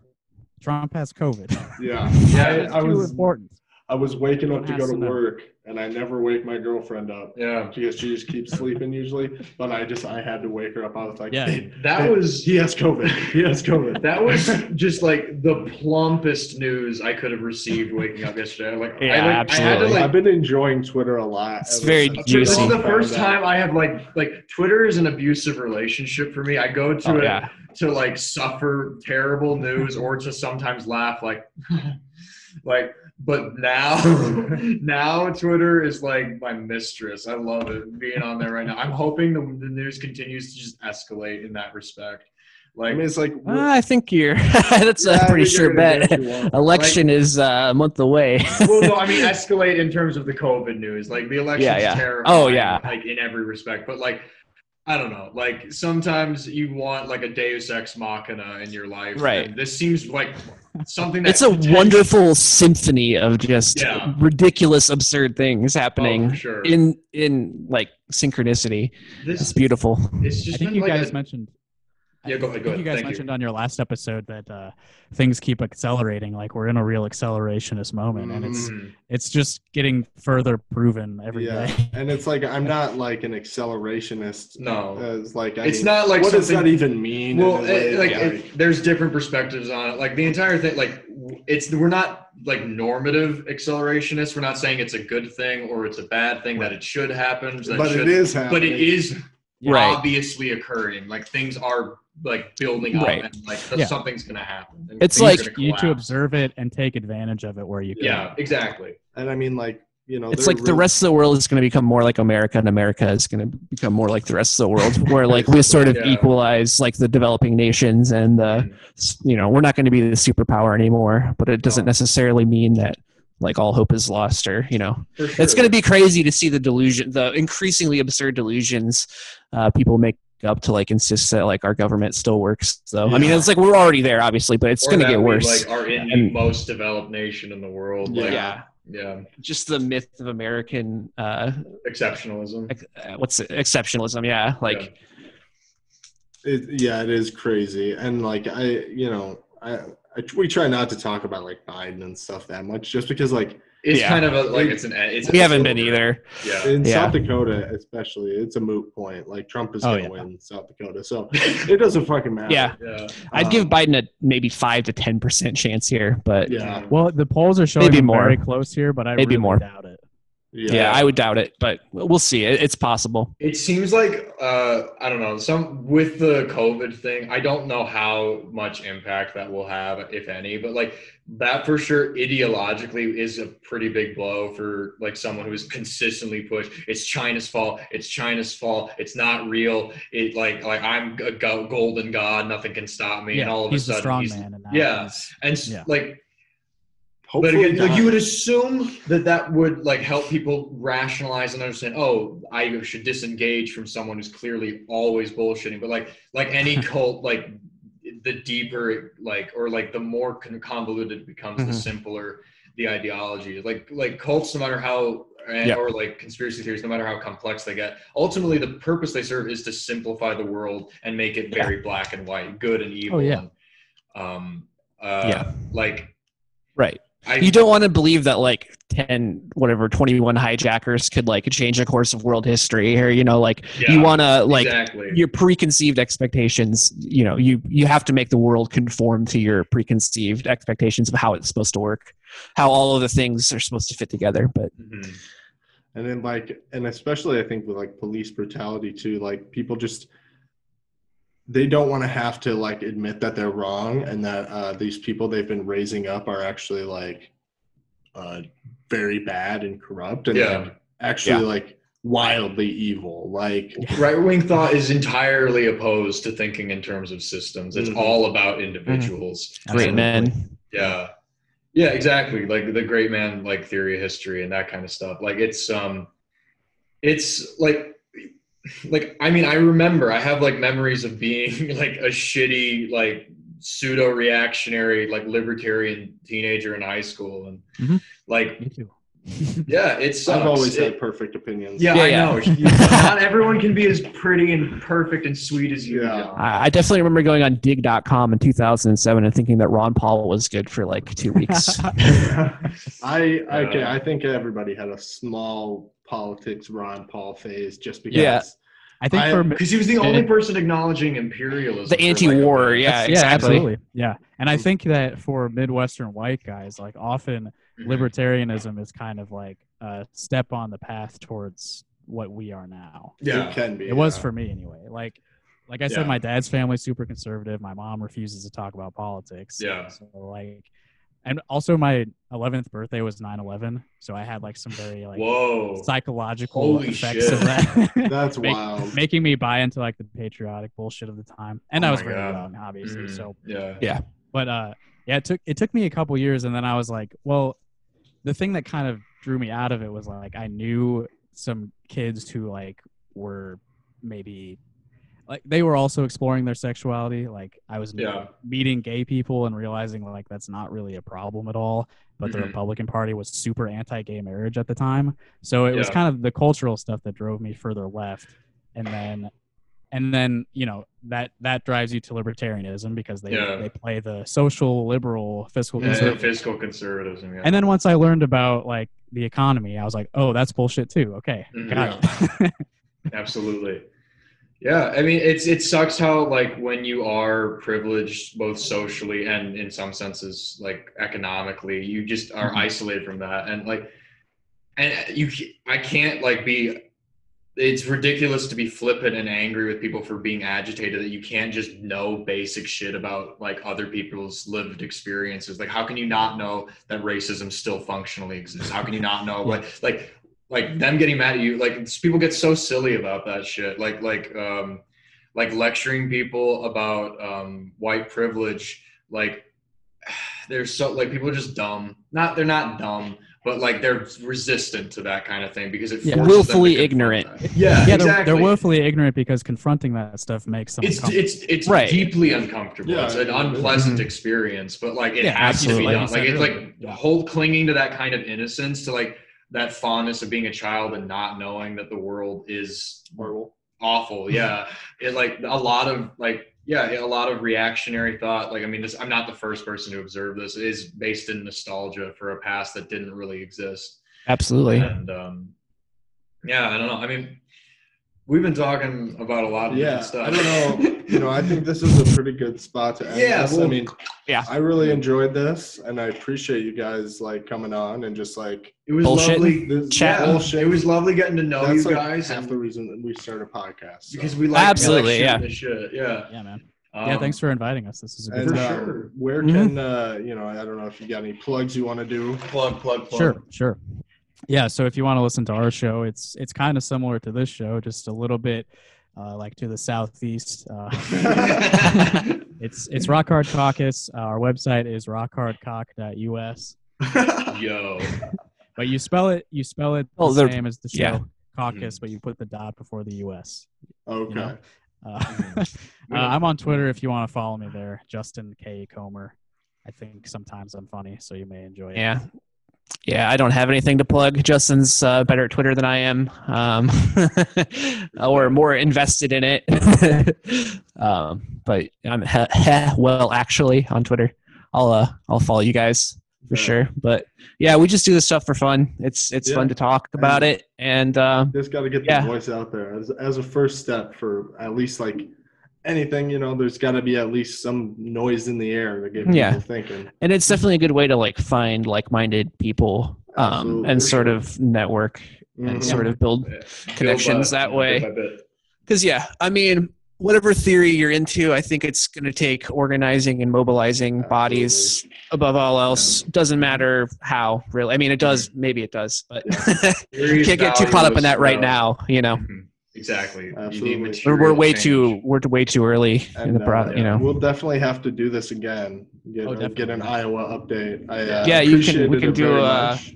Speaker 2: Trump has COVID.
Speaker 1: yeah,
Speaker 4: Yeah,
Speaker 2: it's
Speaker 1: I was
Speaker 2: important."
Speaker 1: I was waking up to go
Speaker 2: has
Speaker 1: to
Speaker 2: to know.
Speaker 1: work, and I never wake my girlfriend up
Speaker 4: yeah
Speaker 1: because she just keeps sleeping usually. But I just I had to wake her up. I was like,
Speaker 2: Yeah.
Speaker 1: "Babe,
Speaker 4: that
Speaker 1: babe,
Speaker 4: was
Speaker 1: he has COVID. He has COVID.
Speaker 4: That was just like the plumpest news I could have received waking up yesterday. Like,
Speaker 3: Yeah,
Speaker 4: I, like, I had to
Speaker 3: absolutely.
Speaker 4: like.
Speaker 1: I've been enjoying Twitter a lot.
Speaker 3: It's very juicy.
Speaker 4: This is the first time I have like like Twitter is an abusive relationship for me. I go to
Speaker 3: Oh,
Speaker 4: it
Speaker 3: yeah.
Speaker 4: to like suffer terrible news or to sometimes laugh like like but now now Twitter is like my mistress. I love it being on there right now. I'm hoping the, the news continues to just escalate in that respect.
Speaker 1: I
Speaker 4: Like
Speaker 1: mean, it's like
Speaker 3: Uh, I think you're. that's
Speaker 1: Yeah, I
Speaker 3: a pretty sure
Speaker 1: you're
Speaker 3: bet.
Speaker 1: get what you want.
Speaker 3: Election is uh, a month away.
Speaker 4: well, no, I mean escalate in terms of the COVID news. Like the election
Speaker 3: Yeah, yeah.
Speaker 4: terrifying.
Speaker 3: Oh, yeah.
Speaker 4: Like in every respect, but like. I don't know. Like sometimes you want like a Deus ex machina in your life,
Speaker 3: Right.
Speaker 4: and this seems like something that
Speaker 3: it's a
Speaker 4: potentially-
Speaker 3: wonderful symphony of just
Speaker 4: Yeah.
Speaker 3: ridiculous, absurd things
Speaker 4: Oh,
Speaker 3: happening
Speaker 4: for sure.
Speaker 3: in in like synchronicity.
Speaker 4: this.
Speaker 3: It's beautiful.
Speaker 4: It's just
Speaker 2: I think you
Speaker 4: like
Speaker 2: guys
Speaker 4: a-
Speaker 2: mentioned.
Speaker 4: Yeah, go ahead, go ahead.
Speaker 2: You guys
Speaker 4: Thank you.
Speaker 2: mentioned on your last episode that uh, things keep accelerating. Like we're in a real accelerationist moment, and it's
Speaker 4: Mhm.
Speaker 2: it's just getting further proven every day.
Speaker 1: yeah, and it's like I'm not like an accelerationist.
Speaker 4: No.
Speaker 1: it's like I
Speaker 4: It's
Speaker 1: mean,
Speaker 4: not like
Speaker 1: what does that even mean?
Speaker 4: Well,
Speaker 1: in a way?
Speaker 4: it, like
Speaker 1: Yeah.
Speaker 4: it, there's different perspectives on it. Like the entire thing, like it's we're not like normative accelerationists. We're not saying it's a good thing or it's a bad thing that it should happen. That
Speaker 1: but
Speaker 4: should,
Speaker 1: it is happening.
Speaker 4: But it is
Speaker 3: Right.
Speaker 4: obviously occurring. Like things are like building up,
Speaker 3: Right.
Speaker 4: and like
Speaker 2: Yeah.
Speaker 4: something gonna happen. and
Speaker 3: It's like
Speaker 2: You to observe it and take advantage of it where you can.
Speaker 4: Yeah, exactly.
Speaker 1: And I mean, like you know,
Speaker 3: It's
Speaker 1: they're
Speaker 3: like the rest of the world is going to become more like America, and America is going to become more like the rest of the world, where like we sort of
Speaker 4: Yeah.
Speaker 3: equalize like the developing nations, and the you know we're not going to be the superpower anymore. But it doesn't
Speaker 4: No.
Speaker 3: necessarily mean that like all hope is lost, or you know
Speaker 4: sure.
Speaker 3: it's going to be crazy to see the delusion, the increasingly absurd delusions uh, people make up to like insist that like our government still works. So I mean, it's like we're already there, obviously, but it's going to
Speaker 4: that
Speaker 3: get
Speaker 4: we,
Speaker 3: worse.
Speaker 4: Like are in the most developed nation in the world. Like,
Speaker 3: yeah,
Speaker 4: yeah,
Speaker 3: just the myth of American uh,
Speaker 4: exceptionalism.
Speaker 3: ex- uh, what's it? exceptionalism? Yeah, like.
Speaker 4: Yeah.
Speaker 1: It, yeah, it is crazy, and like I, you know, I, I we try not to talk about like Biden and stuff that much, just because like
Speaker 4: It's
Speaker 3: Yeah.
Speaker 4: kind of a, like it's an it's
Speaker 3: We haven't been either.
Speaker 4: Yeah.
Speaker 1: in
Speaker 3: Yeah.
Speaker 1: South Dakota, especially, it's a moot point. Like Trump is
Speaker 2: Oh,
Speaker 1: gonna
Speaker 2: yeah.
Speaker 1: win South Dakota, so it doesn't fucking matter.
Speaker 3: Yeah,
Speaker 4: Yeah.
Speaker 3: I'd give
Speaker 1: Um,
Speaker 3: Biden a maybe five to ten percent chance here, but yeah,
Speaker 1: Yeah,
Speaker 2: Well, the polls are showing
Speaker 3: Maybe more.
Speaker 2: very close here, but I
Speaker 3: Maybe
Speaker 2: really
Speaker 3: more.
Speaker 2: doubt it.
Speaker 1: Yeah,
Speaker 3: I would doubt it, but we'll see. It's possible.
Speaker 4: It seems like uh, I don't know some with the COVID thing. I don't know how much impact that will have, if any. But like that for sure, ideologically, is a pretty big blow for like someone who is consistently pushed. It's China's fault. It's China's fault. It's not real. It like like I'm a golden god. Nothing can stop me. and all of
Speaker 2: he's
Speaker 4: a
Speaker 2: the
Speaker 4: sudden,
Speaker 2: strong
Speaker 4: he's,
Speaker 2: man. In
Speaker 4: yeah.
Speaker 2: He's-
Speaker 4: and
Speaker 2: Yeah.
Speaker 4: like
Speaker 1: Hopefully
Speaker 4: but again, like you would assume that that would like help people rationalize and understand. Oh, I should disengage from someone who's clearly always bullshitting. But like, like any cult, like the deeper, like, or like the more convoluted it becomes,
Speaker 3: Mhm.
Speaker 4: the simpler the ideology. Like, like cults, no matter how, and,
Speaker 3: Yeah.
Speaker 4: or like conspiracy theories, no matter how complex they get, ultimately the purpose they serve is to simplify the world and make it very black and white, good and evil.
Speaker 2: Oh, yeah.
Speaker 4: Um. Uh,
Speaker 3: Yeah.
Speaker 4: Like.
Speaker 3: Right.
Speaker 4: I,
Speaker 3: You don't want to believe that like ten, whatever, twenty-one hijackers could like change the course of world history, or you know, like
Speaker 4: Yeah,
Speaker 3: you want to like
Speaker 4: exactly.
Speaker 3: your preconceived expectations. You know, you you have to make the world conform to your preconceived expectations of how it's supposed to work, how all of the things are supposed to fit together. But
Speaker 4: Mhm.
Speaker 1: and then like and especially i think with like police brutality too like people just they don't want to have to like admit that they're wrong and that uh, these people they've been raising up are actually like uh, very bad and corrupt and
Speaker 4: Yeah.
Speaker 1: like, actually like wildly evil like
Speaker 4: Right wing thought is entirely opposed to thinking in terms of systems. It's
Speaker 1: Mhm.
Speaker 4: all about individuals.
Speaker 3: great
Speaker 2: Absolutely.
Speaker 3: men,
Speaker 4: Yeah. Yeah, exactly. Like the great man like theory of history and that kind of stuff. Like it's um it's like like I mean I remember I have like memories of being like a shitty like pseudo reactionary like libertarian teenager in high school and
Speaker 2: Mhm.
Speaker 4: like
Speaker 2: Me too.
Speaker 4: yeah it's
Speaker 1: i've always had perfect opinions
Speaker 4: Yeah,
Speaker 3: Yeah,
Speaker 4: I
Speaker 3: yeah.
Speaker 4: know. Not everyone can be as pretty and perfect and sweet as you.
Speaker 1: Yeah.
Speaker 3: I, I definitely remember going on Digg.com in 2007 and thinking that Ron Paul was good for like two weeks.
Speaker 1: i okay i think everybody had a small politics ron paul phase just because
Speaker 3: Yeah.
Speaker 2: I think
Speaker 1: I-
Speaker 2: for
Speaker 4: Because he was the only person acknowledging imperialism.
Speaker 3: the
Speaker 4: for, like, a
Speaker 3: anti-war,
Speaker 4: very-
Speaker 3: yeah,
Speaker 2: yeah, absolutely, yeah. And I think that for Midwestern white guys, like often
Speaker 4: Mhm.
Speaker 2: libertarianism is kind of like a step on the path towards what we are now.
Speaker 4: Yeah.
Speaker 1: it can be
Speaker 2: It was
Speaker 1: yeah.
Speaker 2: for me anyway. Like, like I said, my dad's family's super conservative. My mom refuses to talk about politics.
Speaker 4: Yeah.
Speaker 2: So like, and also my 11th birthday was 9/11, so I had like some very like
Speaker 4: Whoa.
Speaker 2: psychological
Speaker 4: Holy
Speaker 2: effects
Speaker 4: shit.
Speaker 2: of that.
Speaker 1: That's
Speaker 2: Make-
Speaker 1: wild.
Speaker 2: making me buy into like the patriotic bullshit of the time. And
Speaker 4: Oh
Speaker 2: I was
Speaker 4: my
Speaker 2: very
Speaker 4: God.
Speaker 2: young, obviously.
Speaker 4: Mhm.
Speaker 2: So,
Speaker 4: Yeah.
Speaker 2: but uh, yeah, it took it took me a couple years, and then I was like, well, the thing that kind of drew me out of it was like I knew some kids who like were maybe like they were also exploring their sexuality. Like I was
Speaker 4: Yeah.
Speaker 2: meeting gay people and realizing like that's not really a problem at all. But the
Speaker 4: Mhm.
Speaker 2: Republican Party was super anti-gay marriage at the time, so it was kind of the cultural stuff that drove me further left. And then, and then you know that that drives you to libertarianism because they
Speaker 4: Yeah.
Speaker 2: they play the social liberal fiscal
Speaker 4: Yeah,
Speaker 2: conservative.
Speaker 4: fiscal conservatism. Yeah.
Speaker 2: And then once I learned about like the economy, I was like, oh, that's bullshit too. Okay,
Speaker 4: Mhm.
Speaker 2: it.
Speaker 4: Absolutely. Yeah, I mean it's it sucks how like when you are privileged both socially and in some senses like economically, you just are
Speaker 2: Mhm.
Speaker 4: isolated from that and like and you I can't like be it's ridiculous to be flippant and angry with people for being agitated that you can't just know basic shit about like other people's lived experiences. Like how can you not know that racism still functionally exists? How can you not know like like like them getting mad at you like people get so silly about that shit like like um like lecturing people about um white privilege like they're so like people are just dumb not they're not dumb but like they're resistant to that kind of thing because it
Speaker 2: Yeah.
Speaker 4: forces them to
Speaker 3: Willfully ignorant.
Speaker 4: that. yeah
Speaker 2: yeah,
Speaker 4: exactly
Speaker 2: they're, they're woefully ignorant because confronting that stuff makes them
Speaker 4: it's it's it's
Speaker 3: Right.
Speaker 4: deeply uncomfortable.
Speaker 1: Yeah,
Speaker 4: it's an
Speaker 1: yeah.
Speaker 4: unpleasant
Speaker 3: Mhm.
Speaker 4: experience, but like it
Speaker 3: Yeah,
Speaker 4: has to be done. Like it's like
Speaker 2: Yeah.
Speaker 4: whole clinging to that kind of innocence, to like that fondness of being a child and not knowing that the world is
Speaker 1: Horrible.
Speaker 4: awful. Yeah, it like a lot of like yeah, a lot of reactionary thought. Like I mean, this, I'm not the first person to observe this. It is based in nostalgia for a past that didn't really exist.
Speaker 3: Absolutely.
Speaker 4: And um, yeah, I don't know. I mean, we've been talking about a lot of
Speaker 1: Yeah,
Speaker 4: stuff.
Speaker 1: I don't know. You know, I think this is a pretty good spot to end
Speaker 4: Yeah,
Speaker 1: this. I mean,
Speaker 3: Yeah.
Speaker 1: I really enjoyed this, and I appreciate you guys like coming on and just like
Speaker 4: It was
Speaker 3: Bullshitting,
Speaker 4: lovely.
Speaker 1: this
Speaker 3: Chatting.
Speaker 4: Yeah,
Speaker 1: bullshit.
Speaker 4: it was lovely getting to know
Speaker 1: That's
Speaker 4: you
Speaker 1: like
Speaker 4: guys
Speaker 1: half the reason that we started a podcast. so.
Speaker 4: because we like
Speaker 3: Absolutely,
Speaker 4: like
Speaker 3: yeah.
Speaker 4: shooting shit. Yeah.
Speaker 2: yeah, man.
Speaker 4: Um,
Speaker 2: yeah, thanks for inviting us. This is a good
Speaker 1: and
Speaker 4: For
Speaker 1: uh,
Speaker 4: sure.
Speaker 1: where
Speaker 3: Mhm.
Speaker 1: can uh, you know? I don't know if you got any plugs you want to do.
Speaker 4: plug, plug, plug.
Speaker 2: Sure, sure. Yeah, so if you want to listen to our show, it's it's kind of similar to this show, just a little bit uh, like to the southeast. Uh, it's it's Rock Hard Caucus. Uh, our website is rockhardcauc.us.
Speaker 4: Yo.
Speaker 2: But you spell it you spell it
Speaker 3: Oh, they're-
Speaker 2: same as the show
Speaker 3: yeah.
Speaker 2: caucus, but you put the dot before the US.
Speaker 1: Okay.
Speaker 2: know? Uh, uh, I'm on Twitter if you want to follow me there, Justin K Comer. I think sometimes I'm funny, so you may enjoy it.
Speaker 3: Yeah. Yeah, I don't have anything to plug. Justin's uh, better at Twitter than I am, um, or more invested in it. um, but I'm heh, heh, well actually on Twitter. I'll uh, I'll follow you guys for
Speaker 1: Yeah.
Speaker 3: sure. But yeah, we just do this stuff for fun. It's it's
Speaker 1: Yeah.
Speaker 3: fun to talk about it, and uh,
Speaker 1: Just got to get the
Speaker 3: Yeah.
Speaker 1: voice out there as as a first step for at least like anything. You know, there's got to be at least some noise in the air to get people
Speaker 3: Yeah.
Speaker 1: thinking.
Speaker 3: and it's definitely a good way to like find like-minded people um, and sort of network and
Speaker 1: Mhm.
Speaker 3: sort of build
Speaker 4: Yeah.
Speaker 3: Connections
Speaker 4: Build
Speaker 3: that way.
Speaker 4: bit by bit.
Speaker 3: Because yeah, I mean, whatever theory you're into, I think it's going to take organizing and mobilizing bodies above all else. Doesn't matter how, really. I mean, it does. Maybe it does, but
Speaker 4: Theory is
Speaker 3: can't get too caught up in that right now. You know,
Speaker 4: Mhm. Exactly. You need
Speaker 1: Absolutely.
Speaker 3: we're,
Speaker 4: material
Speaker 3: we're way
Speaker 4: change.
Speaker 3: too we're way too early in
Speaker 1: And,
Speaker 3: the pro.
Speaker 1: uh,
Speaker 3: you know,
Speaker 1: we'll definitely have to do this again. Get,
Speaker 2: Oh,
Speaker 1: uh, get an. Iowa update. I, uh,
Speaker 3: Yeah, you can- we can do,
Speaker 1: very
Speaker 3: uh,
Speaker 1: much.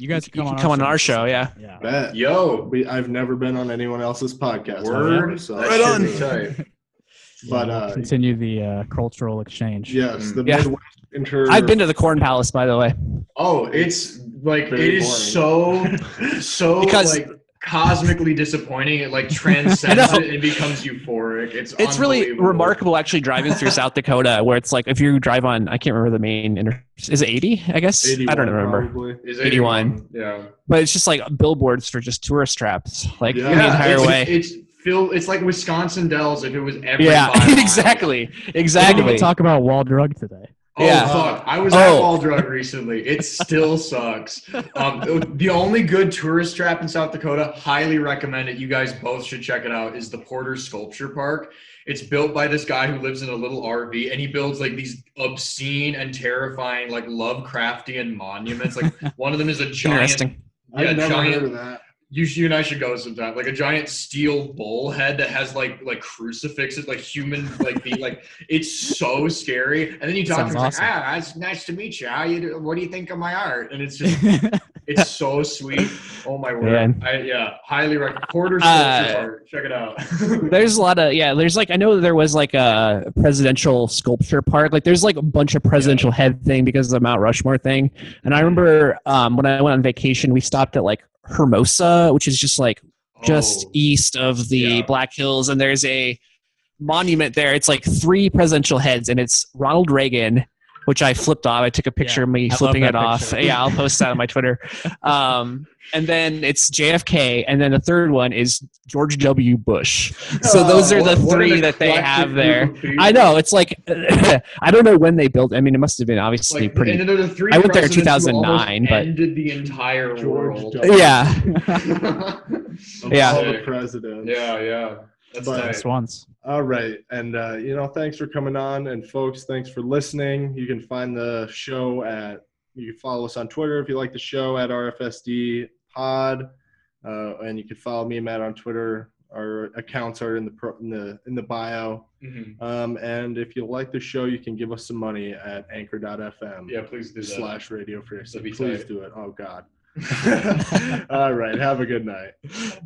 Speaker 2: You guys
Speaker 3: You
Speaker 2: can come,
Speaker 3: can
Speaker 2: on,
Speaker 3: come on our
Speaker 2: show.
Speaker 3: show, yeah.
Speaker 2: Yeah.
Speaker 1: Bet.
Speaker 4: Yo.
Speaker 1: We, I've never been on anyone else's podcast.
Speaker 4: Word.
Speaker 1: So,
Speaker 3: Right on.
Speaker 1: But,
Speaker 2: Yeah,
Speaker 1: uh,
Speaker 2: continue the uh, cultural exchange.
Speaker 1: yes, the
Speaker 3: Yeah.
Speaker 1: Midwest inter.
Speaker 3: I've been to the Corn Palace, by the way.
Speaker 4: Oh, it's like
Speaker 1: Very
Speaker 4: it is so so
Speaker 3: Because-
Speaker 4: like cosmically disappointing. It like transcends
Speaker 3: I
Speaker 4: it and becomes euphoric. It's
Speaker 3: It's really remarkable, actually, driving through South Dakota, where it's like if you drive on, I can't remember the main inter. Is it eighty? I guess I don't remember.
Speaker 1: Probably.
Speaker 4: Is
Speaker 3: 81.
Speaker 4: Yeah.
Speaker 3: But it's just like billboards for just tourist traps, like
Speaker 1: Yeah.
Speaker 3: the entire
Speaker 4: it's,
Speaker 3: way.
Speaker 4: It's Phil. It's like Wisconsin Dells if it was every
Speaker 3: yeah,
Speaker 4: five miles.
Speaker 3: exactly,
Speaker 2: We didn't
Speaker 3: exactly.
Speaker 2: talk about Wall Drug today.
Speaker 4: Oh
Speaker 3: Yeah.
Speaker 4: fuck! I was
Speaker 3: Oh.
Speaker 4: at Wall Drug recently. It still sucks. Um, the only good tourist trap in South Dakota, highly recommend it. You guys both should check it out. Is the Porter Sculpture Park? It's built by this guy who lives in a little RV, and he builds like these obscene and terrifying, like Lovecraftian monuments. Like one of them is a giant.
Speaker 3: Interesting.
Speaker 4: Yeah,
Speaker 1: I've never
Speaker 4: giant-
Speaker 1: heard of that.
Speaker 4: You, you and I should go sometime. Like a giant steel bull head that has like like crucifixes, like human, like the like. It's so scary. And then you talk to
Speaker 2: Sounds
Speaker 4: him,
Speaker 2: awesome.
Speaker 4: like, ah, it's nice to meet you. How you? Do, what do you think of my art? And it's just, it's so sweet. Oh my word! I, yeah, highly recommend. Porter
Speaker 3: Uh,
Speaker 4: Sculpture Art. Check it out.
Speaker 3: There's a lot of yeah. There's like I know there was like a presidential sculpture park. Like there's like a bunch of presidential head thing because of the Mount Rushmore thing. And I remember um, when I went on vacation, we stopped at like Hermosa, which is just like just
Speaker 4: Oh,
Speaker 3: east of the
Speaker 4: Yeah.
Speaker 3: Black Hills, and there's a monument there. It's like three presidential heads, and it's Ronald Reagan, which I flipped off. I took a picture
Speaker 2: Yeah,
Speaker 3: of me
Speaker 2: I
Speaker 3: flipping it off.
Speaker 2: picture.
Speaker 3: Yeah, I'll post that on my Twitter. Um, and then it's JFK, and then the third one is George W. Bush. So those are the
Speaker 4: Oh, what- what
Speaker 3: three that they have there.
Speaker 4: of.
Speaker 3: I know it's like I don't know when they built. I mean, it must have been obviously
Speaker 4: Like,
Speaker 3: pretty.
Speaker 4: and then the three
Speaker 3: I went there in
Speaker 4: presidents who almost
Speaker 3: 2009, but-
Speaker 4: ended the entire
Speaker 1: George
Speaker 4: world.
Speaker 1: W.
Speaker 3: Yeah,
Speaker 1: Of
Speaker 3: Yeah.
Speaker 1: all the presidents.
Speaker 4: Yeah, yeah. That's
Speaker 1: But-
Speaker 4: nice.
Speaker 2: Best ones.
Speaker 1: All right. And, uh, you know, thanks for coming on. And, folks, thanks for listening. You can find the show at, you can follow us on Twitter if you like the show at RFSD Pod. Uh, and you can follow me and Matt on Twitter. Our accounts are in the pro, in the in the bio.
Speaker 4: Mhm.
Speaker 1: Um, and if you like the show, you can give us some money at anchor.fm
Speaker 4: Yeah, please do that.
Speaker 1: slash radio free. Please
Speaker 4: tight.
Speaker 1: do it. Oh God. All right. Have a good night.